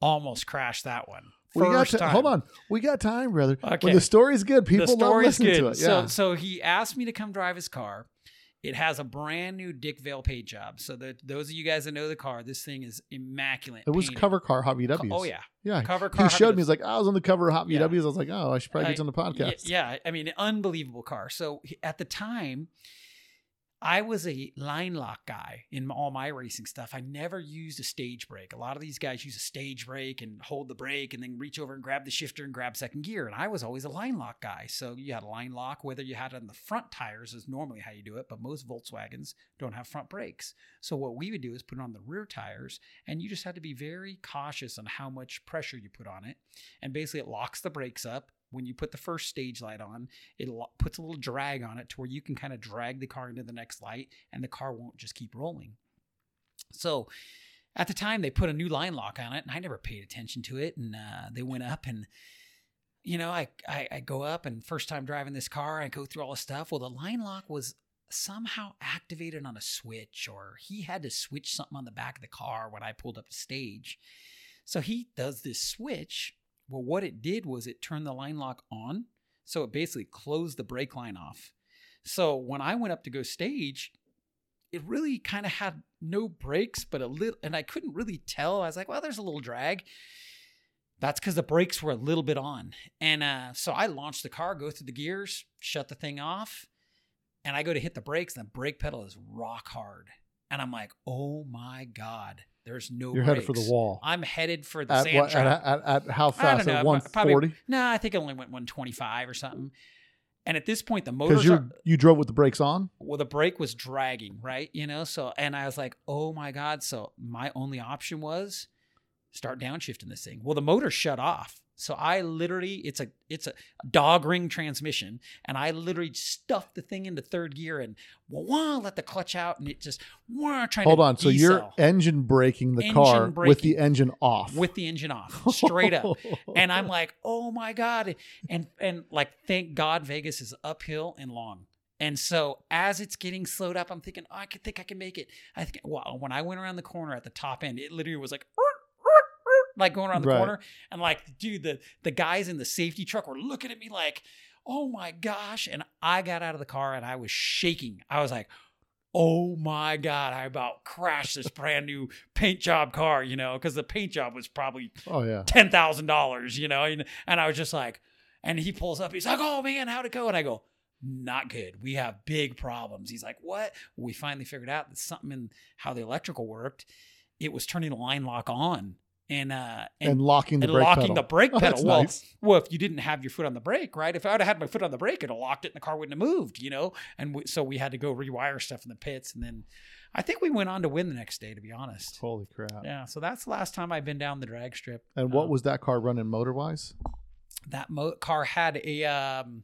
almost crashed that one. We got First ti- time. hold on, we got time, brother. Okay. When the story's good, people the love story's listening good. to it. So Yeah. so he asked me to come drive his car. It has a brand new Dick Vale paint job. So that those of you guys that know the car, this thing is immaculate. it was painted. cover car Hot VWs. Oh yeah, yeah. cover car. He showed Hot me. He's like, I was on the cover of Hot Yeah. VWs. I was like, oh, I should probably I- get on the podcast. Yeah, I mean, unbelievable car. So at the time, I was a line lock guy in all my racing stuff. I never used a stage brake. A lot of these guys use a stage brake and hold the brake and then reach over and grab the shifter and grab second gear. And I was always a line lock guy. So you had a line lock, whether you had it on the front tires is normally how you do it, but most Volkswagens don't have front brakes. So what we would do is put it on the rear tires, and you just had to be very cautious on how much pressure you put on it. And basically, it locks the brakes up. When you put the first stage light on, it puts a little drag on it to where you can kind of drag the car into the next light, and the car won't just keep rolling. So, at the time, they put a new line lock on it, and I never paid attention to it. And uh, they went up, and you know, I, I I go up, and first time driving this car, I go through all the stuff. Well, the line lock was somehow activated on a switch, or he had to switch something on the back of the car when I pulled up the stage. So he does this switch. Well, what it did was it turned the line lock on. So it basically closed the brake line off. So when I went up to go stage, it really kind of had no brakes, but a little, and I couldn't really tell. I was like, well, there's a little drag. That's because the brakes were a little bit on. And uh, so I launched the car, go through the gears, shut the thing off, and I go to hit the brakes, and the brake pedal is rock hard. And I'm like, oh my God, there's no You're headed for the wall. I'm headed for the At, sand what, trap. at, at, at how I fast? don't At know, one probably- No, I think it only went 125 or something. And at this point, the Because motors you you drove with the brakes on. well, the brake was dragging, right? You know, so and I was like, oh my god. So my only option was start downshifting this thing. Well, the motor shut off. So I literally, it's a it's a dog ring transmission, and I literally stuffed the thing into third gear and wah, wah, let the clutch out, and it just wah, trying to Hold on. So you're engine braking the Engine car with the engine off. with the engine off, straight up. *laughs* and I'm like, oh my god, and and like, thank God Vegas is uphill and long. And so as it's getting slowed up, I'm thinking, oh, I could think I can make it. I think, well, when I went around the corner at the top end, it literally was like, like going around the Right. corner, and like, dude, the the guys in the safety truck were looking at me like, oh my gosh, and I got out of the car and I was shaking. I was like. Oh my God, I about crashed this brand new paint job car, you know, because the paint job was probably oh yeah. ten thousand dollars, you know, and, and I was just like, and he pulls up, he's like, "Oh man, how'd it go?" And I go, "Not good. We have big problems." He's like, "What?" We finally figured out that something in how the electrical worked. It was turning the line lock on and uh And, and, locking the and brake locking pedal. the brake *laughs* Oh, pedal. that's well, nice. well, if you didn't have your foot on the brake, right? If I would have had my foot on the brake, it'd have locked it, and the car wouldn't have moved, you know. And we, so we had to go rewire stuff in the pits, and then I think we went on to win the next day, to be honest. Holy crap. Yeah, so that's the last time I've been down the drag strip. And what Um, was that car running motor wise? that mo- car had a um,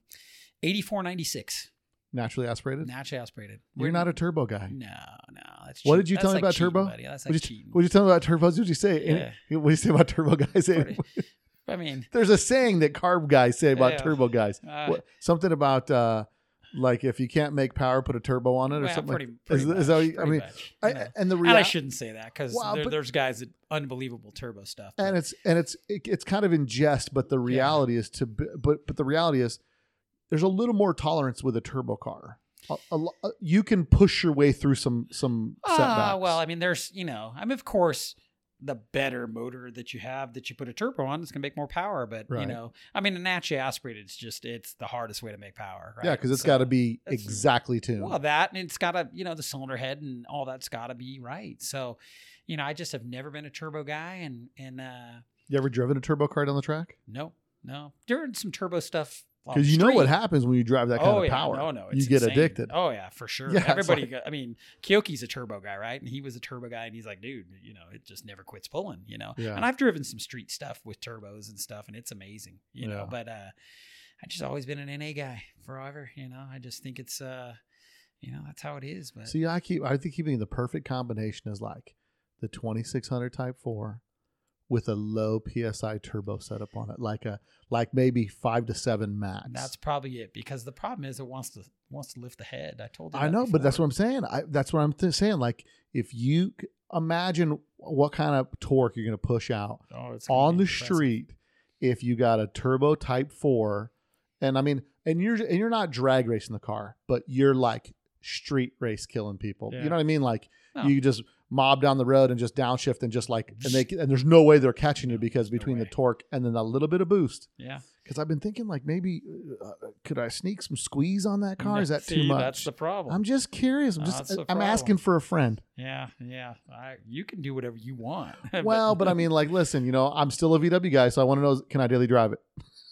8496 Naturally aspirated? naturally aspirated. You're not a turbo guy. no, no. That's What did you that's tell me like about cheating, turbo? Buddy. That's What like did you, cheating. what did you tell me about turbos? What did you say? Any- *laughs* What did you say about turbo guys? *laughs* *laughs* I mean, There's a saying that carb guys say about Yeah. turbo guys. uh, What, something about uh, like if you can't make power, put a turbo on it or well, something. pretty, like, pretty is, much, is that you- I mean, much, I, and the and I shouldn't say that because Well, but- there's guys that unbelievable turbo stuff. and it's and it's it, it's kind of in jest, but the reality is to but but the reality is there's a little more tolerance with a turbo car. A, a lo- uh, you can push your way through some some setbacks. Ah, well, I mean, there's, you know, I mean, of course, the better motor that you have that you put a turbo on is going to make more power. But, you know, I mean, a naturally aspirated, it's just, it's the hardest way to make power. Right? yeah, because it's So- got to be exactly tuned. Well, that, and it's got to, you know, the cylinder head and all that's got to be right. So, you know, I just have never been a turbo guy. And, and, uh, you ever driven a turbo car down the track? no, no. During some turbo stuff. Because you know what happens when you drive that kind oh of yeah, power. no, no, you get insane. addicted. Oh yeah, for sure. Yeah, Everybody, like- got, I mean, Kyoki's a turbo guy, right? And he was a turbo guy, and he's like, dude, you know, it just never quits pulling, you know. Yeah. And I've driven some street stuff with turbos and stuff, and it's amazing, you know. But uh, I just always been an NA guy forever, you know. I just think it's, uh, you know, that's how it is. But See, I keep I think keeping the perfect combination is like the 2600 Type 4 with a low PSI turbo setup on it, like a like maybe five to seven max. that's probably it because the problem is it wants to wants to lift the head. I told you. I know, but that's what I'm saying. I, that's what I'm th- saying. Like if you imagine what kind of torque you're going to push out oh, on the impressive. street if you got a turbo Type 4, and I mean, and you're and you're not drag racing the car, but you're like street race killing people. Yeah. You know what I mean? Like No. you just mob down the road and just downshift and just like and they and there's no way they're catching you because there's no between the torque and then a little bit of boost. Yeah. Because I've been thinking like maybe uh, could I sneak some squeeze on that car? Is that See, too much? That's the problem. I'm just curious. I'm just I'm asking for a friend. Yeah, yeah. I, you can do whatever you want. *laughs* Well, but I mean, like, listen, you know, I'm still a VW guy, so I want to know: can I daily drive it?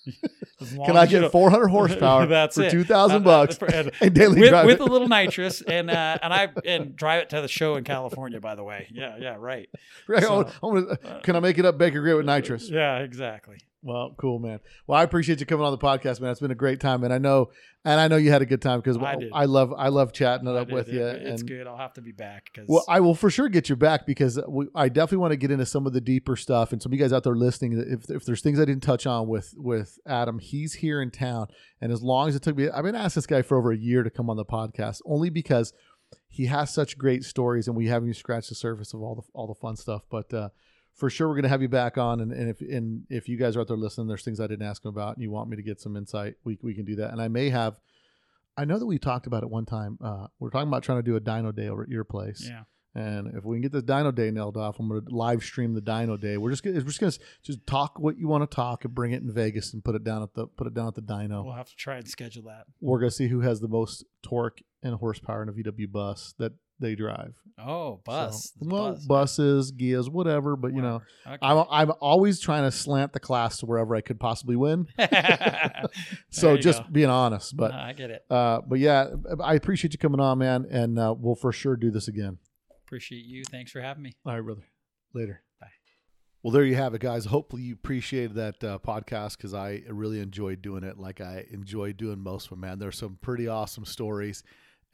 *laughs* Can I get 400 *laughs* horsepower That's for it. 2,000 Uh, bucks *laughs* and- and daily with, drive with a little nitrous and uh, and I and drive it to the show in California. By the way, yeah, yeah, right. Right, so- oh, can I make it up Baker Grade with nitrous? Yeah, exactly. Well, cool, man. Well, I appreciate you coming on the podcast, man. It's been a great time, and I know, and I know you had a good time because I. I love, I love chatting it up did. with you. It's and good. I'll have to be back because well, I will for sure get you back because we, I definitely want to get into some of the deeper stuff. And some of you guys out there listening, if, if there's things I didn't touch on with with Adam, he's here in town, and as long as it took me, I've been asking this guy for over a year to come on the podcast, only because he has such great stories, and we haven't even scratched the surface of all the all the fun stuff. But uh, for sure, we're gonna have you back on, and, and if and if you guys are out there listening, there's things I didn't ask him about, and you want me to get some insight, we we can do that. And I may have. I know that we talked about it one time. Uh, we're talking about trying to do a Dyno Day over at your place. yeah, And if we can get this Dyno Day nailed off, I'm going to live stream the Dyno Day. We're just gonna, we're just going to just talk what you want to talk and bring it in Vegas and put it down at the put it down at the Dyno. we'll have to try and schedule that. We're going to see who has the most torque and horsepower in a VW bus that they drive. Oh, bus. So, well, bus. buses, Ghias, whatever. But you know, Whatever. I'm I'm always trying to slant the class to wherever I could possibly win. *laughs* So just go. being honest, but No, I get it. uh, but yeah, I appreciate you coming on, man, and uh, we'll for sure do this again. Appreciate you. Thanks for having me. All right, brother. Later. Bye. Well, there you have it, guys. Hopefully, you appreciated that uh, podcast because I really enjoyed doing it. Like I enjoy doing most of them, man. There's some pretty awesome stories,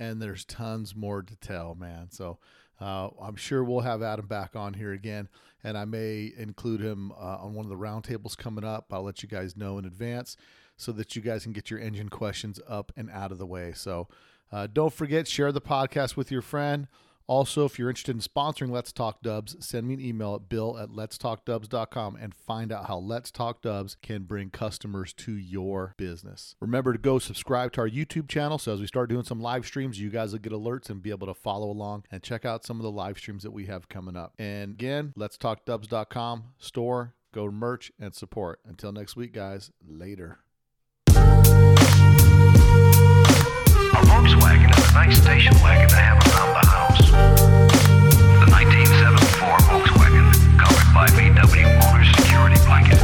and there's tons more to tell, man. So uh, I'm sure we'll have Adam back on here again, and I may include him uh, on one of the roundtables coming up. I'll let you guys know in advance so that you guys can get your engine questions up and out of the way. So uh, don't forget, share the podcast with your friend. Also, if you're interested in sponsoring Let's Talk Dubs, send me an email at bill at letstalkdubs.com and find out how Let's Talk Dubs can bring customers to your business. Remember to go subscribe to our YouTube channel so as we start doing some live streams, you guys will get alerts and be able to follow along and check out some of the live streams that we have coming up. And again, letstalkdubs.com, store, go to merch, and support. Until next week, guys, later. Volkswagen and a nice station wagon to have around the house. The 1974 Volkswagen, covered by VW Motor Security Blanket.